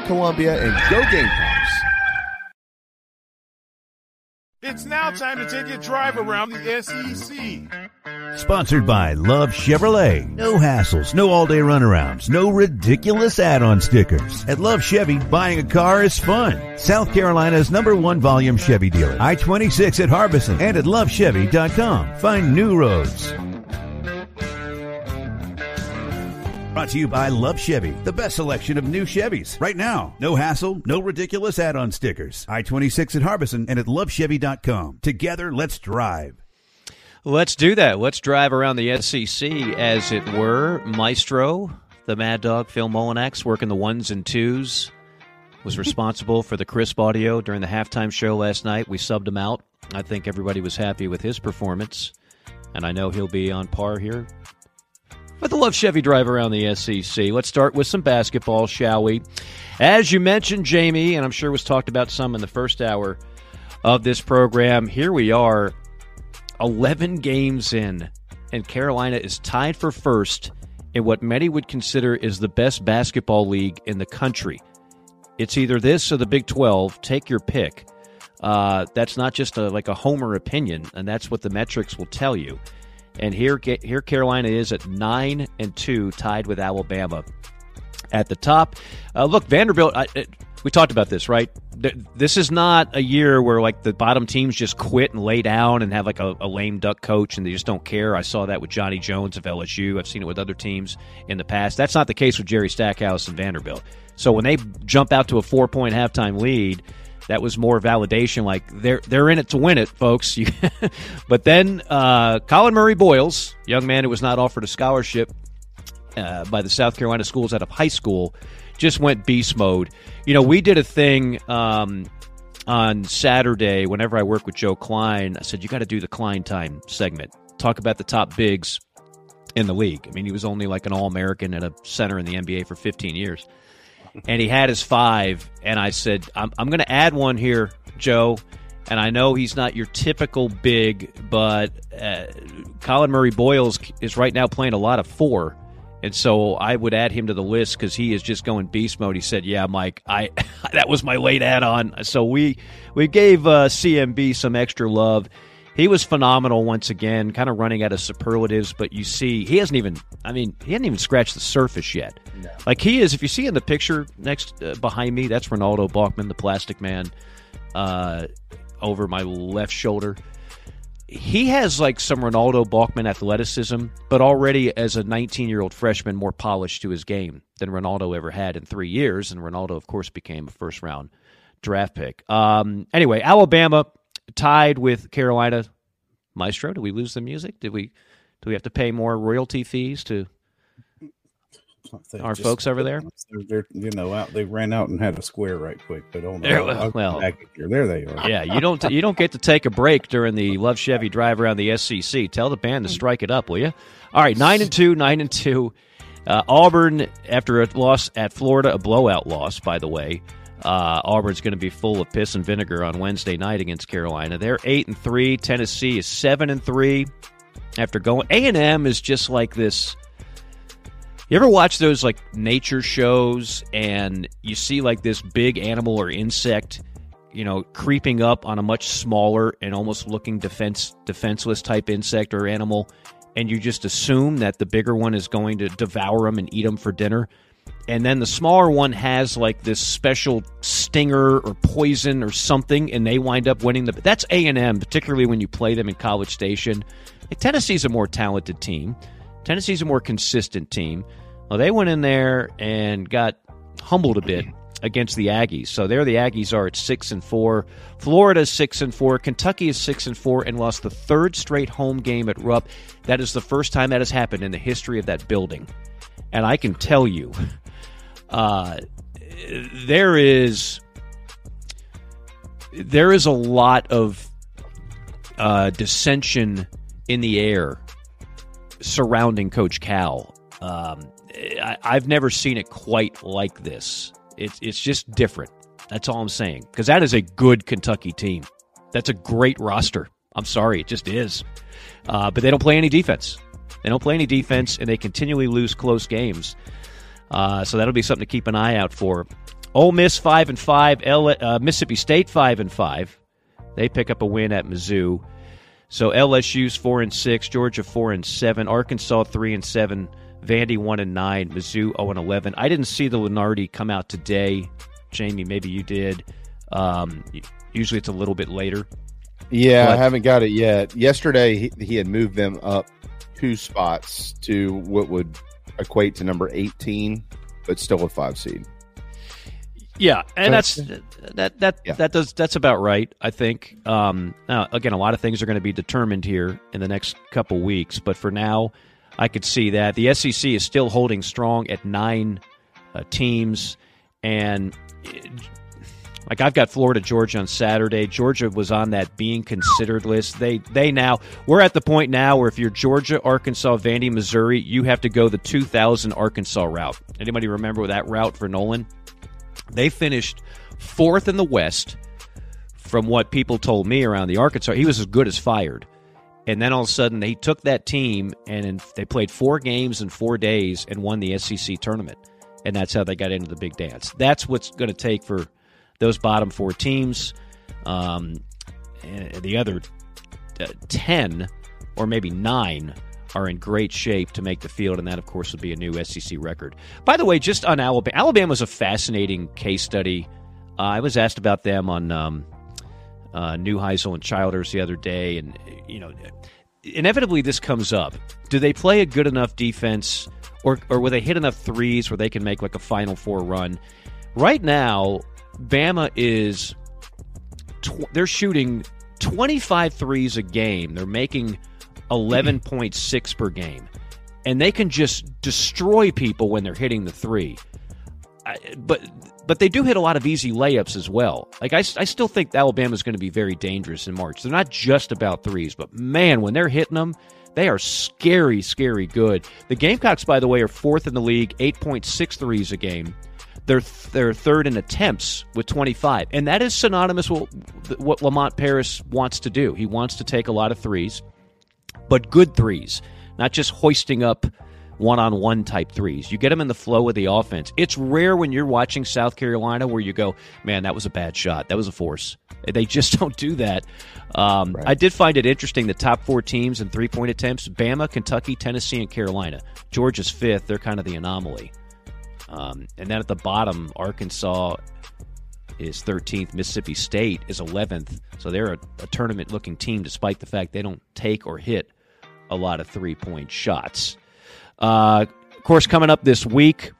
Columbia and go Gamecocks. It's now time to take a drive around the SEC. Sponsored by Love Chevrolet. No hassles, no all day runarounds, no ridiculous add on stickers. At Love Chevy, buying a car is fun. South Carolina's number one volume Chevy dealer. I 26 at Harbison and at lovechevy.com. Find new roads. Brought to you by Love Chevy, the best selection of new Chevys. Right now, no hassle, no ridiculous add on stickers. I 26 at Harbison and at lovechevy.com. Together, let's drive. Let's do that. Let's drive around the SEC, as it were. Maestro, the Mad Dog, Phil Molinax, working the ones and twos, was responsible for the crisp audio during the halftime show last night. We subbed him out. I think everybody was happy with his performance, and I know he'll be on par here with the Love Chevy drive around the SEC. Let's start with some basketball, shall we? As you mentioned, Jamie, and I'm sure was talked about some in the first hour of this program, here we are, 11 games in, and Carolina is tied for first in what many would consider is the best basketball league in the country. It's either this or the Big 12. Take your pick. Uh, that's not just a, like a homer opinion, and that's what the metrics will tell you. And here, here Carolina is at nine and two, tied with Alabama at the top. Uh, look, Vanderbilt. I, it, we talked about this, right? This is not a year where like the bottom teams just quit and lay down and have like a, a lame duck coach and they just don't care. I saw that with Johnny Jones of LSU. I've seen it with other teams in the past. That's not the case with Jerry Stackhouse and Vanderbilt. So when they jump out to a four point halftime lead, that was more validation. Like they're they're in it to win it, folks. But then uh, Collin Murray-Boyles, young man who was not offered a scholarship uh, by the South Carolina schools out of high school, just went beast mode. You know, we did a thing um, on Saturday. Whenever I work with Joe Kleine, I said you got to do the Kleine time segment. Talk about the top bigs in the league. I mean, he was only like an All American and a center in the NBA for 15 years, and he had his five. And I said, I'm, I'm going to add one here, Joe. And I know he's not your typical big, but uh, Collin Murray-Boyles is right now playing a lot of four. And so I would add him to the list because he is just going beast mode. He said, "Yeah, Mike, I that was my late add-on." So we we gave uh, CMB some extra love. He was phenomenal once again, kind of running out of superlatives. But you see, he hasn't even. I mean, he hasn't even scratched the surface yet. Like he is. If you see in the picture next uh, behind me, that's Renaldo Balkman, the Plastic Man, uh, over my left shoulder he has like some Renaldo Balkman athleticism, but already as a 19 year old freshman, more polished to his game than Renaldo ever had in three years. And Renaldo, of course, became a first round draft pick. Um, anyway, Alabama tied with Carolina. Maestro, did we lose the music? Did we? Do we have to pay more royalty fees to our folks over there? They're, you know, out. They ran out and had a square right quick, but on. There- I'll- I'll well- get back here. There they are. Yeah, you don't you don't get to take a break during the Love Chevy drive around the SEC. Tell the band to strike it up, will you? All right, nine and two, nine and two. Uh, Auburn after a loss at Florida, a blowout loss, by the way. Uh, Auburn's going to be full of piss and vinegar on Wednesday night against Carolina. They're eight and three. Tennessee is seven and three. After going, A and M is just like this. You ever watch those like nature shows and you see like this big animal or insect, you know, creeping up on a much smaller and almost looking defense defenseless type insect or animal, and you just assume that the bigger one is going to devour them and eat them for dinner, and then the smaller one has like this special stinger or poison or something, and they wind up winning the. That's A and M, particularly when you play them in College Station. Like Tennessee's a more talented team. Tennessee's a more consistent team. Well, they went in there and got humbled a bit against the Aggies. So there, the Aggies are at six and four. Florida's six and four. Kentucky is six and four and lost the third straight home game at Rupp. That is the first time that has happened in the history of that building. And I can tell you, uh, there is there is a lot of uh, dissension in the air surrounding Coach Cal. Um, I, I've never seen it quite like this. It's it's just different. That's all I'm saying. Because that is a good Kentucky team. That's a great roster. I'm sorry, it just is. Uh, but they don't play any defense. They don't play any defense, and they continually lose close games. Uh, so that'll be something to keep an eye out for. Ole Miss five and five. L- uh, Mississippi State five and five. They pick up a win at Mizzou. So LSU's four and six, Georgia four and seven, Arkansas three and seven, Vandy one and nine, Mizzou zero and eleven. I didn't see the Lunardi come out today. Jamie, maybe you did. Um, usually it's a little bit later. Yeah, I haven't got it yet. Yesterday, he, he had moved them up two spots to what would equate to number 18, but still a five seed. Yeah, and that's Okay. that that that does that's about right. I think. Um, now, again, a lot of things are going to be determined here in the next couple weeks, but for now, I could see that the SEC is still holding strong at nine uh, teams, and eh, like I've got Florida Georgia on Saturday. Georgia was on that being considered list. They they now we're at the point now where if you're Georgia, Arkansas, Vandy, Missouri, you have to go the 2000 Arkansas route. Anybody remember that route for Nolan? They finished fourth in the West. From what people told me around the Arkansas, he was as good as fired. And then all of a sudden, they took that team and they played four games in four days and won the SEC tournament. And that's how they got into the big dance. That's what's going to take for those bottom four teams. Um, the other uh, 10 or maybe nine are in great shape to make the field, and that, of course, would be a new SEC record. By the way, just on Alabama, Alabama's a fascinating case study. Uh, I was asked about them on um, uh, Neuheisel and Childers the other day, and you know, inevitably this comes up. Do they play a good enough defense, or or will they hit enough threes where they can make like a Final Four run? Right now, Bama is tw- they're shooting 25 threes a game. They're making 11.6 per game. And they can just destroy people when they're hitting the three. I, but but they do hit a lot of easy layups as well. Like I, I still think Alabama is going to be very dangerous in March. They're not just about threes, but man, when they're hitting them, they are scary, scary good. The Gamecocks, by the way, are fourth in the league, 8.6 threes a game. They're they're third in attempts with 25, and that is synonymous with what Lamont Paris wants to do. He wants to take a lot of threes, but good threes, not just hoisting up one-on-one type threes. You get them in the flow of the offense. It's rare when you're watching South Carolina where you go, "Man, that was a bad shot. That was a force." They just don't do that. Um, right. I did find it interesting. The top four teams in three-point attempts: Bama, Kentucky, Tennessee, and Carolina. Georgia's fifth. They're kind of the anomaly. Um, and then at the bottom, Arkansas is 13th. Mississippi State is 11th. So they're a, a tournament looking team despite the fact they don't take or hit a lot of three point shots. Uh, of course, coming up this week,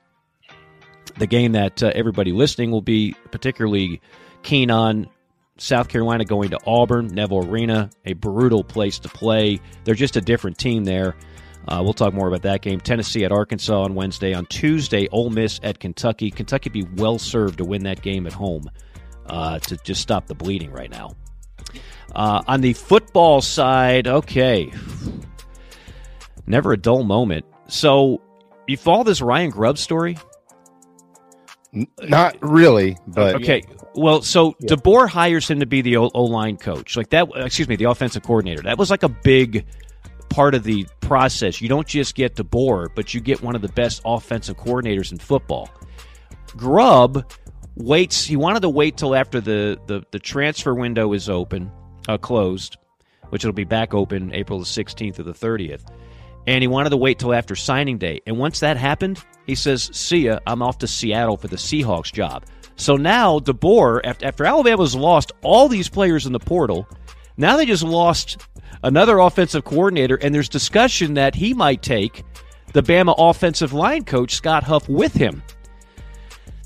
the game that uh, everybody listening will be particularly keen on South Carolina going to Auburn, Neville Arena, a brutal place to play. They're just a different team there. Uh, we'll talk more about that game. Tennessee at Arkansas on Wednesday. On Tuesday, Ole Miss at Kentucky. Kentucky be well served to win that game at home uh, to just stop the bleeding right now. Uh, on the football side, okay, never a dull moment. So, you follow this Ryan Grubb story? Not really, but okay. Well, so yeah. DeBoer hires him to be the O line coach, like that. Excuse me, the offensive coordinator. That was like a big part of the process. You don't just get DeBoer, but you get one of the best offensive coordinators in football. Grubb waits. He wanted to wait till after the the, the transfer window is open, uh, closed, which it'll be back open April the 16th or the 30th. And he wanted to wait till after signing day. And once that happened, he says, "See ya. I'm off to Seattle for the Seahawks job." So now DeBoer, after, after Alabama's lost all these players in the portal, now they just lost another offensive coordinator, and there's discussion that he might take the Bama offensive line coach, Scott Huff, with him.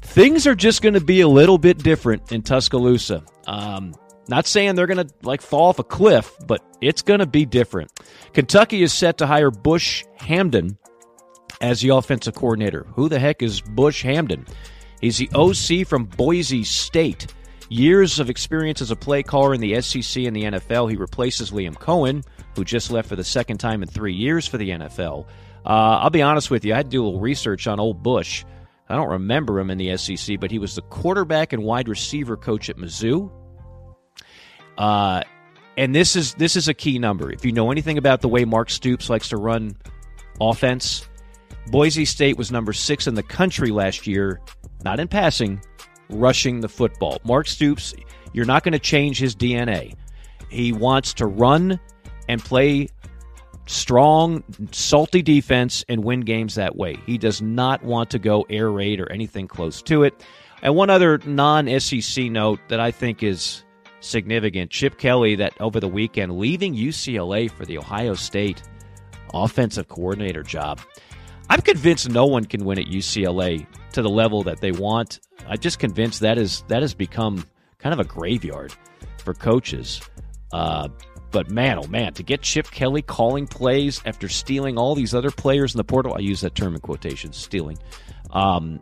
Things are just going to be a little bit different in Tuscaloosa. Um, not saying they're going to like fall off a cliff, but it's going to be different. Kentucky is set to hire Bush Hamdan as the offensive coordinator. Who the heck is Bush Hamdan? He's the OC from Boise State. Years of experience as a play caller in the SEC and the NFL. He replaces Liam Coen, who just left for the second time in three years for the NFL. Uh, I'll be honest with you, I had to do a little research on old Bush. I don't remember him in the SEC, but he was the quarterback and wide receiver coach at Mizzou. Uh, and this is this is a key number. If you know anything about the way Mark Stoops likes to run offense, Boise State was number six in the country last year, not in passing, rushing the football. Mark Stoops, you're not going to change his DNA. He wants to run and play strong, salty defense and win games that way. He does not want to go air raid or anything close to it. And one other non SEC note that I think is significant Chip Kelly, that over the weekend, leaving UCLA for the Ohio State offensive coordinator job. I'm convinced no one can win at UCLA to the level that they want. I'm just convinced that is that has become kind of a graveyard for coaches. Uh, but man, oh man, to get Chip Kelly calling plays after stealing all these other players in the portal, I use that term in quotations, stealing. Um,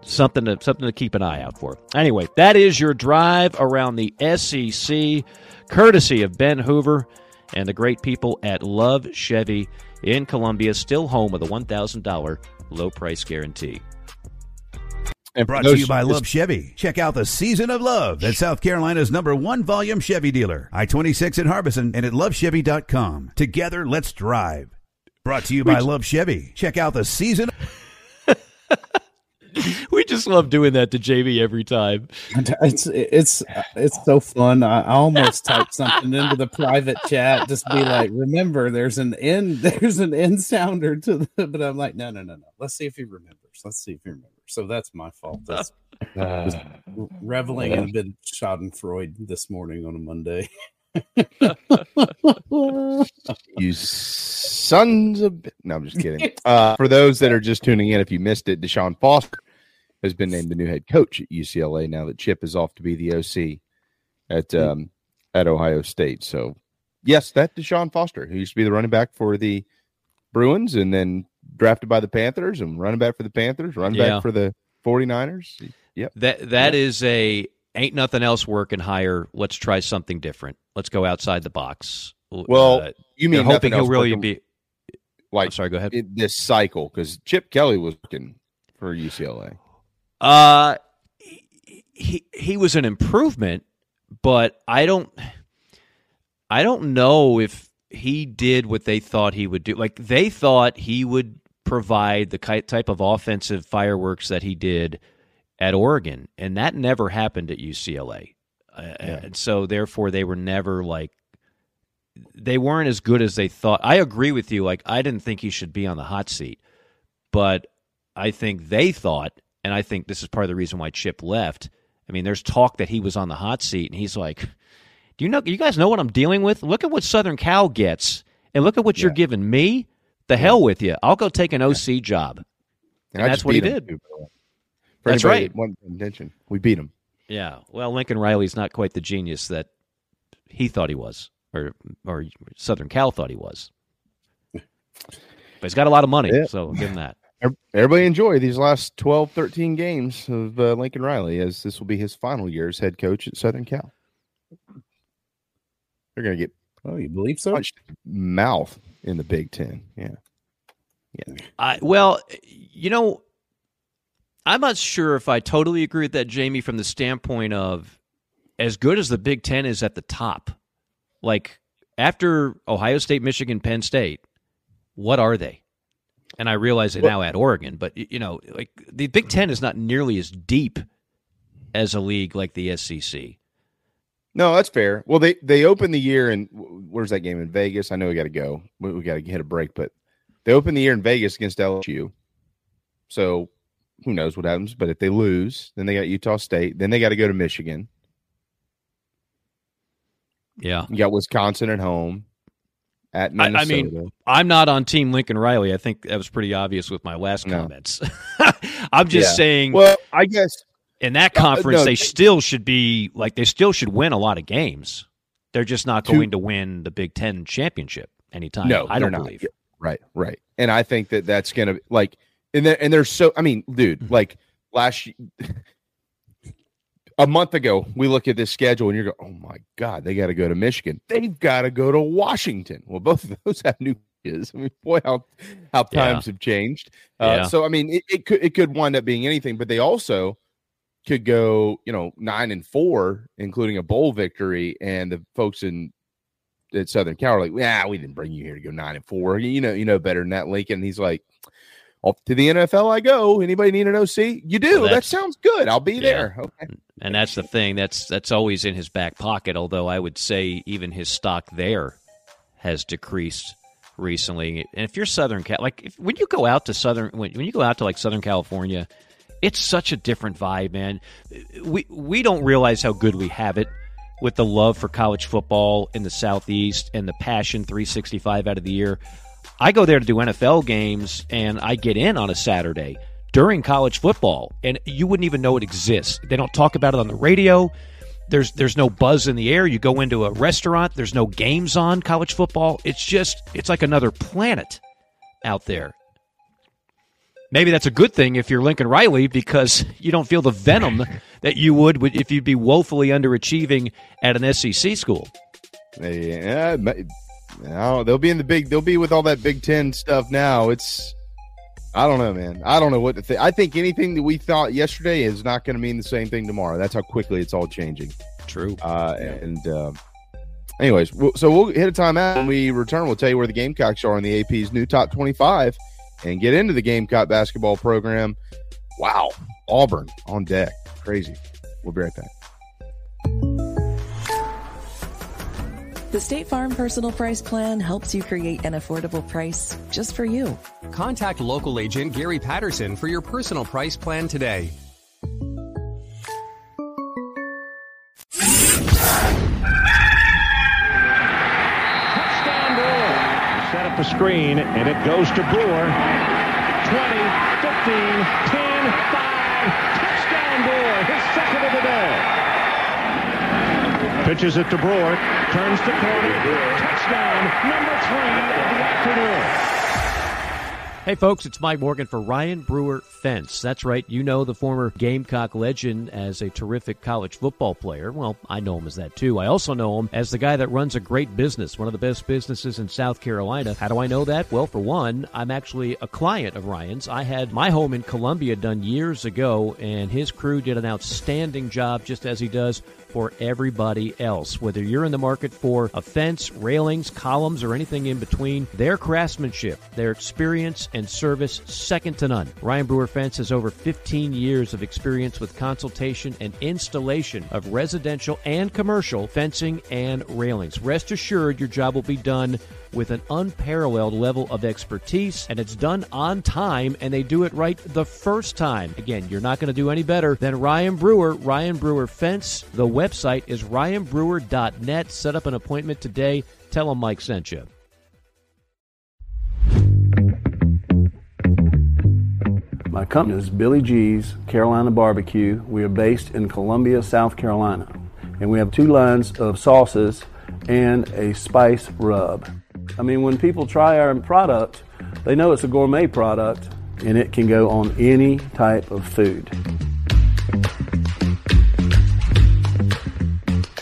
something to something to keep an eye out for. Anyway, that is your drive around the SEC, courtesy of Ben Hoover and the great people at Love Chevy in Columbia, still home with a $1,000 low price guarantee. And brought to you by Love Chevy. Check out the season of love at South Carolina's number one volume Chevy dealer, I 26 in Harbison and at lovechevy.com. Together, let's drive. Brought to you by Love Chevy. Check out the season. we just love doing that to JB every time. It's it's it's so fun. I almost typed something into the private chat, just be like, "Remember, there's an end, there's an end sounder to the." But I'm like, no, no, no, no. Let's see if he remembers. Let's see if he remembers. So that's my fault. That's was reveling in a bit of Schadenfreude this morning on a Monday. you sons of. bi- No, I'm just kidding. Uh, for those that are just tuning in, if you missed it, Deshaun Foster has been named the new head coach at UCLA now that Chip is off to be the OC at um, at Ohio State. So, yes, that Deshaun Foster, who used to be the running back for the Bruins and then drafted by the Panthers and running back for the Panthers, running Yeah. back for the 49ers. Yep. That that is a ain't nothing else working higher. Let's try something different. Let's go outside the box. Well, Uh, you mean hoping he'll really working- be like sorry, go ahead. it- this cycle because Chip Kelly was looking for UCLA. Uh he he was an improvement, but I don't I don't know if he did what they thought he would do. Like they thought he would provide the type of offensive fireworks that he did at Oregon, and that never happened at UCLA. Uh, And so therefore they were never like they weren't as good as they thought. I agree with you. Like I didn't think he should be on the hot seat, but I think they thought, and I think this is part of the reason why Chip left. I mean, there's talk that he was on the hot seat, and he's like, "Do you know? You guys know what I'm dealing with? Look at what Southern Cal gets, and look at what you're giving me. The hell with you! I'll go take an OC job." And, I that's what he beat 'em, did. too, by the way. For That's right. that wasn't paying attention, we beat him. Yeah. Well, Lincoln Riley's not quite the genius that he thought he was, or or Southern Cal thought he was. But he's got a lot of money, Yeah. so give him that. Everybody enjoy these last 12, 13 games of uh, Lincoln Riley, as this will be his final year as head coach at Southern Cal. They're going to get oh, you believe so? punched mouth in the Big Ten. Yeah, yeah. I well, you know, I'm not sure if I totally agree with that, Jamie, from the standpoint of as good as the Big Ten is at the top. Like after Ohio State, Michigan, Penn State, what are they? And I realize it now at Oregon, but you know, like the Big Ten is not nearly as deep as a league like the SEC. No, that's fair. Well, they they opened the year and where's that game in Vegas? I know we got to go. We, we got to hit a break, but they opened the year in Vegas against LSU. So who knows what happens? But if they lose, then they got Utah State. Then they got to go to Michigan. Yeah. You got Wisconsin at home. At I, Minnesota. I mean, I'm not on Team Lincoln Riley. I think that was pretty obvious with my last comments. I'm just Yeah. saying. Well, I guess in that Uh, conference, no, they still should be like they still should win a lot of games. They're just not going to win the Big Ten championship anytime. No, I don't not. believe. Right, right. And I think that that's gonna like, and there, and there's so. I mean, dude, Mm-hmm. like last a month ago, we look at this schedule and you're going, oh my god, they got to go to Michigan. They've got to go to Washington. Well, both of those have new kids. I mean, boy, how how Yeah. times have changed. Uh, Yeah. So I mean, it, it could it could wind up being anything, but they also could go, you know, nine and four, including a bowl victory, and the folks in at Southern Cal are like, yeah, we didn't bring you here to go nine and four. You know, you know better than that, Lincoln. And he's like, off to the NFL I go. Anybody need an OC? You do. Well, that sounds good. I'll be Yeah. there. Okay. And that's the thing. That's that's always in his back pocket. Although I would say even his stock there has decreased recently. And if you're Southern Cal, like if, when you go out to Southern, when, when you go out to like Southern California, it's such a different vibe, man. We we don't realize how good we have it with the love for college football in the Southeast and the passion 365 out of the year. I go there to do NFL games and I get in on a Saturday during college football and you wouldn't even know it exists. They don't talk about it on the radio. There's there's no buzz in the air. You go into a restaurant, there's no games on college football. It's just it's like another planet out there. Maybe that's a good thing if you're Lincoln Riley because you don't feel the venom that you would if you'd be woefully underachieving at an SEC school. Yeah, no, they'll be in the big. They'll be with all that Big Ten stuff now. It's, I don't know, man. I don't know what to think. I think anything that we thought yesterday is not going to mean the same thing tomorrow. That's how quickly it's all changing. True. Uh, and uh, anyways, so we'll hit a timeout when we return. We'll tell you where the Gamecocks are in the AP's new top twenty-five, and get into the Gamecock basketball program. Wow, Auburn on deck, crazy. We'll be right back. The State Farm Personal Price Plan helps you create an affordable price just for you. Contact local agent Gary Patterson for your personal price plan today. Screen, and it goes to Brewer. 20, 15, 10, 5. Touchdown Brewer, his second of the day. Pitches it to Brewer, turns the corner. Touchdown, number three of the afternoon. Hey, folks, it's Mike Morgan for Ryan Brewer Fence. That's right, you know the former Gamecock legend as a terrific college football player. Well, I know him as that too. I also know him as the guy that runs a great business, one of the best businesses in South Carolina. How do I know that? Well, for one, I'm actually a client of Ryan's. I had my home in Columbia done years ago, and his crew did an outstanding job, just as he does for everybody else. Whether you're in the market for a fence, railings, columns, or anything in between, their craftsmanship, their experience, and service second to none. Ryan Brewer Fence has over 15 years of experience with consultation and installation of residential and commercial fencing and railings. Rest assured, your job will be done with an unparalleled level of expertise, and it's done on time, and they do it right the first time. Again, you're not going to do any better than Ryan Brewer, Ryan Brewer Fence. The website is ryanbrewer.net. Set up an appointment today. Tell them Mike sent you. My company is Billy G's Carolina Barbecue. We are based in Columbia, South Carolina, and we have two lines of sauces and a spice rub. I mean, when people try our product, they know it's a gourmet product and it can go on any type of food.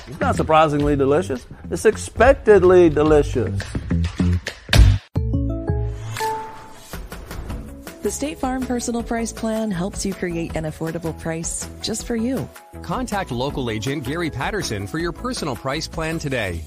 It's not surprisingly delicious, it's expectedly delicious. The State Farm Personal Price Plan helps you create an affordable price just for you. Contact local agent Gary Patterson for your personal price plan today.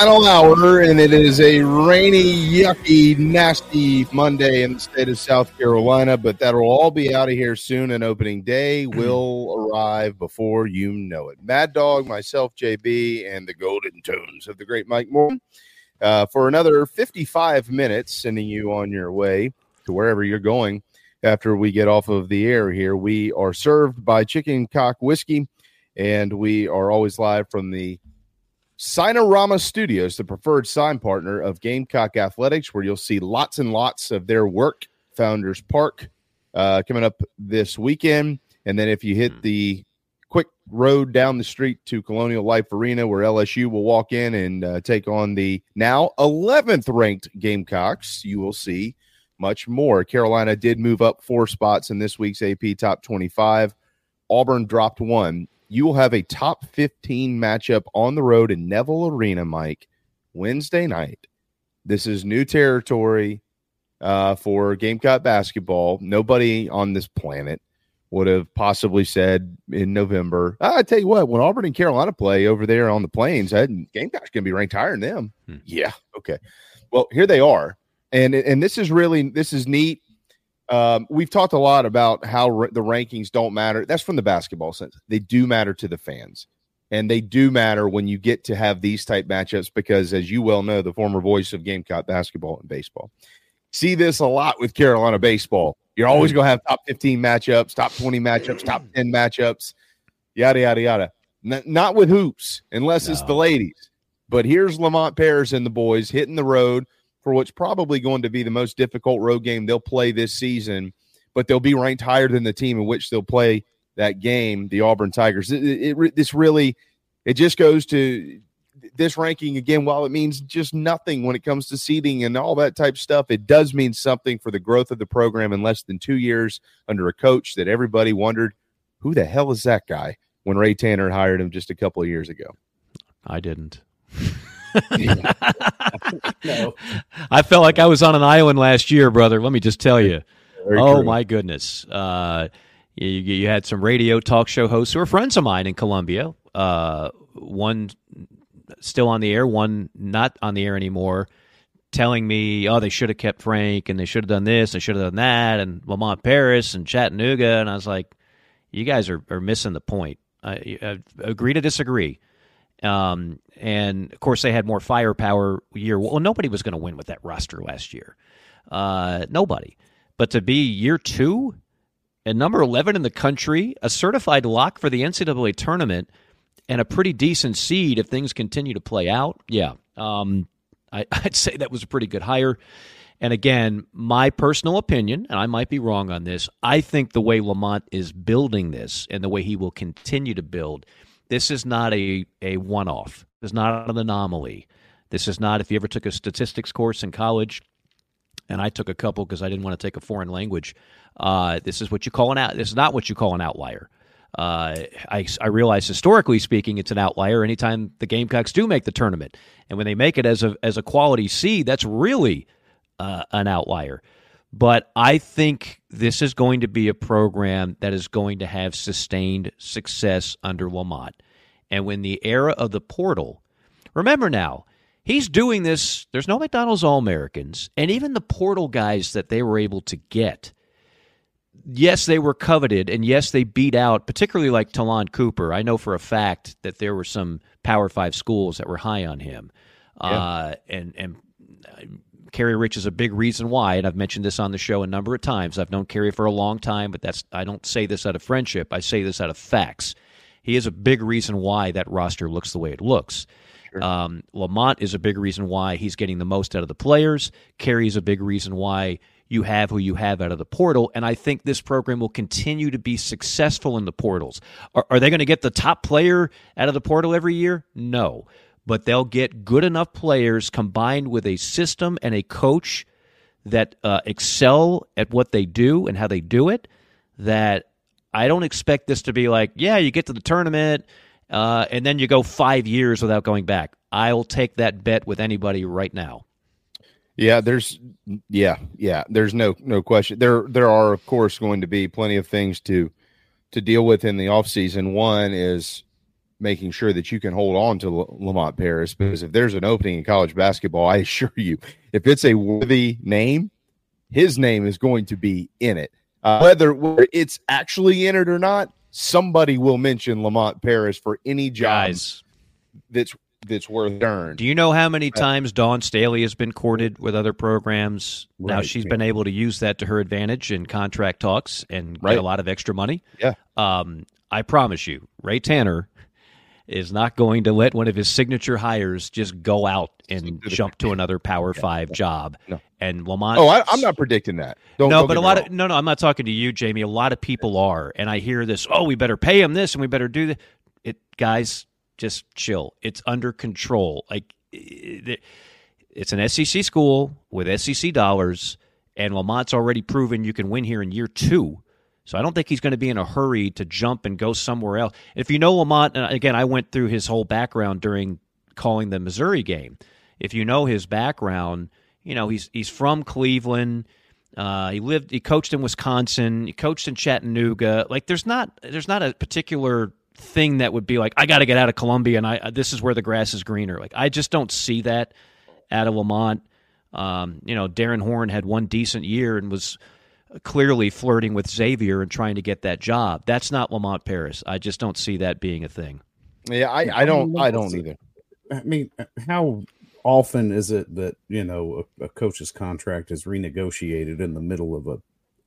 Final hour, and it is a rainy, yucky, nasty Monday in the state of South Carolina, but that'll all be out of here soon, and opening day will arrive before you know it. Mad Dog, myself, JB, and the golden tones of the great Mike Moore uh, for another 55 minutes, sending you on your way to wherever you're going after we get off of the air here. We are served by Chicken Cock Whiskey, and we are always live from the Signarama Studios, the preferred sign partner of Gamecock Athletics, where you'll see lots and lots of their work. Founders Park uh, coming up this weekend. And then if you hit the quick road down the street to Colonial Life Arena, where LSU will walk in and uh, take on the now 11th ranked Gamecocks, you will see much more. Carolina did move up four spots in this week's AP Top 25. Auburn dropped one. You will have a top 15 matchup on the road in Neville Arena, Mike, Wednesday night. This is new territory uh, for Gamecock basketball. Nobody on this planet would have possibly said in November, "Ah, I tell you what, when Auburn and Carolina play over there on the plains, that Gamecock's going to be ranked higher than them. Yeah. Okay. Well, here they are. And, and this is really, this is neat. Um, we've talked a lot about how r- the rankings don't matter. That's from the basketball sense. They do matter to the fans, and they do matter when you get to have these type matchups because, as you well know, the former voice of Gamecock basketball and baseball, see this a lot with Carolina baseball. You're always going to have top 15 matchups, top 20 matchups, top 10 matchups, yada yada yada. N- not with hoops, unless it's the ladies. But here's Lamont Paris and the boys hitting the road for what's probably going to be the most difficult road game they'll play this season, but they'll be ranked higher than the team in which they'll play that game, the Auburn Tigers. It, it, this really, it just goes to this ranking again. While it means just nothing when it comes to seeding and all that type stuff, it does mean something for the growth of the program in less than two years under a coach that everybody wondered who the hell is that guy when Ray Tanner hired him just a couple of years ago. I didn't. no. I felt like I was on an island last year, brother. Let me just tell you. Very oh true. my goodness! Uh, you, you had some radio talk show hosts who are friends of mine in Columbia. Uh, one still on the air, one not on the air anymore, telling me, "Oh, they should have kept Frank, and they should have done this, they should have done that, and Lamont Paris and Chattanooga." And I was like, "You guys are, are missing the point. I, I agree to disagree." Um, and of course, they had more firepower year. Well, nobody was going to win with that roster last year. Uh, nobody. But to be year two and number 11 in the country, a certified lock for the NCAA tournament, and a pretty decent seed if things continue to play out, yeah. Um, I, I'd say that was a pretty good hire. And again, my personal opinion, and I might be wrong on this, I think the way Lamont is building this and the way he will continue to build, this is not a, a one off. This is not an anomaly. This is not, if you ever took a statistics course in college, and I took a couple because I didn't want to take a foreign language. Uh, this is what you call an out. This is not what you call an outlier. Uh, I, I realize historically speaking, it's an outlier anytime the Gamecocks do make the tournament, and when they make it as a as a quality seed, that's really uh, an outlier. But I think this is going to be a program that is going to have sustained success under Lamont. And when the era of the portal, remember now, he's doing this. There's no McDonald's All Americans, and even the portal guys that they were able to get. Yes, they were coveted, and yes, they beat out, particularly like Ta'Lon Cooper. I know for a fact that there were some Power Five schools that were high on him, uh, and and uh, Kerry Rich is a big reason why, and I've mentioned this on the show a number of times. I've known Kerry for a long time, but that's I don't say this out of friendship. I say this out of facts. He is a big reason why that roster looks the way it looks. Um, Lamont is a big reason why he's getting the most out of the players. Kerry is a big reason why you have who you have out of the portal. And I think this program will continue to be successful in the portals. Are, are they going to get the top player out of the portal every year? No. But they'll get good enough players combined with a system and a coach that uh, excel at what they do and how they do it that I don't expect this to be like, yeah, you get to the tournament uh, and then you go five years without going back. I'll take that bet with anybody right now. Yeah, there's yeah, yeah, there's no no question. There there are of course going to be plenty of things to to deal with in the offseason. One is making sure that you can hold on to L- Lamont Paris because if there's an opening in college basketball, I assure you, if it's a worthy name, his name is going to be in it. Uh, whether, whether it's actually in it or not, somebody will mention Lamont Paris for any job Guys. that's that's worth earned. Do you know how many times Dawn Staley has been courted with other programs? now Right, she's yeah. been able to use that to her advantage in contract talks and Right. get a lot of extra money. Yeah. Um, I promise you, Ray Tanner is not going to let one of his signature hires just go out and jump to another Power Five job. No. And Lamont. Oh, I, I'm not predicting that. Don't, no, don't but a lot wrong. of no, no. I'm not talking to you, Jamie. A lot of people are, and I hear this. Oh, we better pay him this, and we better do that. It, guys, just chill. It's under control. Like it's an SEC school with SEC dollars, and Lamont's already proven you can win here in year two. So I don't think he's going to be in a hurry to jump and go somewhere else. If you know Lamont, and again, I went through his whole background during calling the Missouri game. If you know his background, you know he's he's from Cleveland. Uh, he lived, he coached in Wisconsin. He coached in Chattanooga. Like there's not there's not a particular thing that would be like I got to get out of Columbia and I this is where the grass is greener. Like I just don't see that out of Lamont. Um, you know, Darrin Horn had one decent year and was clearly flirting with Xavier and trying to get that job. That's not Lamont Paris. I just don't see that being a thing. Yeah, I, I don't I don't either. I mean, how often is it that you know a, a coach's contract is renegotiated in the middle of a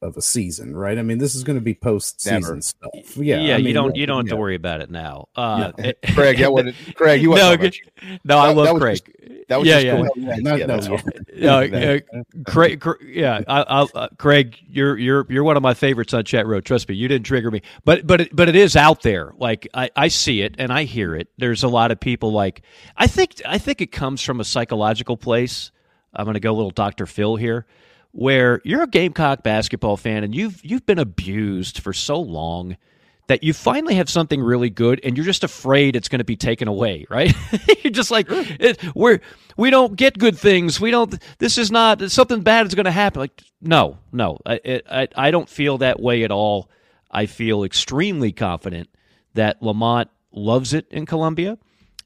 of a season, right? I mean, this is going to be post Never. season stuff. Yeah, yeah. I you don't you don't have yeah. to worry about it now. Uh, Yeah. Craig, that wasn't- Craig, he wasn't no, talking no. I love that Craig. just- that was yeah, just yeah. coincidence. No, Yeah, no, that's yeah. Yeah, uh, Craig, Craig, yeah, I, I'll, uh, Craig, you're you're you're one of my favorites on Chat Road. Trust me, you didn't trigger me, but but it, but it is out there. Like I, I see it and I hear it. There's a lot of people like I think I think it comes from a psychological place. I'm going to go a little Dr. Phil here, where you're a Gamecock basketball fan and you've you've been abused for so long that you finally have something really good and you're just afraid it's going to be taken away, right? you're just like it, we're we don't get good things. We don't. This is not something bad is going to happen. Like no, no, I, it, I I don't feel that way at all. I feel extremely confident that Lamont loves it in Columbia,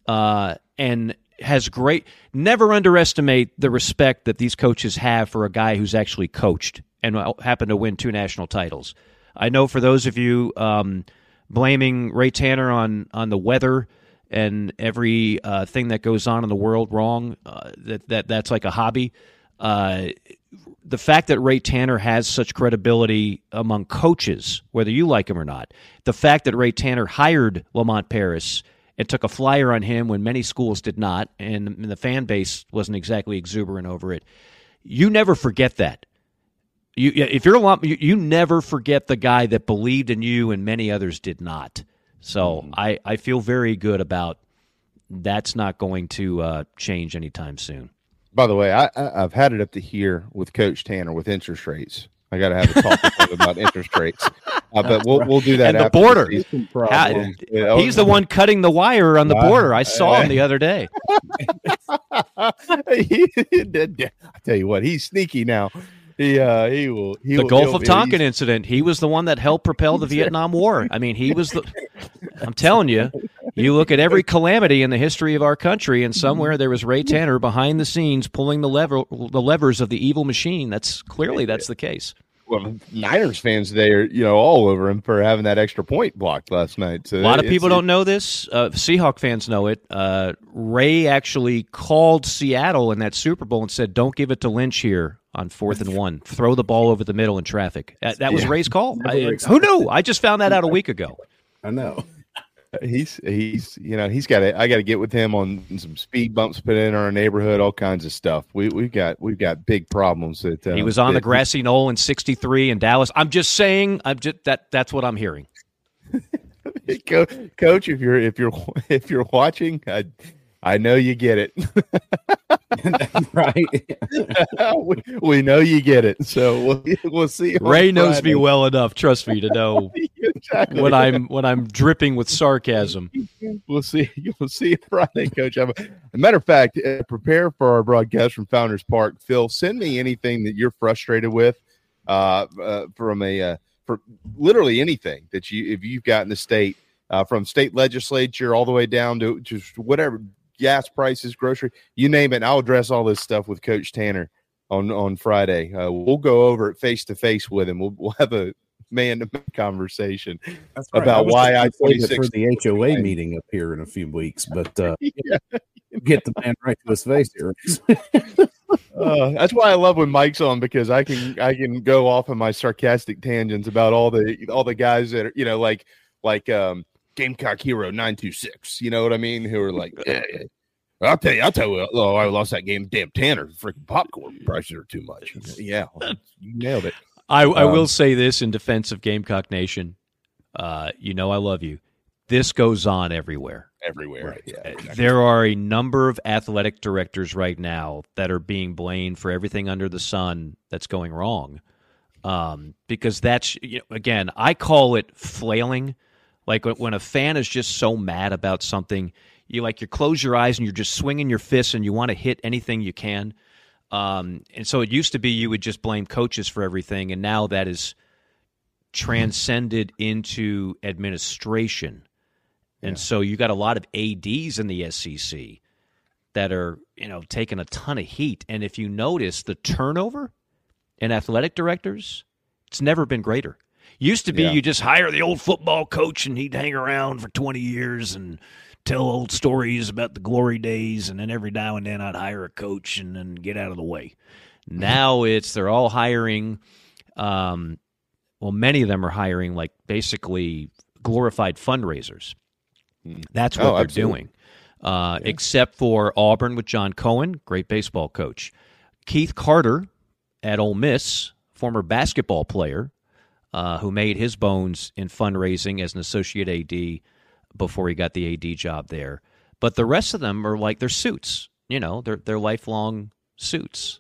uh, and has great. Never underestimate the respect that these coaches have for a guy who's actually coached and happened to win two national titles. I know for those of you um, blaming Ray Tanner on on the weather and every uh, thing that goes on in the world wrong, uh, that that that's like a hobby. Uh, the fact that Ray Tanner has such credibility among coaches, whether you like him or not, the fact that Ray Tanner hired Lamont Paris and took a flyer on him when many schools did not, and the fan base wasn't exactly exuberant over it. You never forget that. You, if you're a Lam- you, you never forget the guy that believed in you and many others did not. So I, I feel very good about that's not going to uh, change anytime soon. By the way, I, I I've had it up to here with Coach Tanner with interest rates. I got to have a talk with him about interest rates. Uh, but we'll we'll do that and the border. season. How- Yeah, he's the one cutting the wire on the border. I saw him the other day. He did- I tell you what, he's sneaky now. He uh he will he the will, Gulf of Tonkin incident. He was the one that helped propel the Vietnam War. I mean, he was the. I'm telling you, you look at every calamity in the history of our country, and somewhere there was Ray Tanner behind the scenes pulling the lever, the levers of the evil machine. That's clearly that's the case. Well, Niners fans today are you know all over him for having that extra point blocked last night. So A lot of people don't know this. Uh, Seahawk fans know it. Uh, Ray actually called Seattle in that Super Bowl and said, "Don't give it to Lynch here on fourth and one. Throw the ball over the middle in traffic." That, that was Yeah. Ray's call. I- who knew? I just found that out a week ago. I know. He's he's you know he's got to I got to get with him on some speed bumps put in our neighborhood, all kinds of stuff. We we've got we've got big problems. That uh, He was on the grassy knoll in '63 in Dallas. I'm just saying. I'm just that. That's what I'm hearing. Co- Coach, if you're if you're if you're watching, I I know you get it. right. we, we know you get it. So we'll, we'll see. Ray knows Friday. me well enough. Trust me to know Exactly. when I'm when I'm dripping with sarcasm. We'll see. We'll see you Friday, Coach. I'm, a matter of fact, uh, prepare for our broadcast from Founders Park. Phil, send me anything that you're frustrated with, uh, uh, from a uh, for literally anything that you if you've got in the state, uh, from state legislature all the way down to just whatever gas prices, grocery, you name it. I'll address all this stuff with Coach Tanner on on Friday. Uh, we'll go over it face to face with him. We'll, we'll have a man to man conversation right. about was why I it 26 for the HOA meeting up here in a few weeks, but uh, get the man right to his face here. Uh, that's why I love when Mike's on because I can I can go off on my sarcastic tangents about all the all the guys that are you know like like um Gamecock Hero nine two six. You know what I mean? Who are like, "Yeah, yeah. I'll tell you, I'll tell you. Oh, I lost that game. Damn, Tanner, freaking popcorn prices are too much. Yeah, you nailed it. I, I Um, will say this in defense of Gamecock Nation. Uh, you know I love you. This goes on everywhere. everywhere. Yeah, There are a number of athletic directors right now that are being blamed for everything under the sun that's going wrong. Um, because that's you know, again, I call it flailing. Like when- a fan is just so mad about something, you like you close your eyes and you're just swinging your fists and you want to hit anything you can. Um, and so it used to be you would just blame coaches for everything, and now that is transcended into administration. And so you got a lot of ADs in the SEC that are, you know, taking a ton of heat. And if you notice the turnover in athletic directors It's never been greater. Used to be Yeah. you just hire the old football coach and he'd hang around for 20 years and tell old stories about the glory days and then every now and then I'd hire a coach and then get out of the way. Now it's they're all hiring um well many of them are hiring like basically glorified fundraisers. That's what Oh, they're absolutely. doing. Uh, Except for Auburn with John Cohen, great baseball coach. Keith Carter at Ole Miss, former basketball player, uh, who made his bones in fundraising as an associate AD before he got the AD job there. But the rest of them are like they're suits, you know, they're they're lifelong suits.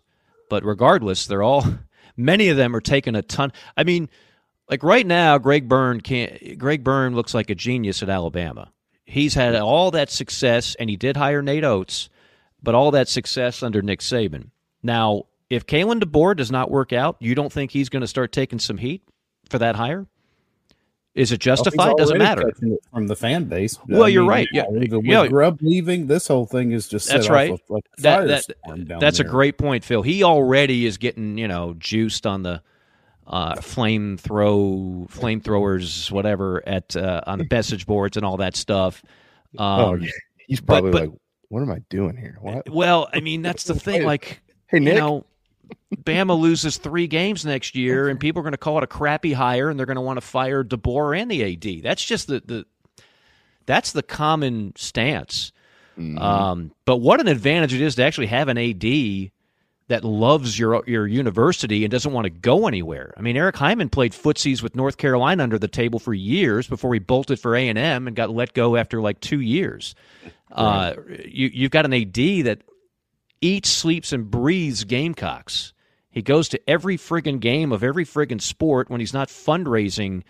But regardless, they're all many of them are taking a ton. I mean, like right now, Greg Byrne can't. Greg Byrne looks like a genius at Alabama. He's had all that success, and he did hire Nate Oats, but all that success under Nick Saban. Now, if Kalen DeBoer does not work out, you don't think he's going to start taking some heat for that hire? Is it justified? Well, Doesn't matter. from the fan base. Well, you're right. Yeah. with, with Yeah. Grubb leaving, this whole thing is just set That's right. a- like That- that- that's a great point, Phil. He already is getting you know juiced on the uh, flame throw flamethrowers, whatever, at uh, on the message boards and all that stuff. Um, oh, yeah. he's probably but- like, "What am I doing here? What?" Well, I mean, that's the thing. Like, Hey, you know, Bama loses three games next year, and people are going to call it a crappy hire, and they're going to want to fire DeBoer and the AD. That's just the the that's the common stance. Um, but what an advantage it is to actually have an AD that loves your your university and doesn't want to go anywhere. I mean, Eric Hyman played footsies with North Carolina under the table for years before he bolted for A and M and got let go after like two years. Uh, you you've got an AD that eats, sleeps, and breathes Gamecocks. He goes to every friggin' game of every friggin' sport when he's not fundraising.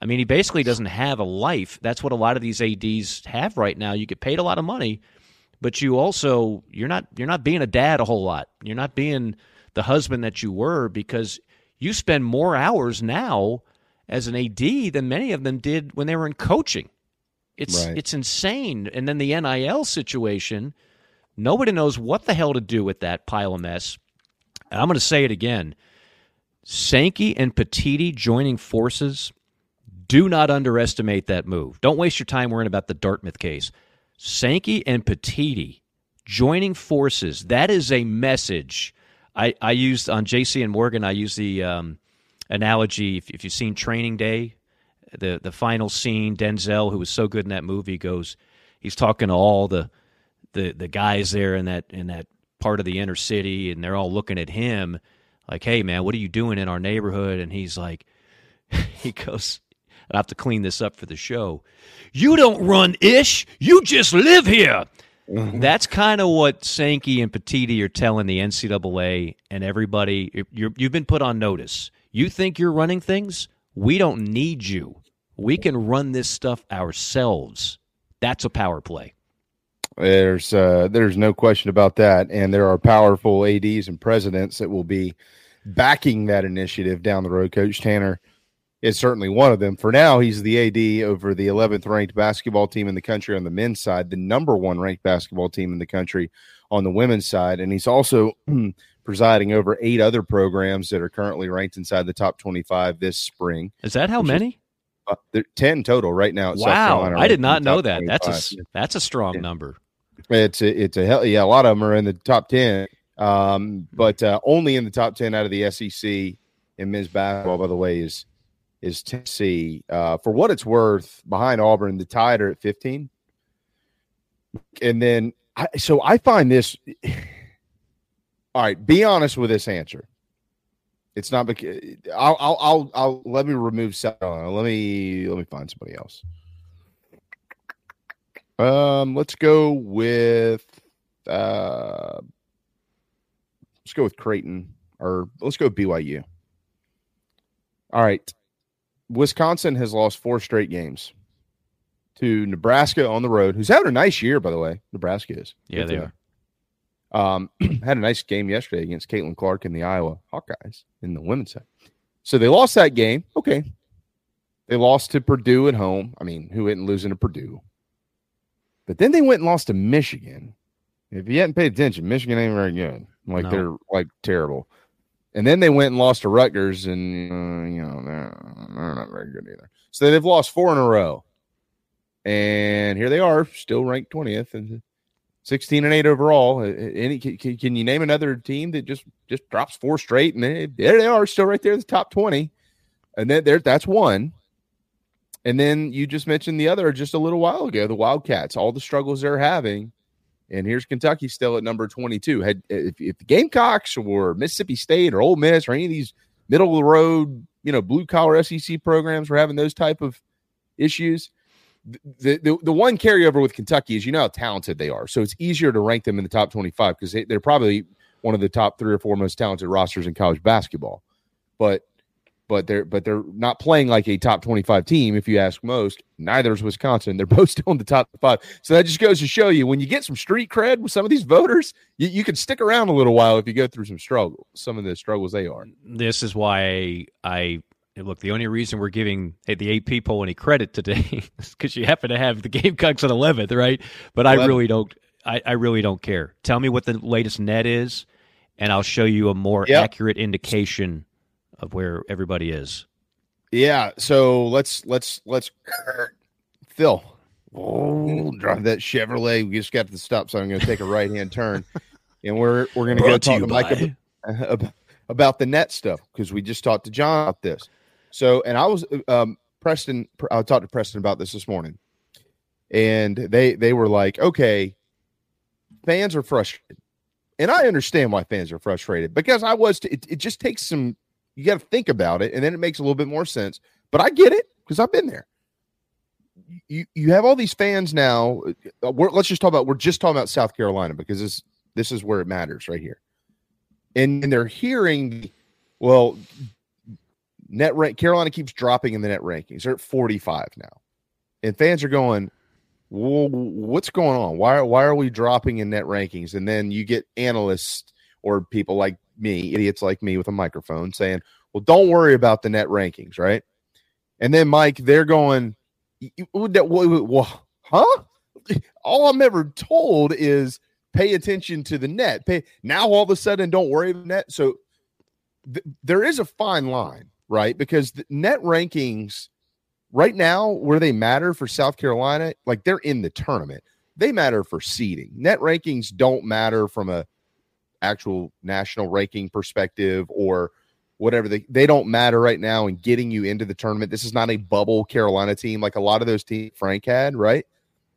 I mean, he basically doesn't have a life. That's what a lot of these ads have right now. You get paid a lot of money, but you also you're not you're not being a dad a whole lot. You're not being the husband that you were because you spend more hours now as an AD than many of them did when they were in coaching. It's Right. it's insane. And then the NIL situation, nobody knows what the hell to do with that pile of mess. And I'm going to say it again. Sankey and Petitti joining forces. Do not underestimate that move. Don't waste your time worrying about the Dartmouth case. Sankey and Petitti joining forces. That is a message. I, I used on JC and Morgan. I used the um, analogy. If, if you've seen Training Day, the the final scene, Denzel, who was so good in that movie, goes. He's talking to all the the the guys there in that in that part of the inner city, and they're all looking at him like, "Hey, man, what are you doing in our neighborhood?" And he's like, he goes, "I have to clean this up for the show. You don't run ish. You just live here." Mm-hmm. That's kind of what Sankey and Petitti are telling the NCAA and everybody. You're, you've been put on notice. You think you're running things? We don't need you. We can run this stuff ourselves. That's a power play. There's uh, there's no question about that, and there are powerful ads and presidents that will be backing that initiative down the road. Coach Tanner is certainly one of them. For now, he's the AD over the 11th ranked basketball team in the country on the men's side, the number one ranked basketball team in the country on the women's side, and he's also presiding over eight other programs that are currently ranked inside the top 25 this spring. Is that how many? uh, there- 10 total right now. Wow, I did not know that. That's a s- 25. that's a strong number. It's a, it's a hell yeah. A lot of them are in the top ten, um, but uh, only in the top ten out of the SEC in men's basketball. By the way, is is Tennessee. Uh, for what it's worth, behind Auburn, the Tide are at fifteen, and then I, so I find this. All right, be honest with this answer. It's not because I'll I'll I'll, I'll let me remove Let me let me find somebody else. Um, let's go with uh let's go with Creighton or let's go with BYU. All right. Wisconsin has lost four straight games to Nebraska on the road, who's having a nice year, by the way. Nebraska is. Yeah, Good they for them. Um, had a nice game yesterday against Caitlin Clark and the Iowa Hawkeyes in the women's side. So they lost that game. Okay. They lost to Purdue at home. I mean, who isn't losing to Purdue? But then they went and lost to Michigan. If you hadn't paid attention, Michigan ain't very good. Like No. they're like terrible. And then they went and lost to Rutgers, and uh, you know they're, they're not very good either. So they've lost four in a row, and here they are, still ranked twentieth and sixteen and eight overall. Any can, can you name another team that just just drops four straight, and they, there they are, still right there in the top twenty, and then there that's one. And then you just mentioned the other just a little while ago, the Wildcats, all the struggles they're having. And here's Kentucky still at number 22. Had if, if the Gamecocks or Mississippi State or Ole Miss or any of these middle of the road, you know, blue collar SEC programs were having those type of issues, the, the the one carryover with Kentucky is you know how talented they are. So it's easier to rank them in the top 25 because they, they're probably one of the top three or four most talented rosters in college basketball. But but they're but they're not playing like a top 25 team if you ask most. Neither is wisconsin. They're both still in the top five. So that just goes to show you when you get some street cred with some of these voters you, you can stick around a little while if you go through some struggle some of the struggles they are. This is why i look the only reason we're giving the AP people any credit today is because you happen to have the gamecocks at 11th right? But 11. i really don't I, I really don't care. Tell me what the latest net is and i'll show you a more yep. accurate indication of where everybody is. Yeah, so let's let's let's Phil. Oh, drive that Chevrolet. We just got to the stop sign. I'm going to take a right hand turn, and we're we're going to go talk to Mike about, about the net stuff because we just talked to John about this. So, and I was um, Preston. I talked to Preston about this this morning, and they they were like, okay, fans are frustrated, and I understand why fans are frustrated because I was. T- it, it just takes some you got to think about it, and then it makes a little bit more sense. But I get it because I've been there. You you have all these fans now. Uh, let's just talk about. We're just talking about South Carolina because this this is where it matters right here. And, and they're hearing, well, net rank. Carolina keeps dropping in the net rankings. They're at forty five now, and fans are going, well, what's going on? Why why are we dropping in net rankings? And then you get analysts or people like me, idiots like me with a microphone saying, well, don't worry about the net rankings, right? And then, Mike, they're going, huh? All I'm ever told is pay attention to the net. Pay now. All of a sudden, don't worry about net. So th- there is a fine line, right? Because the net rankings right now, where they matter for South Carolina, like they're in the tournament, they matter for seeding. Net rankings don't matter from a actual national ranking perspective or whatever they, they don't matter right now in getting you into the tournament. This is not a bubble Carolina team like a lot of those teams Frank had, right?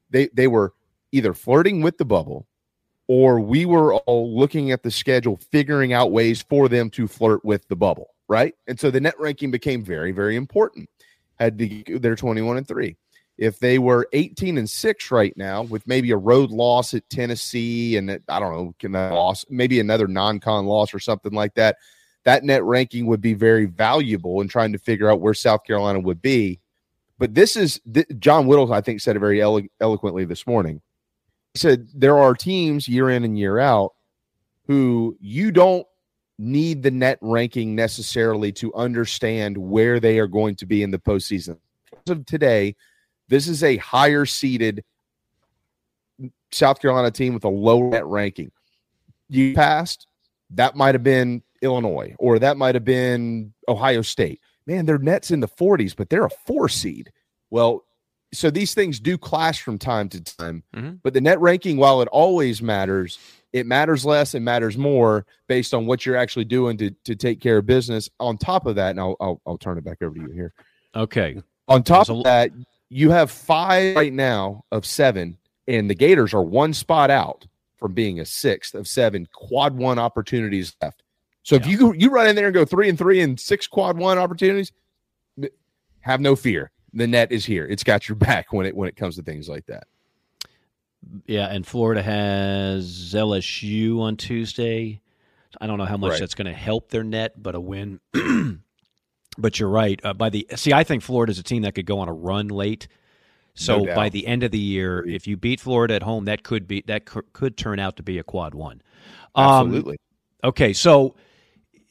They they were either flirting with the bubble or we were all looking at the schedule figuring out ways for them to flirt with the bubble, right? And so the net ranking became very very important. Had to, they're 21 and 3 if they were 18 and 6 right now with maybe a road loss at Tennessee and I don't know, can that loss, maybe another non-con loss or something like that, that net ranking would be very valuable in trying to figure out where South Carolina would be. But this is th- John Whittle, I think, said it very elo- eloquently this morning. He said there are teams year in and year out who you don't need the net ranking necessarily to understand where they are going to be in the postseason. As of today, this is a higher seeded South Carolina team with a lower net ranking. You passed, that might have been Illinois or that might have been Ohio State. Man, their net's in the 40s, but they're a four seed. Well, so these things do clash from time to time, mm-hmm. but the net ranking, while it always matters, it matters less and matters more based on what you're actually doing to, to take care of business. On top of that, and I'll, I'll, I'll turn it back over to you here. Okay. On top of that, you have five right now of seven, and the Gators are one spot out from being a sixth of seven quad one opportunities left. So yeah. if you you run in there and go three and three and six quad one opportunities, have no fear. The net is here. It's got your back when it when it comes to things like that. Yeah, and Florida has LSU on Tuesday. I don't know how much right. that's going to help their net, but a win But you're right. Uh, by the see, I think Florida's a team that could go on a run late. So no by the end of the year, if you beat Florida at home, that could be that could, could turn out to be a quad one. Um, Absolutely. Okay, so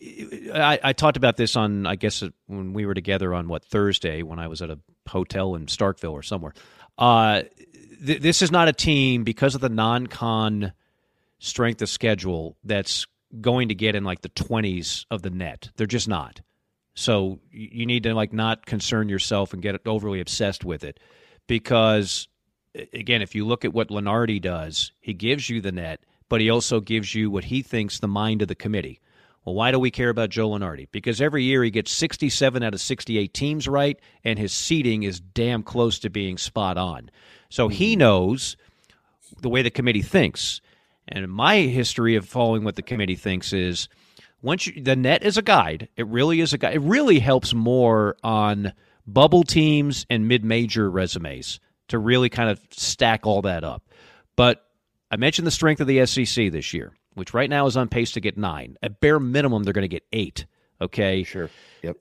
I, I, talked about this on I guess when we were together on what Thursday when I was at a hotel in Starkville or somewhere. Uh, th- this is not a team because of the non-con strength of schedule that's going to get in like the 20s of the net. They're just not. So you need to like not concern yourself and get overly obsessed with it because again, if you look at what Lunardi does, he gives you the net, but he also gives you what he thinks the mind of the committee. Well, why do we care about Joe Lunardi? Because every year he gets 67 out of 68 teams right, and his seeding is damn close to being spot on. So he mm-hmm. knows the way the committee thinks. And my history of following what the committee thinks is once you, the net is a guide, it really is a guide. It really helps more on bubble teams and mid-major resumes to really kind of stack all that up. But I mentioned the strength of the SEC this year, which right now is on pace to get nine. At bare minimum, they're going to get eight. Okay. Sure. Yep.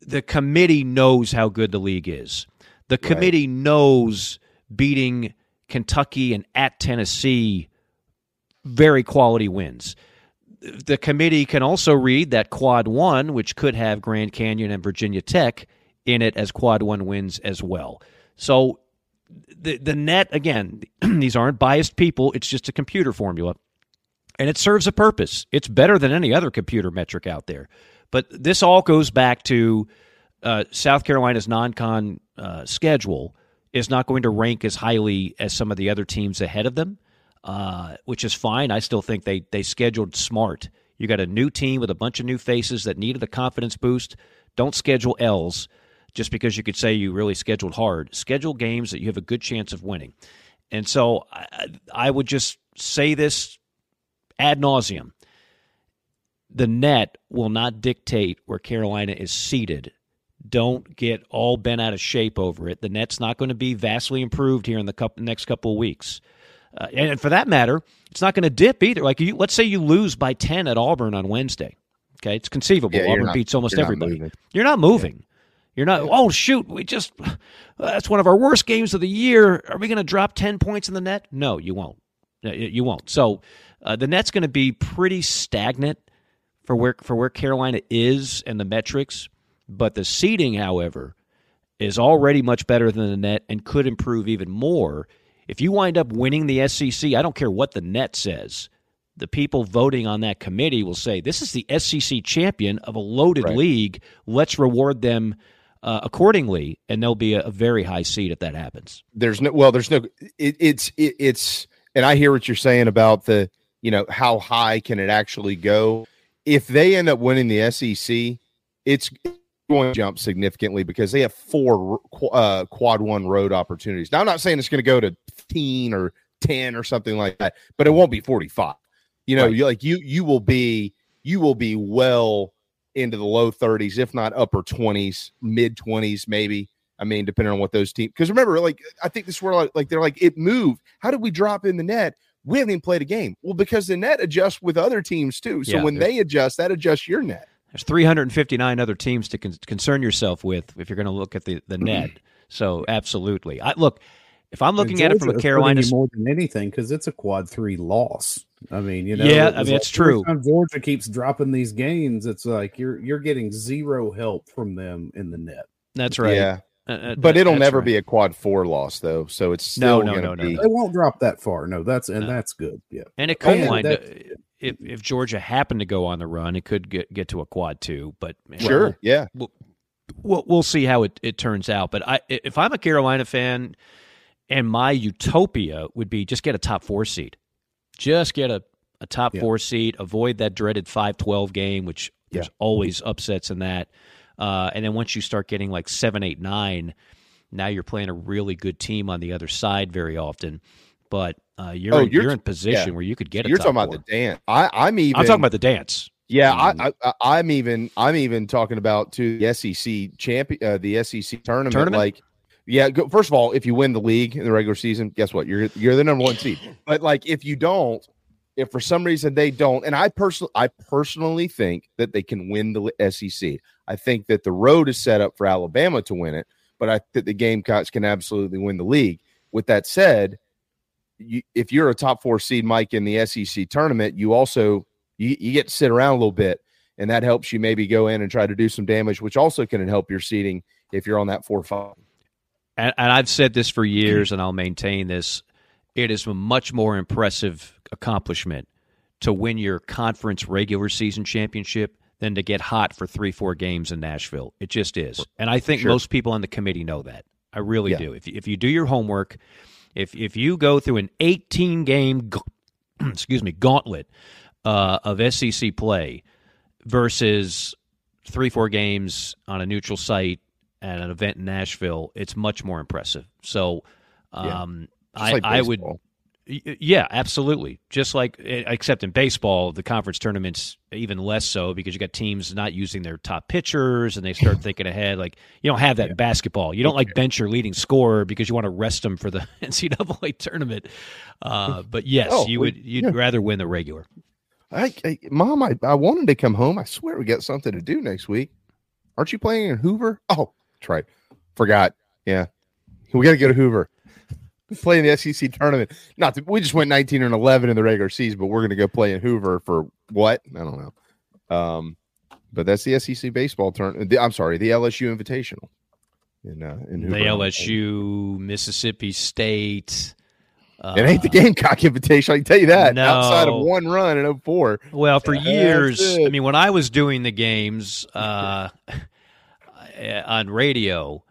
The committee knows how good the league is. The committee knows beating Kentucky and at Tennessee very quality wins. The committee can also read that quad one, which could have Grand Canyon and Virginia Tech in it as quad one wins as well. So the the net again, these aren't biased people. It's just a computer formula, and it serves a purpose. It's better than any other computer metric out there. But this all goes back to uh, South Carolina's non-con uh, schedule is not going to rank as highly as some of the other teams ahead of them, uh, which is fine. I still think they they scheduled smart. You got a new team with a bunch of new faces that needed a confidence boost. Don't schedule L's just because you could say you really scheduled hard. Schedule games that you have a good chance of winning. And so I, I would just say this ad nauseum. The net will not dictate where Carolina is seeded. Don't get all bent out of shape over it. The net's not going to be vastly improved here in the next couple of weeks. Uh, and for that matter, it's not going to dip either. Like, you, let's say you lose by 10 at Auburn on Wednesday. Okay, it's conceivable. Yeah, Auburn not- beats almost you're everybody. moving. You're not moving. You're not. Oh shoot! We just that's one of our worst games of the year. Are we going to drop ten points in the net? No, you won't. You you won't. So uh, the net's going to be pretty stagnant for where for where Carolina is and the metrics. But the seeding, however, is already much better than the net and could improve even more if you wind up winning the SEC. I don't care what the net says. The people voting on that committee will say this is the SEC champion of a loaded league. Let's reward them uh, accordingly, and there'll be a, a very high seat if that happens. there's no well there's no it, it's it, it's and i hear what you're saying about the you know how high can it actually go if they end up winning the sec it's going to jump significantly because they have four uh, quad one road opportunities now i'm not saying it's going to go to 15 or 10 or something like that but it won't be 45 you know you like you you will be you will be well into the low 30s if not upper 20s mid 20s maybe I mean, depending on what those teams. Because remember, like I think this like, like they're like it moved. How did we drop in the net? We haven't even played a game. Well, because the net adjusts with other teams too. So Yeah, when they adjust, that adjusts your net. There's 359 other teams to con- concern yourself with if you're going to look at the, the net. So absolutely, I look. If I'm looking at it from a Carolina, hurting more than anything because it's a quad three loss. I mean, you know, Yeah, I mean, like it's true. time Georgia keeps dropping these games. It's like you're you're getting zero help from them in the net. that's right. Yeah. Uh, uh, But it'll never right. be a quad four loss though. So it's No, still no, gonna no, no, be. They won't drop that far. No, that's and that's good. Yeah, And it could And wind that- if if Georgia happened to go on the run, it could get get to a quad two. But Sure, we'll- yeah. we'll, we'll we'll see how it, it turns out. But I if I'm a Carolina fan, and my utopia would be just get a top four seed, just get a a top Yeah. four seed, avoid that dreaded five twelve game, which there's always upsets in that. Uh, and then once you start getting like seven, eight, nine, now you're playing a really good team on the other side very often. But uh, you're Oh, in, you're you're in position yeah. where you could get a You're talking about four. the dance. I, I'm even. I'm talking about the dance. Yeah, Mm. I, I, I, I'm even. I'm even talking about to the SEC champion, uh, the SEC tournament. Tournament? Like, yeah. Go, first of all, if you win the league in the regular season, guess what? You're you're the number one seed. But like, if you don't, if for some reason they don't, and I personally, I personally think that they can win the SEC. I think that the road is set up for Alabama to win it, but I think the Gamecocks can absolutely win the league. With that said, you, if you're a top four seed, Mike, in the SEC tournament, you also you, you get to sit around a little bit, and that helps you maybe go in and try to do some damage, which also can help your seeding if you're on that four five. and, and I've said this for years, and I'll maintain this. It is a much more impressive accomplishment to win your conference regular season championship than to get hot for three, four games in Nashville. It just is. And I think Sure. most people on the committee know that. I really Yeah. do. If, you- if you do your homework, if, if you go through an 18 game, excuse me, gauntlet uh, of SEC play versus three, four games on a neutral site at an event in Nashville, it's much more impressive. So, um, I, like I would, baseball. Y- yeah, absolutely. Just like, eh, except in baseball, the conference tournaments even less so because you got teams not using their top pitchers and they start thinking ahead. Like you don't have that in basketball. You don't like bench your leading scorer because you want to rest them for the NCAA tournament. Uh, but yes, Oh, you would. You'd yeah. rather win the regular. I, I, Mom, I, I wanted to come home. I swear we got something to do next week. Aren't you playing in Hoover? Oh, that's right. Forgot. Yeah, we got to go to Hoover. Play in the SEC tournament. Not that we just went 19 and 11 in the regular season, but we're going to go play in Hoover for what? I don't know. Um, but that's the SEC baseball tournament. I'm sorry, the LSU Invitational. In uh, in Hoover. The LSU, Mississippi State. Uh, It ain't the Gamecock Invitational. I can tell you that. No. Outside of one run in 04. Well, for years. I mean, when I was doing the games uh, on radio,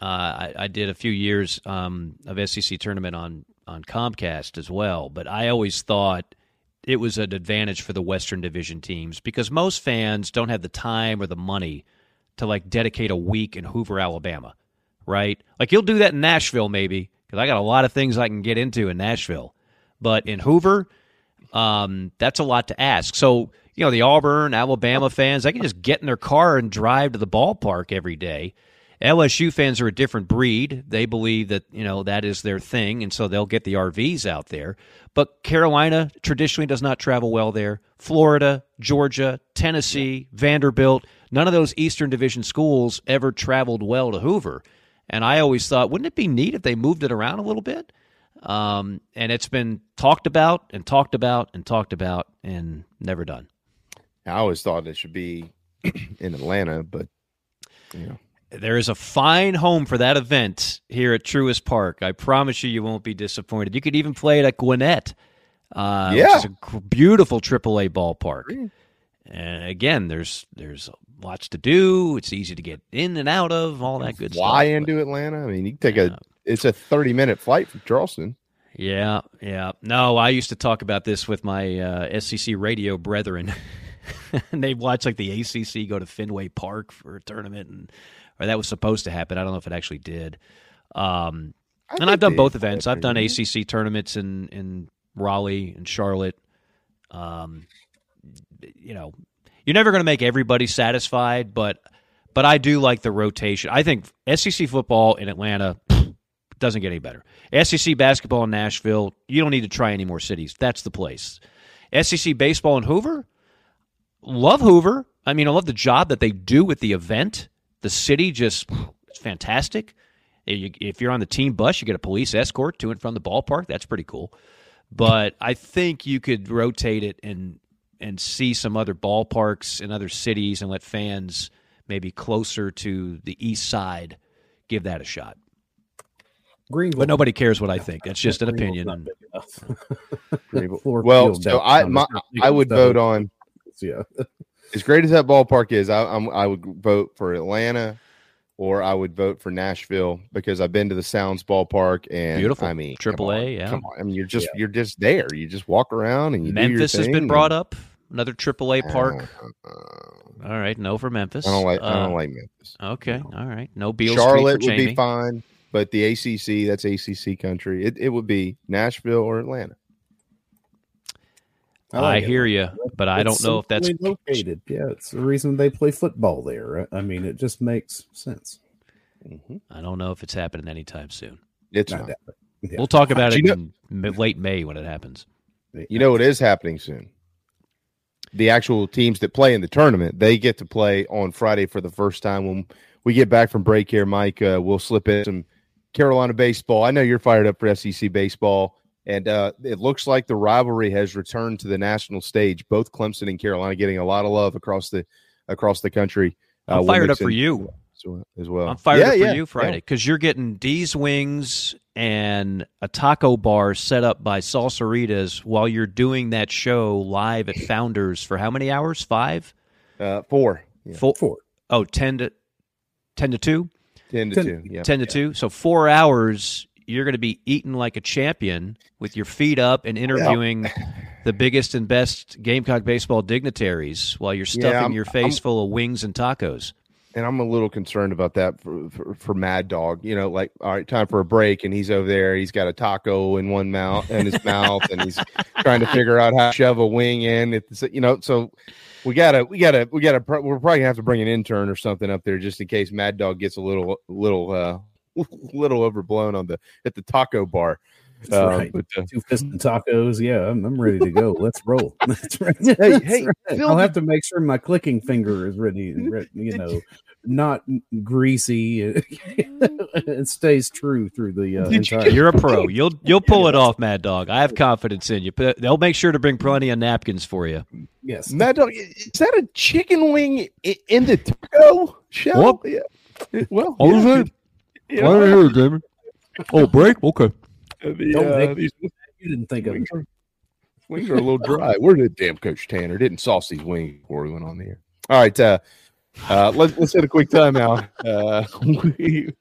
uh, I, I did a few years um, of SEC tournament on on Comcast as well. But I always thought it was an advantage for the Western Division teams because most fans don't have the time or the money to like dedicate a week in Hoover, Alabama, right? Like you'll do that in Nashville, maybe because I got a lot of things I can get into in Nashville, but in Hoover, um, that's a lot to ask. So, you know, the Auburn, Alabama fans, they can just get in their car and drive to the ballpark every day. LSU fans are a different breed. They believe that, you know, that is their thing, and so they'll get the RVs out there. But Carolina traditionally does not travel well there. Florida, Georgia, Tennessee, Vanderbilt, none of those Eastern Division schools ever traveled well to Hoover. And I always thought, wouldn't it be neat if they moved it around a little bit? Um, and it's been talked about and talked about and talked about and never done. I always thought it should be in Atlanta, but you know. There is a fine home for that event here at Truist Park. I promise you, you won't be disappointed. You could even play it at Gwinnett, uh, Yeah. which is a beautiful AAA ballpark. And again, there's there's lots to do. It's easy to get in and out of, all that good Fly stuff. into Atlanta. I mean, you can take a. It's a thirty minute flight from Charleston. Yeah, yeah. No, I used to talk about this with my uh, SEC radio brethren. and they watch like the ACC go to Fenway Park for a tournament, and or that was supposed to happen. I don't know if it actually did. Um, and I've done both events. I've done ACC tournaments in in Raleigh and Charlotte. Um, you know, you're never going to make everybody satisfied, but but I do like the rotation. I think SEC football in Atlanta doesn't get any better. SEC basketball in Nashville, you don't need to try any more cities. That's the place. SEC baseball in Hoover, love Hoover. I mean, I love the job that they do with the event. The city just it's fantastic. If you're on the team bus, you get a police escort to and from the ballpark. That's pretty cool. But I think you could rotate it and and see some other ballparks in other cities and let fans maybe closer to the east side give that a shot. Greenville. But nobody cares what I think. That's just an opinion. not And, big enough. Greenville. Ford well, so I my, It's not big I would vote on. Yeah. As great as that ballpark is, I, I'm I would vote for Atlanta, or I would vote for Nashville because I've been to the Sounds ballpark and Beautiful. I mean, Triple A, yeah. Come on, I mean, you're just Yeah. you're just there. You just walk around and you do your Memphis has been brought and- up. Another AAA park. All right, no for Memphis. I don't like I don't Uh, like Memphis. Okay, all right. No Beale Charlotte would be fine, but the ACC that's ACC country. It it would be Nashville or Atlanta. I, like it. hear you, but I don't know if that's located. Yeah, it's the reason they play football there. I mean, it just makes sense. I don't know if it's happening anytime soon. It's Not not. yeah. We'll talk about Do it you in mid- late May when it happens. You know what is happening soon? The actual teams that play in the tournament, they get to play on Friday for the first time. When we get back from break here, Mike, uh, we'll slip in some Carolina baseball. I know you're fired up for SEC baseball, and uh, it looks like the rivalry has returned to the national stage. Both Clemson and Carolina getting a lot of love across the across the country. Uh, I'm we'll fired up for you. as well. I'm fired Yeah, up for yeah, you Friday yeah. because you're getting D's wings and a taco bar set up by Salsaritas while you're doing that show live at Founders for how many hours? Five? Uh, four. Four. Four. Oh, 10 to 10 to 2? 10 to 2, yeah. 10 to 2. So 4 hours you're going to be eating like a champion with your feet up and interviewing the biggest and best Gamecock baseball dignitaries while you're stuffing I'm- your face I'm- full of wings and tacos. and I'm a little concerned about that for, for, for Mad Dog. You know, like all right, time for a break, and he's over there. He's got a taco in one mouth in his mouth, and he's trying to figure out how to shove a wing in. It's you know, so we gotta we gotta we gotta we're probably gonna have to bring an intern or something up there just in case Mad Dog gets a little little uh little overblown on the at the taco bar. That's Um, right. but, uh, Two fisted tacos. Yeah, I'm, I'm ready to go. Let's roll. That's right. Hey, That's hey, right. Phil, I'll have to make sure my clicking finger is ready. You know, not greasy. it stays true through the uh, entire. You're a pro. You'll you'll pull it off, Mad Dog. I have confidence in you. They'll make sure to bring plenty of napkins for you. Yes. Mad Dog, is that a chicken wing in the taco shell? What? Yeah. Well, What was yeah. That? Yeah. I didn't hear it, Damon. Oh, break? Okay. The, Don't uh, make- these you didn't think of it. wings are, wings are a little dry. Where did damn Coach Tanner didn't sauce these wings before we went on the air? All right, uh, uh, let's let's hit a quick timeout. Uh, we,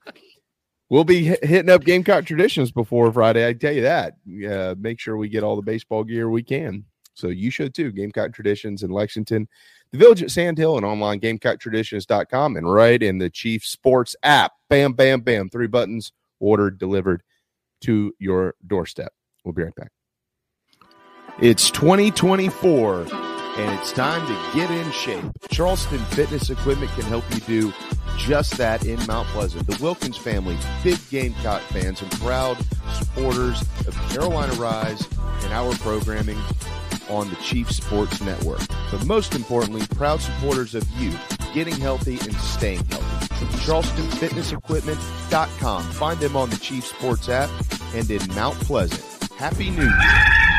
we'll be hit- hitting up Gamecock traditions before Friday. I tell you that. Uh, make sure we get all the baseball gear we can. So you should too. Gamecock traditions in Lexington, the village at Sand Hill, and online GamecockTraditions.com, and right in the Chief Sports app. Bam, bam, bam. Three buttons, ordered, delivered to your doorstep. We'll be right back. It's 2024 and it's time to get in shape. Charleston Fitness Equipment can help you do just that in Mount Pleasant. The Wilkins family, big Gamecock fans and proud supporters of Carolina Rise and our programming on the Chief Sports Network. But most importantly, proud supporters of you getting healthy and staying healthy. CharlestonFitnessEquipment.com. Find them on the Chief Sports app and in Mount Pleasant. Happy New Year.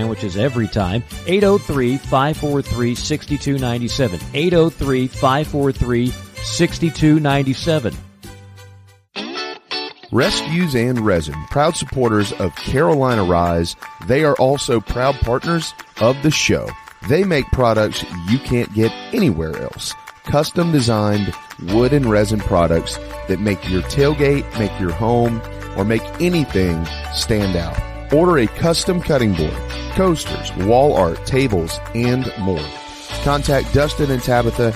every time. 803-543-6297. 803-543-6297. Rescues and Resin, proud supporters of Carolina Rise. They are also proud partners of the show. They make products you can't get anywhere else. Custom designed wood and resin products that make your tailgate, make your home, or make anything stand out. Order a custom cutting board, coasters, wall art, tables, and more. Contact Dustin and Tabitha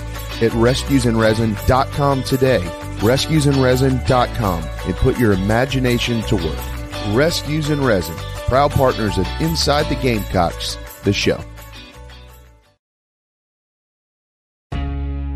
at rescuesandresin.com today. Rescuesandresin.com and put your imagination to work. Rescues and Resin, proud partners of Inside the Gamecocks, the show.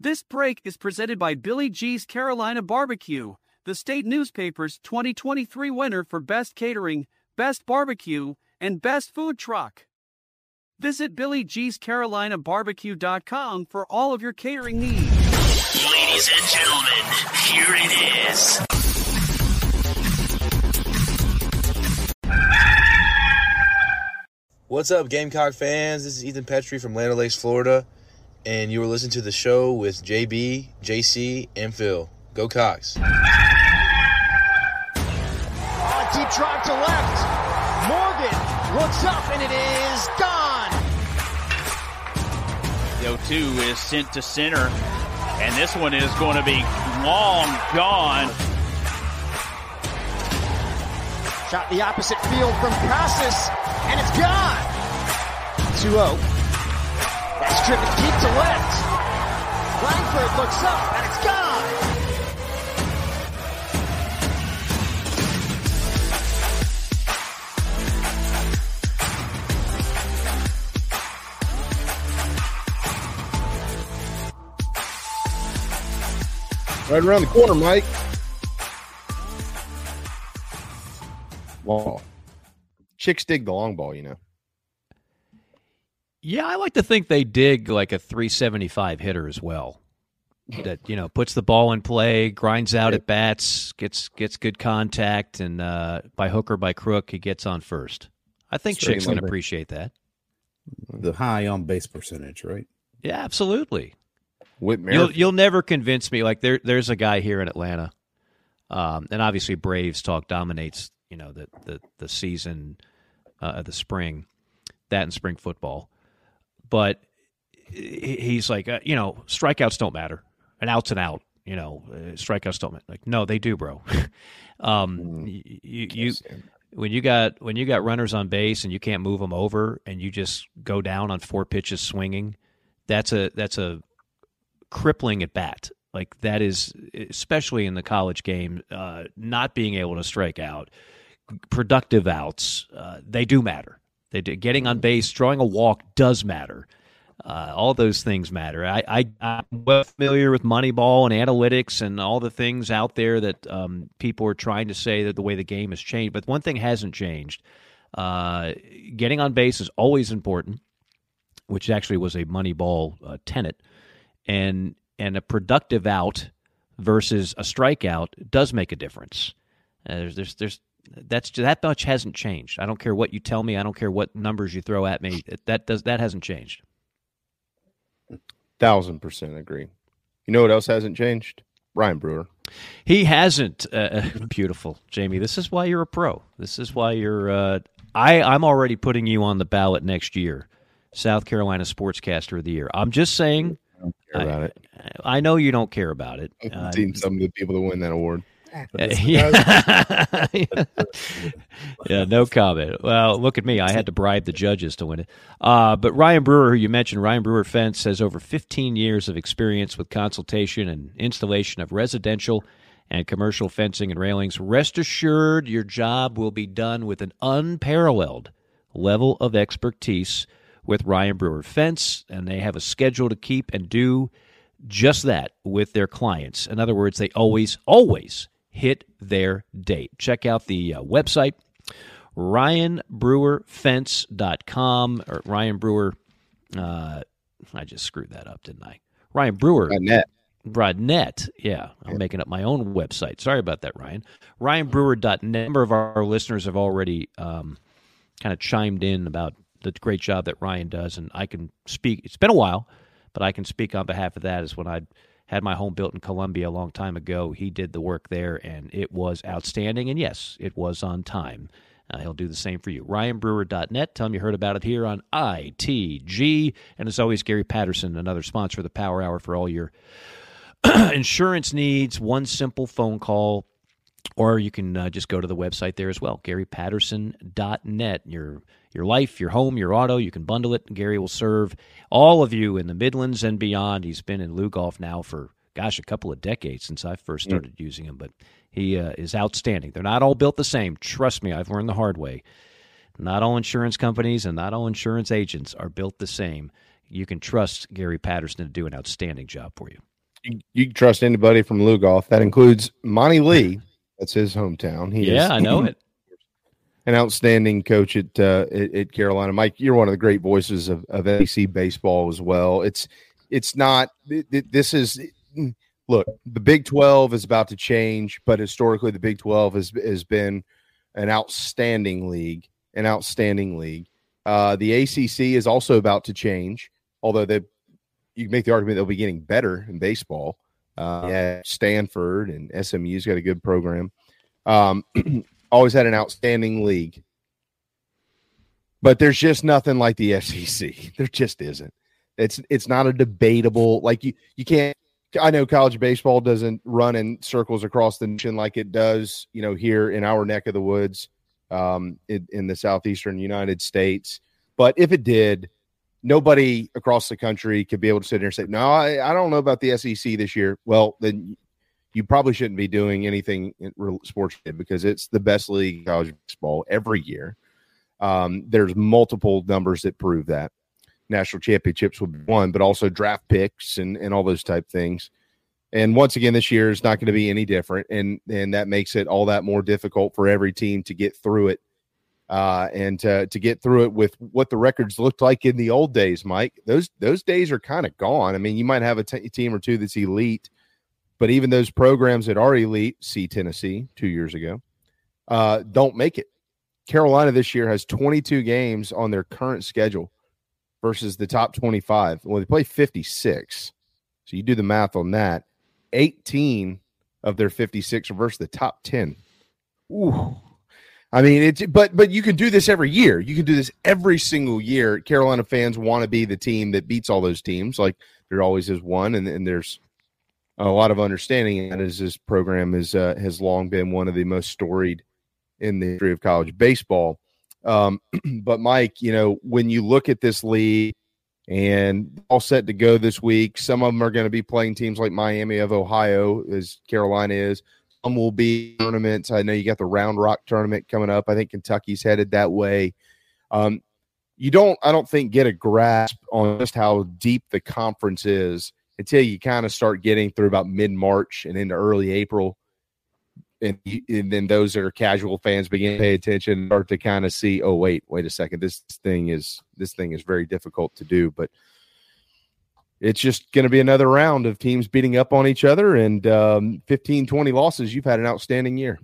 This break is presented by Billy G's Carolina Barbecue, the state newspaper's 2023 winner for Best Catering, Best Barbecue, and Best Food Truck. Visit BillyG'sCarolinaBarbecue.com for all of your catering needs. Ladies and gentlemen, here it is. What's up, Gamecock fans? This is Ethan Petrie from Land Lakes, Florida, and you were listening to the show with JB, JC, and Phil. Go Cox. Oh, deep drive to left. Morgan looks up, and it is gone. The 0 2 is sent to center, and this one is going to be long gone. Shot the opposite field from Casas, and it's gone. 2 0. That's driven deep to left. Langford looks up, and it's gone. Right around the corner, Mike. Well, chicks dig the long ball, you know. Yeah, I like to think they dig like a 375 hitter as well. That you know puts the ball in play, grinds out at bats, gets gets good contact, and uh, by hook or by crook, he gets on first. I think Straight chicks can number. appreciate that. The high on base percentage, right? Yeah, absolutely. Whit You'll you'll never convince me. Like there there's a guy here in Atlanta, um, and obviously Braves talk dominates. You know the the the season, uh, of the spring, that and spring football, but he's like uh, you know strikeouts don't matter, an out's an out. You know uh, strikeouts don't matter. Like no, they do, bro. um, y- you you when you got when you got runners on base and you can't move them over and you just go down on four pitches swinging, that's a that's a crippling at bat. Like that is especially in the college game, uh, not being able to strike out, productive outs, uh, they do matter. They do, getting on base, drawing a walk does matter. Uh, all those things matter. I, I, I'm well familiar with Moneyball and analytics and all the things out there that um, people are trying to say that the way the game has changed. But one thing hasn't changed. Uh, getting on base is always important, which actually was a Moneyball uh, tenet and and a productive out versus a strikeout does make a difference. Uh, there's there's there's that's that much hasn't changed. I don't care what you tell me. I don't care what numbers you throw at me. That does that hasn't changed. Thousand percent agree. You know what else hasn't changed? Ryan Brewer. He hasn't. Uh, beautiful, Jamie. This is why you're a pro. This is why you're. Uh, I I'm already putting you on the ballot next year, South Carolina Sportscaster of the Year. I'm just saying. I don't care about it. I know you don't care about it. I've Uh, seen some of the people that win that award. yeah. yeah, no comment. Well, look at me. I had to bribe the judges to win it. Uh, but Ryan Brewer, who you mentioned, Ryan Brewer Fence, has over 15 years of experience with consultation and installation of residential and commercial fencing and railings. Rest assured, your job will be done with an unparalleled level of expertise with Ryan Brewer Fence, and they have a schedule to keep and do just that with their clients. In other words, they always, always hit their date. Check out the uh, website, ryanbrewerfence.com or Ryan Brewer. Uh, I just screwed that up, didn't I? Ryan Brewer. Net. Net. Yeah, I'm making up my own website. Sorry about that, Ryan. RyanBrewer.net. A number of our listeners have already um, kind of chimed in about the great job that Ryan does, and I can speak. It's been a while, but I can speak on behalf of that. As when I had my home built in Columbia a long time ago, he did the work there, and it was outstanding. And yes, it was on time. Uh, he'll do the same for you. RyanBrewer.net. Tell him you heard about it here on ITG. And as always, Gary Patterson, another sponsor of the Power Hour for all your insurance needs. One simple phone call, or you can uh, just go to the website there as well, GaryPatterson.net. Your your life, your home, your auto, you can bundle it. Gary will serve all of you in the Midlands and beyond. He's been in Lugoff now for gosh a couple of decades since I first started using him, but he uh, is outstanding. They're not all built the same. Trust me, I've learned the hard way. Not all insurance companies and not all insurance agents are built the same. You can trust Gary Patterson to do an outstanding job for you. You, you can trust anybody from Lugoff. That includes Monty Lee. That's his hometown. He yeah, is I know it. An outstanding coach at, uh, at Carolina. Mike, you're one of the great voices of, of SEC baseball as well. It's it's not. th- This is look. The Big Twelve is about to change, but historically, the Big Twelve has has been an outstanding league. An outstanding league. Uh, the ACC is also about to change, although they you can make the argument they'll be getting better in baseball. Uh, yeah, Stanford and SMU's got a good program. Um, always had an outstanding league, but there's just nothing like the SEC. There just isn't. It's it's not a debatable like you you can't. I know college baseball doesn't run in circles across the nation like it does, you know, here in our neck of the woods, um, in, in the southeastern United States. But if it did, nobody across the country could be able to sit there and say, "No, I, I don't know about the SEC this year." Well, then you probably shouldn't be doing anything in sports because it's the best league college baseball every year. Um, there's multiple numbers that prove that national championships will be won, but also draft picks and and all those type things. And once again, this year is not going to be any different, and and that makes it all that more difficult for every team to get through it uh, and to, to get through it with what the records looked like in the old days, Mike. Those those days are kind of gone. I mean, you might have a t- team or two that's elite, but even those programs that are elite, see Tennessee two years ago, uh, don't make it. Carolina this year has 22 games on their current schedule versus the top 25. Well, they play 56, so you do the math on that. 18 of their 56 are versus the top 10. Ooh, I mean, it's but but you can do this every year. You can do this every single year. Carolina fans want to be the team that beats all those teams. Like there always is one, and, and there's a lot of understanding. And that is this program is uh, has long been one of the most storied in the history of college baseball. Um, but Mike, you know, when you look at this league and all set to go this week, some of them are going to be playing teams like Miami of Ohio, as Carolina is. Some will be tournaments. I know you got the Round Rock tournament coming up. I think Kentucky's headed that way. Um, you don't, I don't think, get a grasp on just how deep the conference is until you kind of start getting through about mid March and into early April. And, and then those that are casual fans begin to pay attention, start to kind of see, oh wait, wait a second, this thing is this thing is very difficult to do. But it's just going to be another round of teams beating up on each other and um, 15 20 losses you've had an outstanding year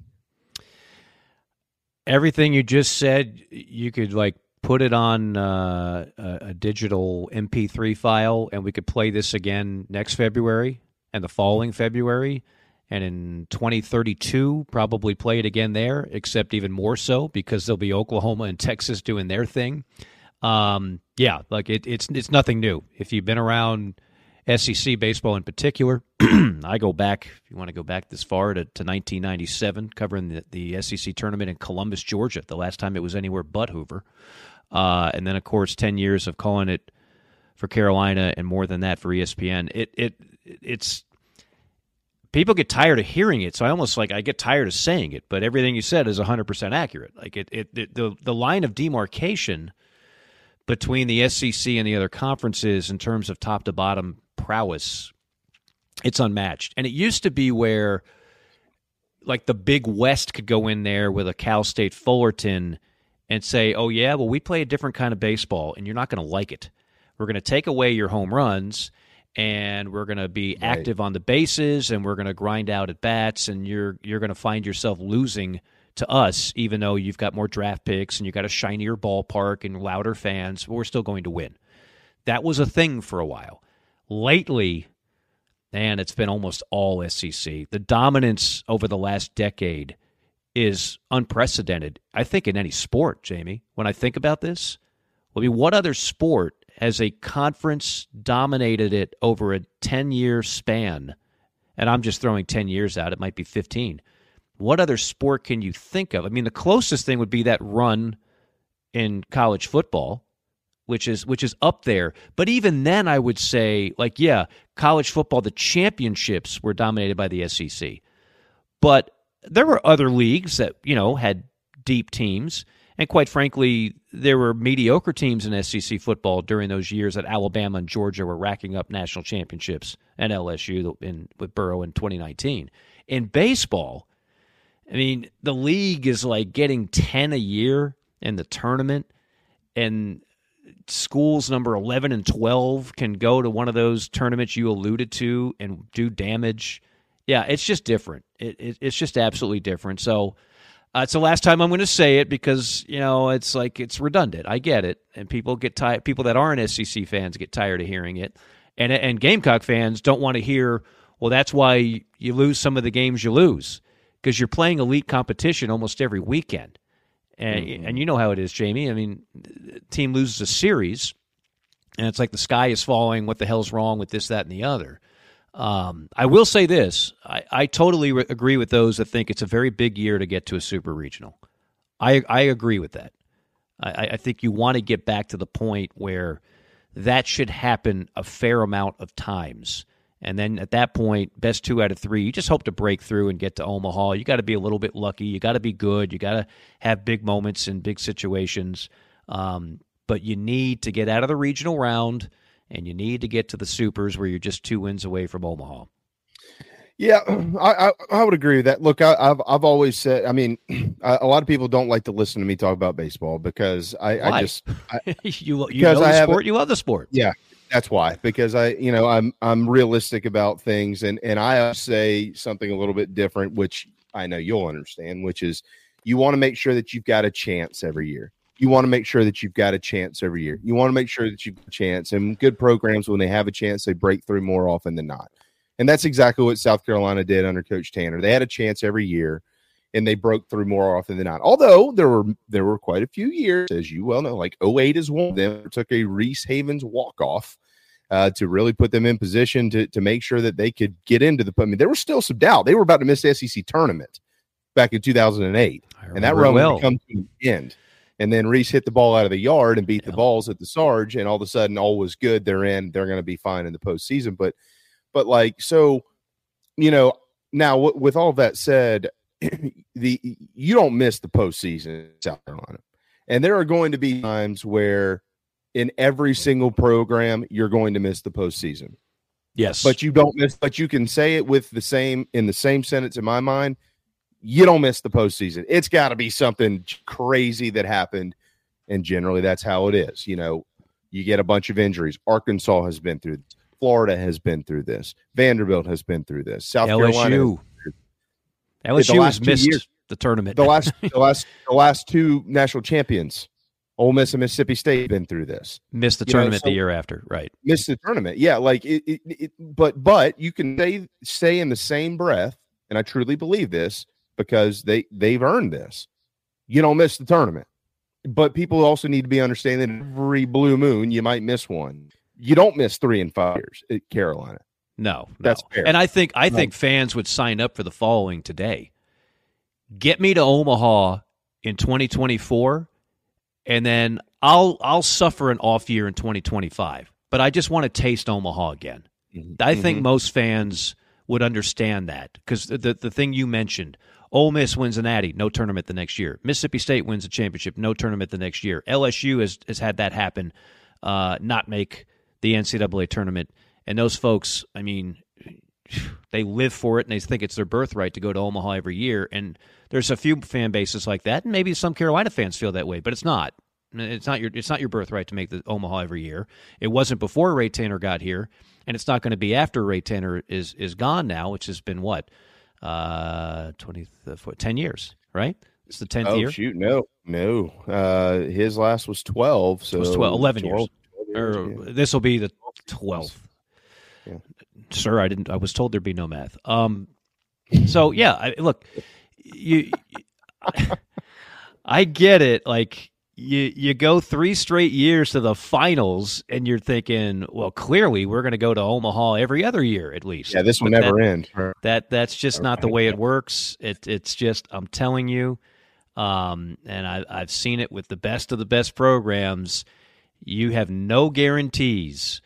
Everything you just said, you could like put it on uh, a, digital MP3 file, and we could play this again next February and the following February, and in 2032 probably play it again there, except even more so because there'll be Oklahoma and Texas doing their thing. Um, yeah, like it, it's it's nothing new. If you've been around SEC baseball in particular, I go back. If you want to go back this far to, to 1997, covering the, the SEC tournament in Columbus, Georgia, the last time it was anywhere but Hoover, uh, and then of course 10 years of calling it for Carolina and more than that for ESPN. It it it's people get tired of hearing it, so I almost like I get tired of saying it. But everything you said is 100 percent accurate. Like it, it, it the the line of demarcation between the SEC and the other conferences in terms of top to bottom prowess, it's unmatched. And it used to be where like the Big West could go in there with a Cal State Fullerton and say, "Oh yeah, well we play a different kind of baseball, and you're not going to like it. We're going to take away your home runs." And we're going to be Right. active on the bases, and we're going to grind out at bats, and you're you're going to find yourself losing to us, even though you've got more draft picks and you've got a shinier ballpark and louder fans. But we're still going to win. That was a thing for a while. Lately, and it's been almost all SEC. The dominance over the last decade is unprecedented. I think in any sport, Jamie. When I think about this, I mean, what other sport has a conference dominated it over a ten-year span? And I'm just throwing ten years out. It might be fifteen. What other sport can you think of? I mean, the closest thing would be that run in college football which is which is up there. But even then, I would say, like, yeah, college football, the championships were dominated by the SEC, but there were other leagues that you know had deep teams, and quite frankly, there were mediocre teams in SEC football during those years that Alabama and Georgia were racking up national championships, and LSU in with Burrow in 2019. In baseball, I mean, the league is like getting 10 a year in the tournament, and schools number 11 and 12 can go to one of those tournaments you alluded to and do damage. Yeah, it's just different. It, it, it's just absolutely different. So uh, it's the last time I'm going to say it because, you know, it's like it's redundant. I get it. And people get tired. People that aren't SEC fans get tired of hearing it. And, and Gamecock fans don't want to hear, well, that's why you lose some of the games you lose because you're playing elite competition almost every weekend. And, and you know how it is, Jamie. I mean, team loses a series, and it's like the sky is falling. What the hell's wrong with this, that, and the other? Um, I will say this: I, I totally re- agree with those that think it's a very big year to get to a super regional. I I agree with that. I, I think you want to get back to the point where that should happen a fair amount of times. And then at that point, best two out of three, you just hope to break through and get to Omaha. You got to be a little bit lucky. You got to be good. You got to have big moments in big situations. Um, but you need to get out of the regional round and you need to get to the supers where you're just two wins away from Omaha. Yeah, I, I I would agree with that. Look, I, I've I've always said. I mean, a a lot of people don't like to listen to me talk about baseball because I, I just I, you you know the have sport. You love the sport. Yeah, that's why. Because I, you know, I'm I'm realistic about things, and and I say something a little bit different, which I know you'll understand, which is you want to make sure that you've got a chance every year. You want to make sure that you've got a chance every year. You want to make sure that you've got a chance. And good programs, when they have a chance, they break through more often than not. And that's exactly what South Carolina did under Coach Tanner. They had a chance every year, and they broke through more often than not. Although there were there were quite a few years, as you well know, like 08 is one of them. Took a Reese Havens walk off uh, to really put them in position to to make sure that they could get into the. I mean, there was still some doubt. They were about to miss the SEC tournament back in 2008, and that run well. would come to an end. And then Reese hit the ball out of the yard and beat the balls at the Sarge, and all of a sudden, all was good. They're in. They're going to be fine in the postseason. But, but like so, you know, now w- with all that said, the you don't miss the postseason South Carolina, and there are going to be times where in every single program you're going to miss the postseason. Yes, but you don't miss. But you can say it with the same in the same sentence in my mind. You don't miss the postseason. It's got to be something crazy that happened, and generally that's how it is. You know, you get a bunch of injuries. Arkansas has been through. This. Florida has been through this. Vanderbilt has been through this. South Carolina. LSU. The LSU has missed years- the tournament. The last, the last, the last two national champions, Ole Miss and Mississippi State, been through this. missed the You know, tournament so- the year after. Right. missed the tournament. Yeah, like it, it, it but but you can say say in the same breath and I truly believe this because they they've earned this. You don't miss the tournament. But people also need to be understanding that every blue moon you might miss one. You don't miss three and five years at Carolina. No, That's no. fair. And I think I No. think fans would sign up for the following today. Get me to Omaha in 2024 and then I'll I'll suffer an off year in 2025. But I just want to taste Omaha again. I think Mhm. most fans would understand that cuz the, the the thing you mentioned, Ole Miss wins an Natty, no tournament the next year. Mississippi State wins a championship, no tournament the next year. LSU has has had that happen, uh, not make the NCAA tournament. And those folks, I mean, they live for it and they think it's their birthright to go to Omaha every year. And there's a few fan bases like that, and maybe some Carolina fans feel that way, but it's not. It's not your it's not your birthright to make the Omaha every year. It wasn't before Ray Tanner got here, and it's not going to be after Ray Tanner is is gone now, which has been what uh 20 uh, 10 years, right? It's the 10th Oh year. shoot, no, no. Uh, his last was twelve. So It was 12, 11 12 years. Or this will be the 12th. Sir, I didn't I was told there'd be no math. Um so yeah, I, look, you I get it like you you go 3 straight years to the finals and you're thinking, well, clearly we're going to go to Omaha every other year at least. Yeah, this will But never that- end. That that's just not the way it works. It it's just I'm telling you, um, and I, I've seen it with the best of the best programs. You have no guarantees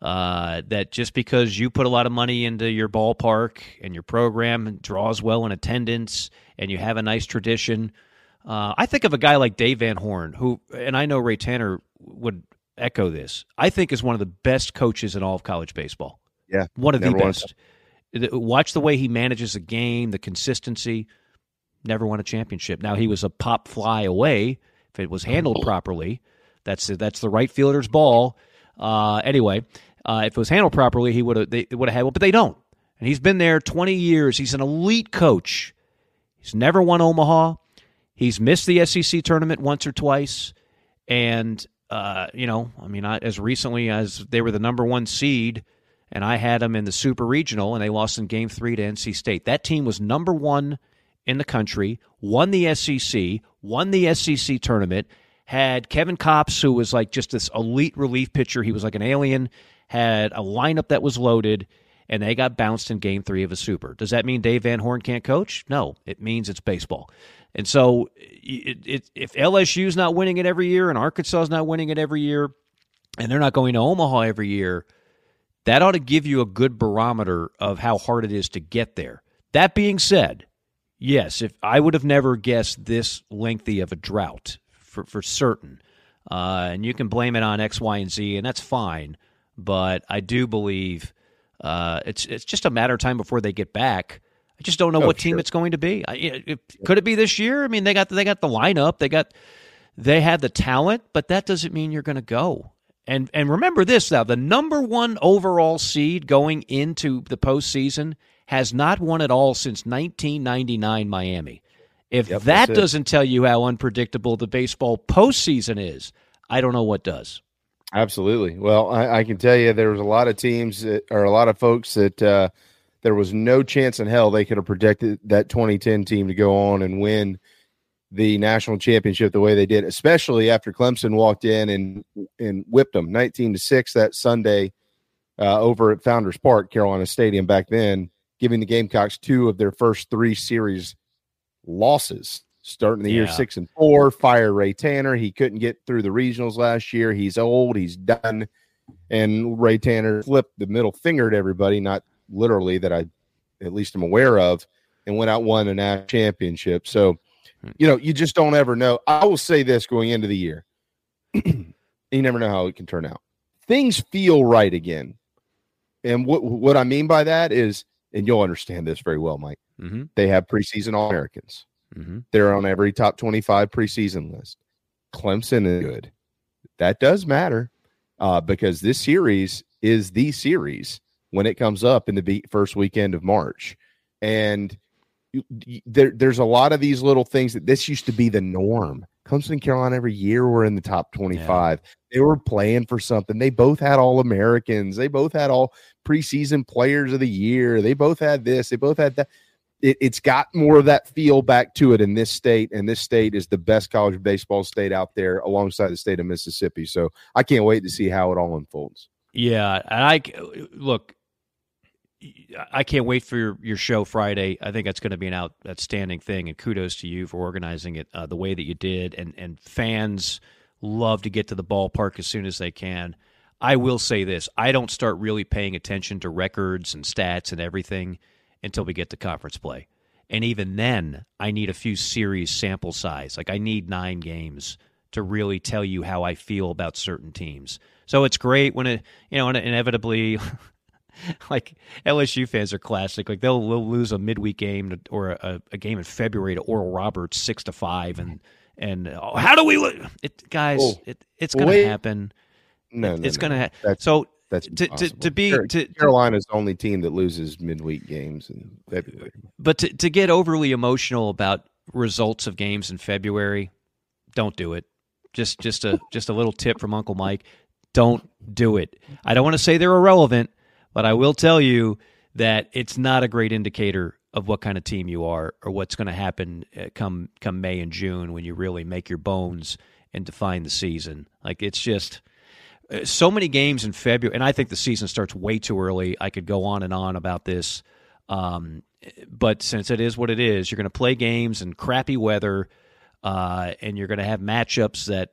uh, that just because you put a lot of money into your ballpark and your program draws well in attendance and you have a nice tradition. Uh, I think of a guy like Dave Van Horn, who, and I know Ray Tanner would echo this. I think is one of the best coaches in all of college baseball. Yeah, one of the never won a best. Watch the way he manages the game, the consistency. Never won a championship. Now he was a pop fly away if it was handled properly. That's that's the right fielder's ball. Uh, anyway, uh, if it was handled properly, he would have they would have had. But they don't. And he's been there twenty years. He's an elite coach. He's never won Omaha. He's missed the SEC tournament once or twice, and uh, you know, I mean, I, as recently as they were the number one seed, and I had them in the Super Regional, and they lost in Game Three to NC State. That team was number one in the country, won the SEC, won the SEC tournament, had Kevin Kopps, who was like just this elite relief pitcher. He was like an alien. Had a lineup that was loaded, and they got bounced in Game Three of a Super. Does that mean Dave Van Horn can't coach? No, it means it's baseball. And so, it, it, if LSU's not winning it every year, and Arkansas's not winning it every year, and they're not going to Omaha every year, that ought to give you a good barometer of how hard it is to get there. That being said, yes, if I would have never guessed this lengthy of a drought for for certain, uh, and you can blame it on X, Y, and Z, and that's fine. But I do believe uh, it's it's just a matter of time before they get back. I just don't know Oh, what team sure. it's going to be. I, it, it- could it be this year? I mean, they got they got the lineup, they got they had the talent, but that doesn't mean you're going to go. And and remember this now: the number one overall seed going into the postseason has not won at all since 1999 Miami. If Yep, that doesn't tell you how unpredictable the baseball postseason is, I don't know what does. Absolutely. Well, I, I can tell you there was a lot of teams that, or a lot of folks that uh, there was no chance in hell they could have predicted that 2010 team to go on and win the national championship the way they did, especially after Clemson walked in and and whipped them 19 to six that Sunday uh, over at Founders Park, Carolina Stadium back then, giving the Gamecocks two of their first three series losses. Starting the year six and four, fire Ray Tanner. He couldn't get through the regionals last year. He's old. He's done. And Ray Tanner flipped the middle finger to everybody, not literally that I, at least am aware of, and went out won a national championship. So, you know, you just don't ever know. I will say this going into the year, you never know how it can turn out. Things feel right again, and what what I mean by that is, and you'll understand this very well, Mike. Mm-hmm. They have preseason All Americans. Mm-hmm. They're on every top 25 preseason list. Clemson is good. That does matter uh, because this series is the series when it comes up in the first weekend of March. And there, there's a lot of these little things that this used to be the norm. Clemson and Carolina every year were in the top 25. They were playing for something. They both had all Americans. They both had all preseason players of the year. They both had this. They both had that it, it's got more of that feel back to it in this state, and this state is the best college baseball state out there, alongside the state of Mississippi. So I can't wait to see how it all unfolds. Yeah, and I look. I can't wait for your, your show Friday. I think that's going to be an out, outstanding thing, and kudos to you for organizing it uh, the way that you did. And and fans love to get to the ballpark as soon as they can. I will say this: I don't start really paying attention to records and stats and everything until we get to conference play, and even then, I need a few series sample size. Like I need nine games to really tell you how I feel about certain teams. So it's great when it, you know, inevitably. like LSU fans are classic. Like they'll, they'll lose a midweek game to, or a, a, game in February to Oral Roberts six to five, and and oh, how do we? It, guys, oh, it, it's going to happen. No, it, it's no, going to. no. Ha- so that's to, to, to be to, Carolina's the only team that loses midweek games in February. but to, to get overly emotional about results of games in February, don't do it. Just just a just a little tip from Uncle Mike. Don't do it. I don't want to say they're irrelevant, but I will tell you that it's not a great indicator of what kind of team you are or what's going to happen uh, come come May and June when you really make your bones and define the season. Like it's just uh, so many games in February, and I think the season starts way too early. I could go on and on about this, um, but since it is what it is, you're going to play games in crappy weather, uh, and you're going to have matchups that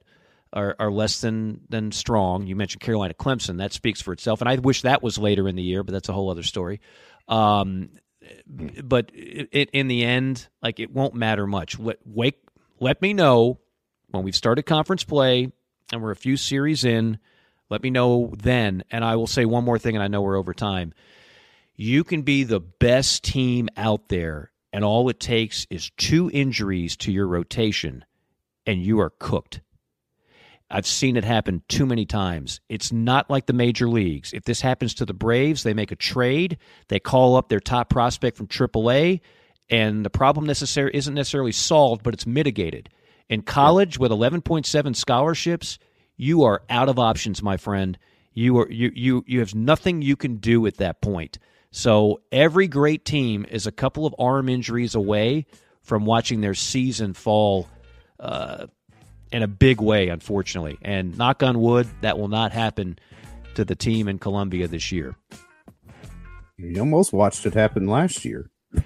are, are less than than strong. You mentioned Carolina Clemson, that speaks for itself, and I wish that was later in the year, but that's a whole other story. Um, but it, in the end, like it won't matter much. Let wake, let me know when we've started conference play and we're a few series in. Let me know then, and I will say one more thing, and I know we're over time. You can be the best team out there, and all it takes is two injuries to your rotation, and you are cooked. I've seen it happen too many times. It's not like the major leagues. If this happens to the Braves, they make a trade, they call up their top prospect from AAA, and the problem necessary isn't necessarily solved, but it's mitigated. In college, with 11.7 scholarships, you are out of options, my friend. You are you you you have nothing you can do at that point. So every great team is a couple of arm injuries away from watching their season fall uh, in a big way, unfortunately. And knock on wood, that will not happen to the team in Columbia this year. You almost watched it happen last year. I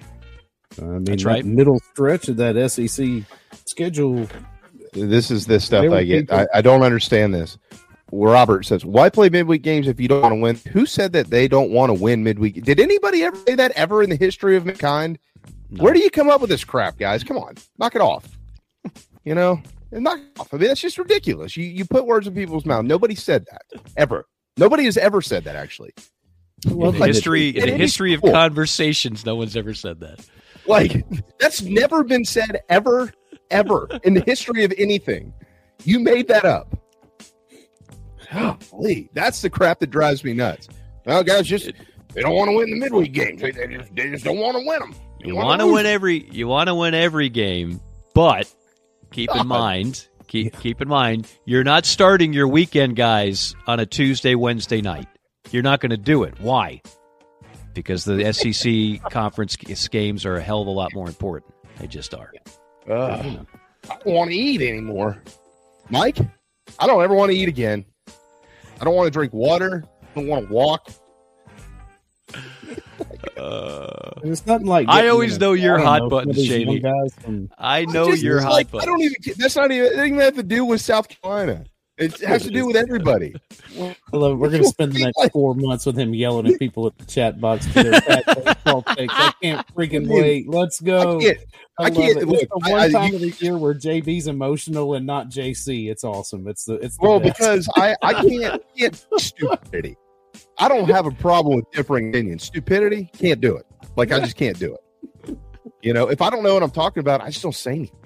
mean, That's that right. middle stretch of that SEC schedule. This is this stuff I get. I, I don't understand this. Robert says, "Why play midweek games if you don't want to win?" Who said that they don't want to win midweek? Did anybody ever say that ever in the history of mankind? Where do you come up with this crap, guys? Come on, knock it off. You know, knock off. I mean, that's just ridiculous. You you put words in people's mouth. Nobody said that ever. Nobody has ever said that actually. In the Like, history, in at the any history of conversations, no one's ever said that. Like that's never been said ever, ever in the history of anything. You made that up. Golly, that's the crap that drives me nuts. Well, guys, just they don't want to win the midweek games. They, they just, they just don't want to win them. You want to win every you want to win every game, but keep in mind, keep keep in mind, you're not starting your weekend guys on a Tuesday, Wednesday night. You're not going to do it. Why? Because the SEC conference games are a hell of a lot more important. They just are. Ugh. I don't want to eat anymore, Mike. I don't ever want to eat again. I don't want to drink water. I don't want to walk. It's nothing like. I always know your I hot know, buttons, some of Shady. guys from- I know just- your hot like, buttons. I don't even. That's not even. It doesn't even have to do with South Carolina. It has to do with everybody. Hello, we're going to spend the next four months with him yelling at people at the chat box for their fat baseball takes. I can't freaking wait. Let's go. I can't- I love can't- it. look, it's the one I- time you- of the year where JB's emotional and not JC. It's awesome. It's the it's the Well, best. because I I can't can't stupidity. I don't have a problem with differing opinions. Stupidity can't do it. Like I just can't do it. You know, if I don't know what I'm talking about, I just don't say anything.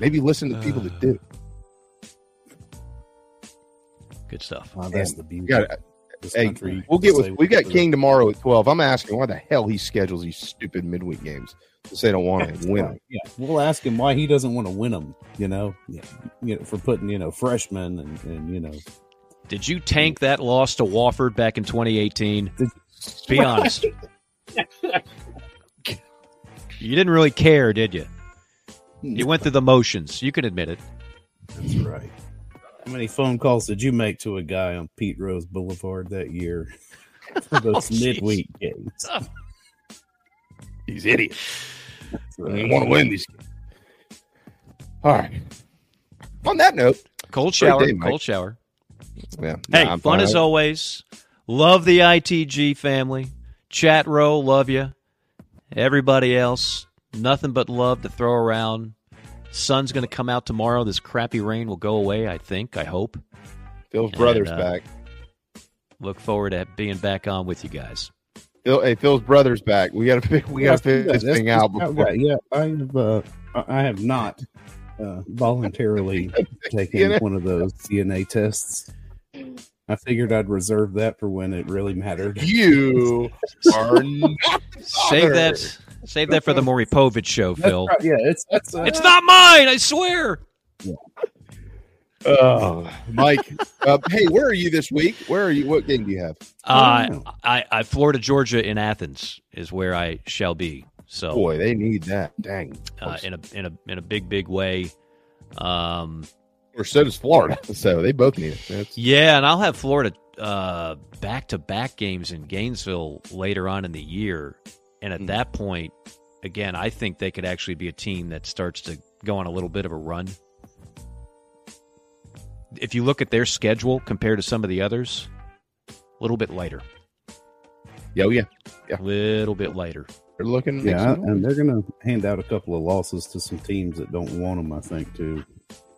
Maybe listen to people that do. Good stuff. Oh, that's And the beauty. we got- of this hey, country. we'll get with we got. King tomorrow at twelve. I'm asking why the hell he schedules these stupid midweek games because they don't want to win. 'em. Yeah, we'll ask him why he doesn't want to win them. You know, yeah, you know, for putting you know freshmen and and you know. Did you tank that loss to Wofford back in 2018? Be honest. You didn't really care, did you? You went through the motions. You can admit it. That's right. How many phone calls did you make to a guy on Pete Rose Boulevard that year for those oh, jeez. midweek games? Oh. These idiots. right. I want to win these. games. All right. On that note, Cold shower. day, cold shower. Yeah. Hey, Nah, fun fine. as always. Love the ITG family. Chat row, love you. Everybody else, nothing but love to throw around. Sun's going to come out tomorrow. This crappy rain will go away, I think, I hope. Phil's And, brother's uh, back. Look forward to being back on with you guys. Phil, hey, Phil's brother's back. We got to we got to figure this thing out how- before. Yeah, I have. Uh, I I have not uh, voluntarily taken one of those DNA tests. I figured I'd reserve that for when it really mattered. You are not Save that. Save that for the Maury Povich show, That's Phil. right, yeah, it's that's uh, It's not mine, I swear. Oh, Mike. uh, hey, where are you this week? Where are you? What game do you have? Uh, I, I, Florida, Georgia, in Athens is where I shall be. So, Boy, they need that. Dang. uh, in a in a in a big big way. Um, Or so does Florida. So they both need it. That's, yeah, and I'll have Florida back to back games in Gainesville later on in the year, and at hmm. that point, again, I think they could actually be a team that starts to go on a little bit of a run. If you look at their schedule compared to some of the others, a little bit lighter. yeah, oh, yeah. A little bit lighter. They're looking. yeah, and they're going to hand out a couple of losses to some teams that don't want them. I think too.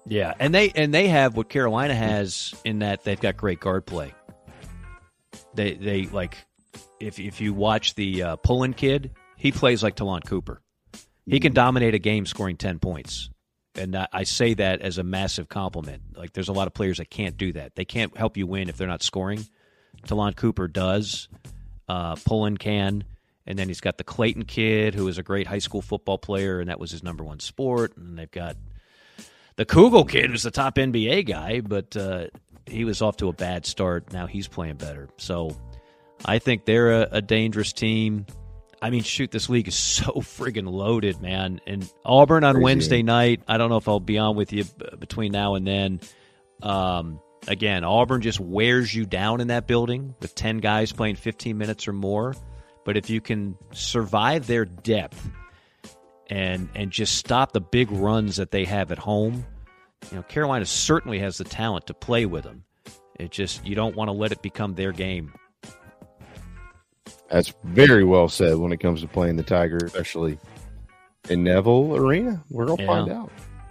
Yeah, and they and they have what Carolina has in that they've got great guard play. They they like if if you watch the uh, Pullin kid, he plays like Ta'Lon Cooper. He can dominate a game scoring ten points, and I, I say that as a massive compliment. Like there's a lot of players that can't do that. They can't help you win if they're not scoring. Ta'Lon Cooper does. Uh, Pullin can. And then he's got the Clayton kid, who is a great high school football player, and that was his number one sport. And they've got the Kugel kid was the top NBA guy, but uh, he was off to a bad start. Now he's playing better. So I think they're a, a dangerous team. I mean, shoot, this league is so friggin' loaded, man. And Auburn on Crazy. Wednesday night. I don't know if I'll be on with you between now and then. Um, again, Auburn just wears you down in that building with 10 guys playing 15 minutes or more. But if you can survive their depth and and just stop the big runs that they have at home, you know, Carolina certainly has the talent to play with them. It just you don't want to let it become their game. That's very well said when it comes to playing the Tiger, especially in Neville Arena. We're gonna Yeah. find out.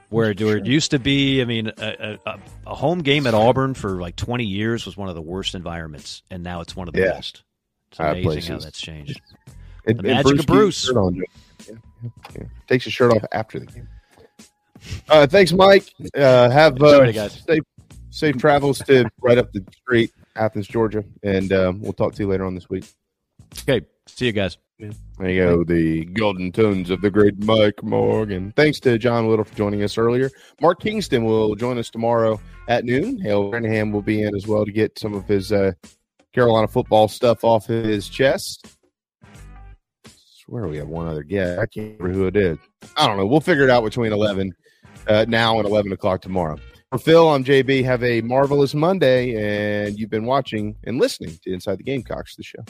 Where, where it used to be, I mean, a, a, a home game at Auburn for like 20 years was one of the worst environments, and now it's one of the Yeah. best. It's amazing how that's changed. And, The and magic Bruce of Bruce. Yeah, yeah, yeah. Takes his shirt off after the game. Uh, thanks, Mike. Uh, have uh, Enjoy it, guys. safe safe travels to right up the street, Athens, Georgia, and um, we'll talk to you later on this week. Okay, see you guys. There you go, the golden tones of the great Mike Morgan. Thanks to John Whittle for joining us earlier. Mark Kingston will join us tomorrow at noon. Hale Brenham will be in as well to get some of his uh, Carolina football stuff off his chest. Swear we have one other guest. I can't remember who it is. I don't know. We'll figure it out between 11 uh, now and 11 o'clock tomorrow. For Phil, I'm JB. Have a marvelous Monday, and you've been watching and listening to Inside the Gamecocks, the show.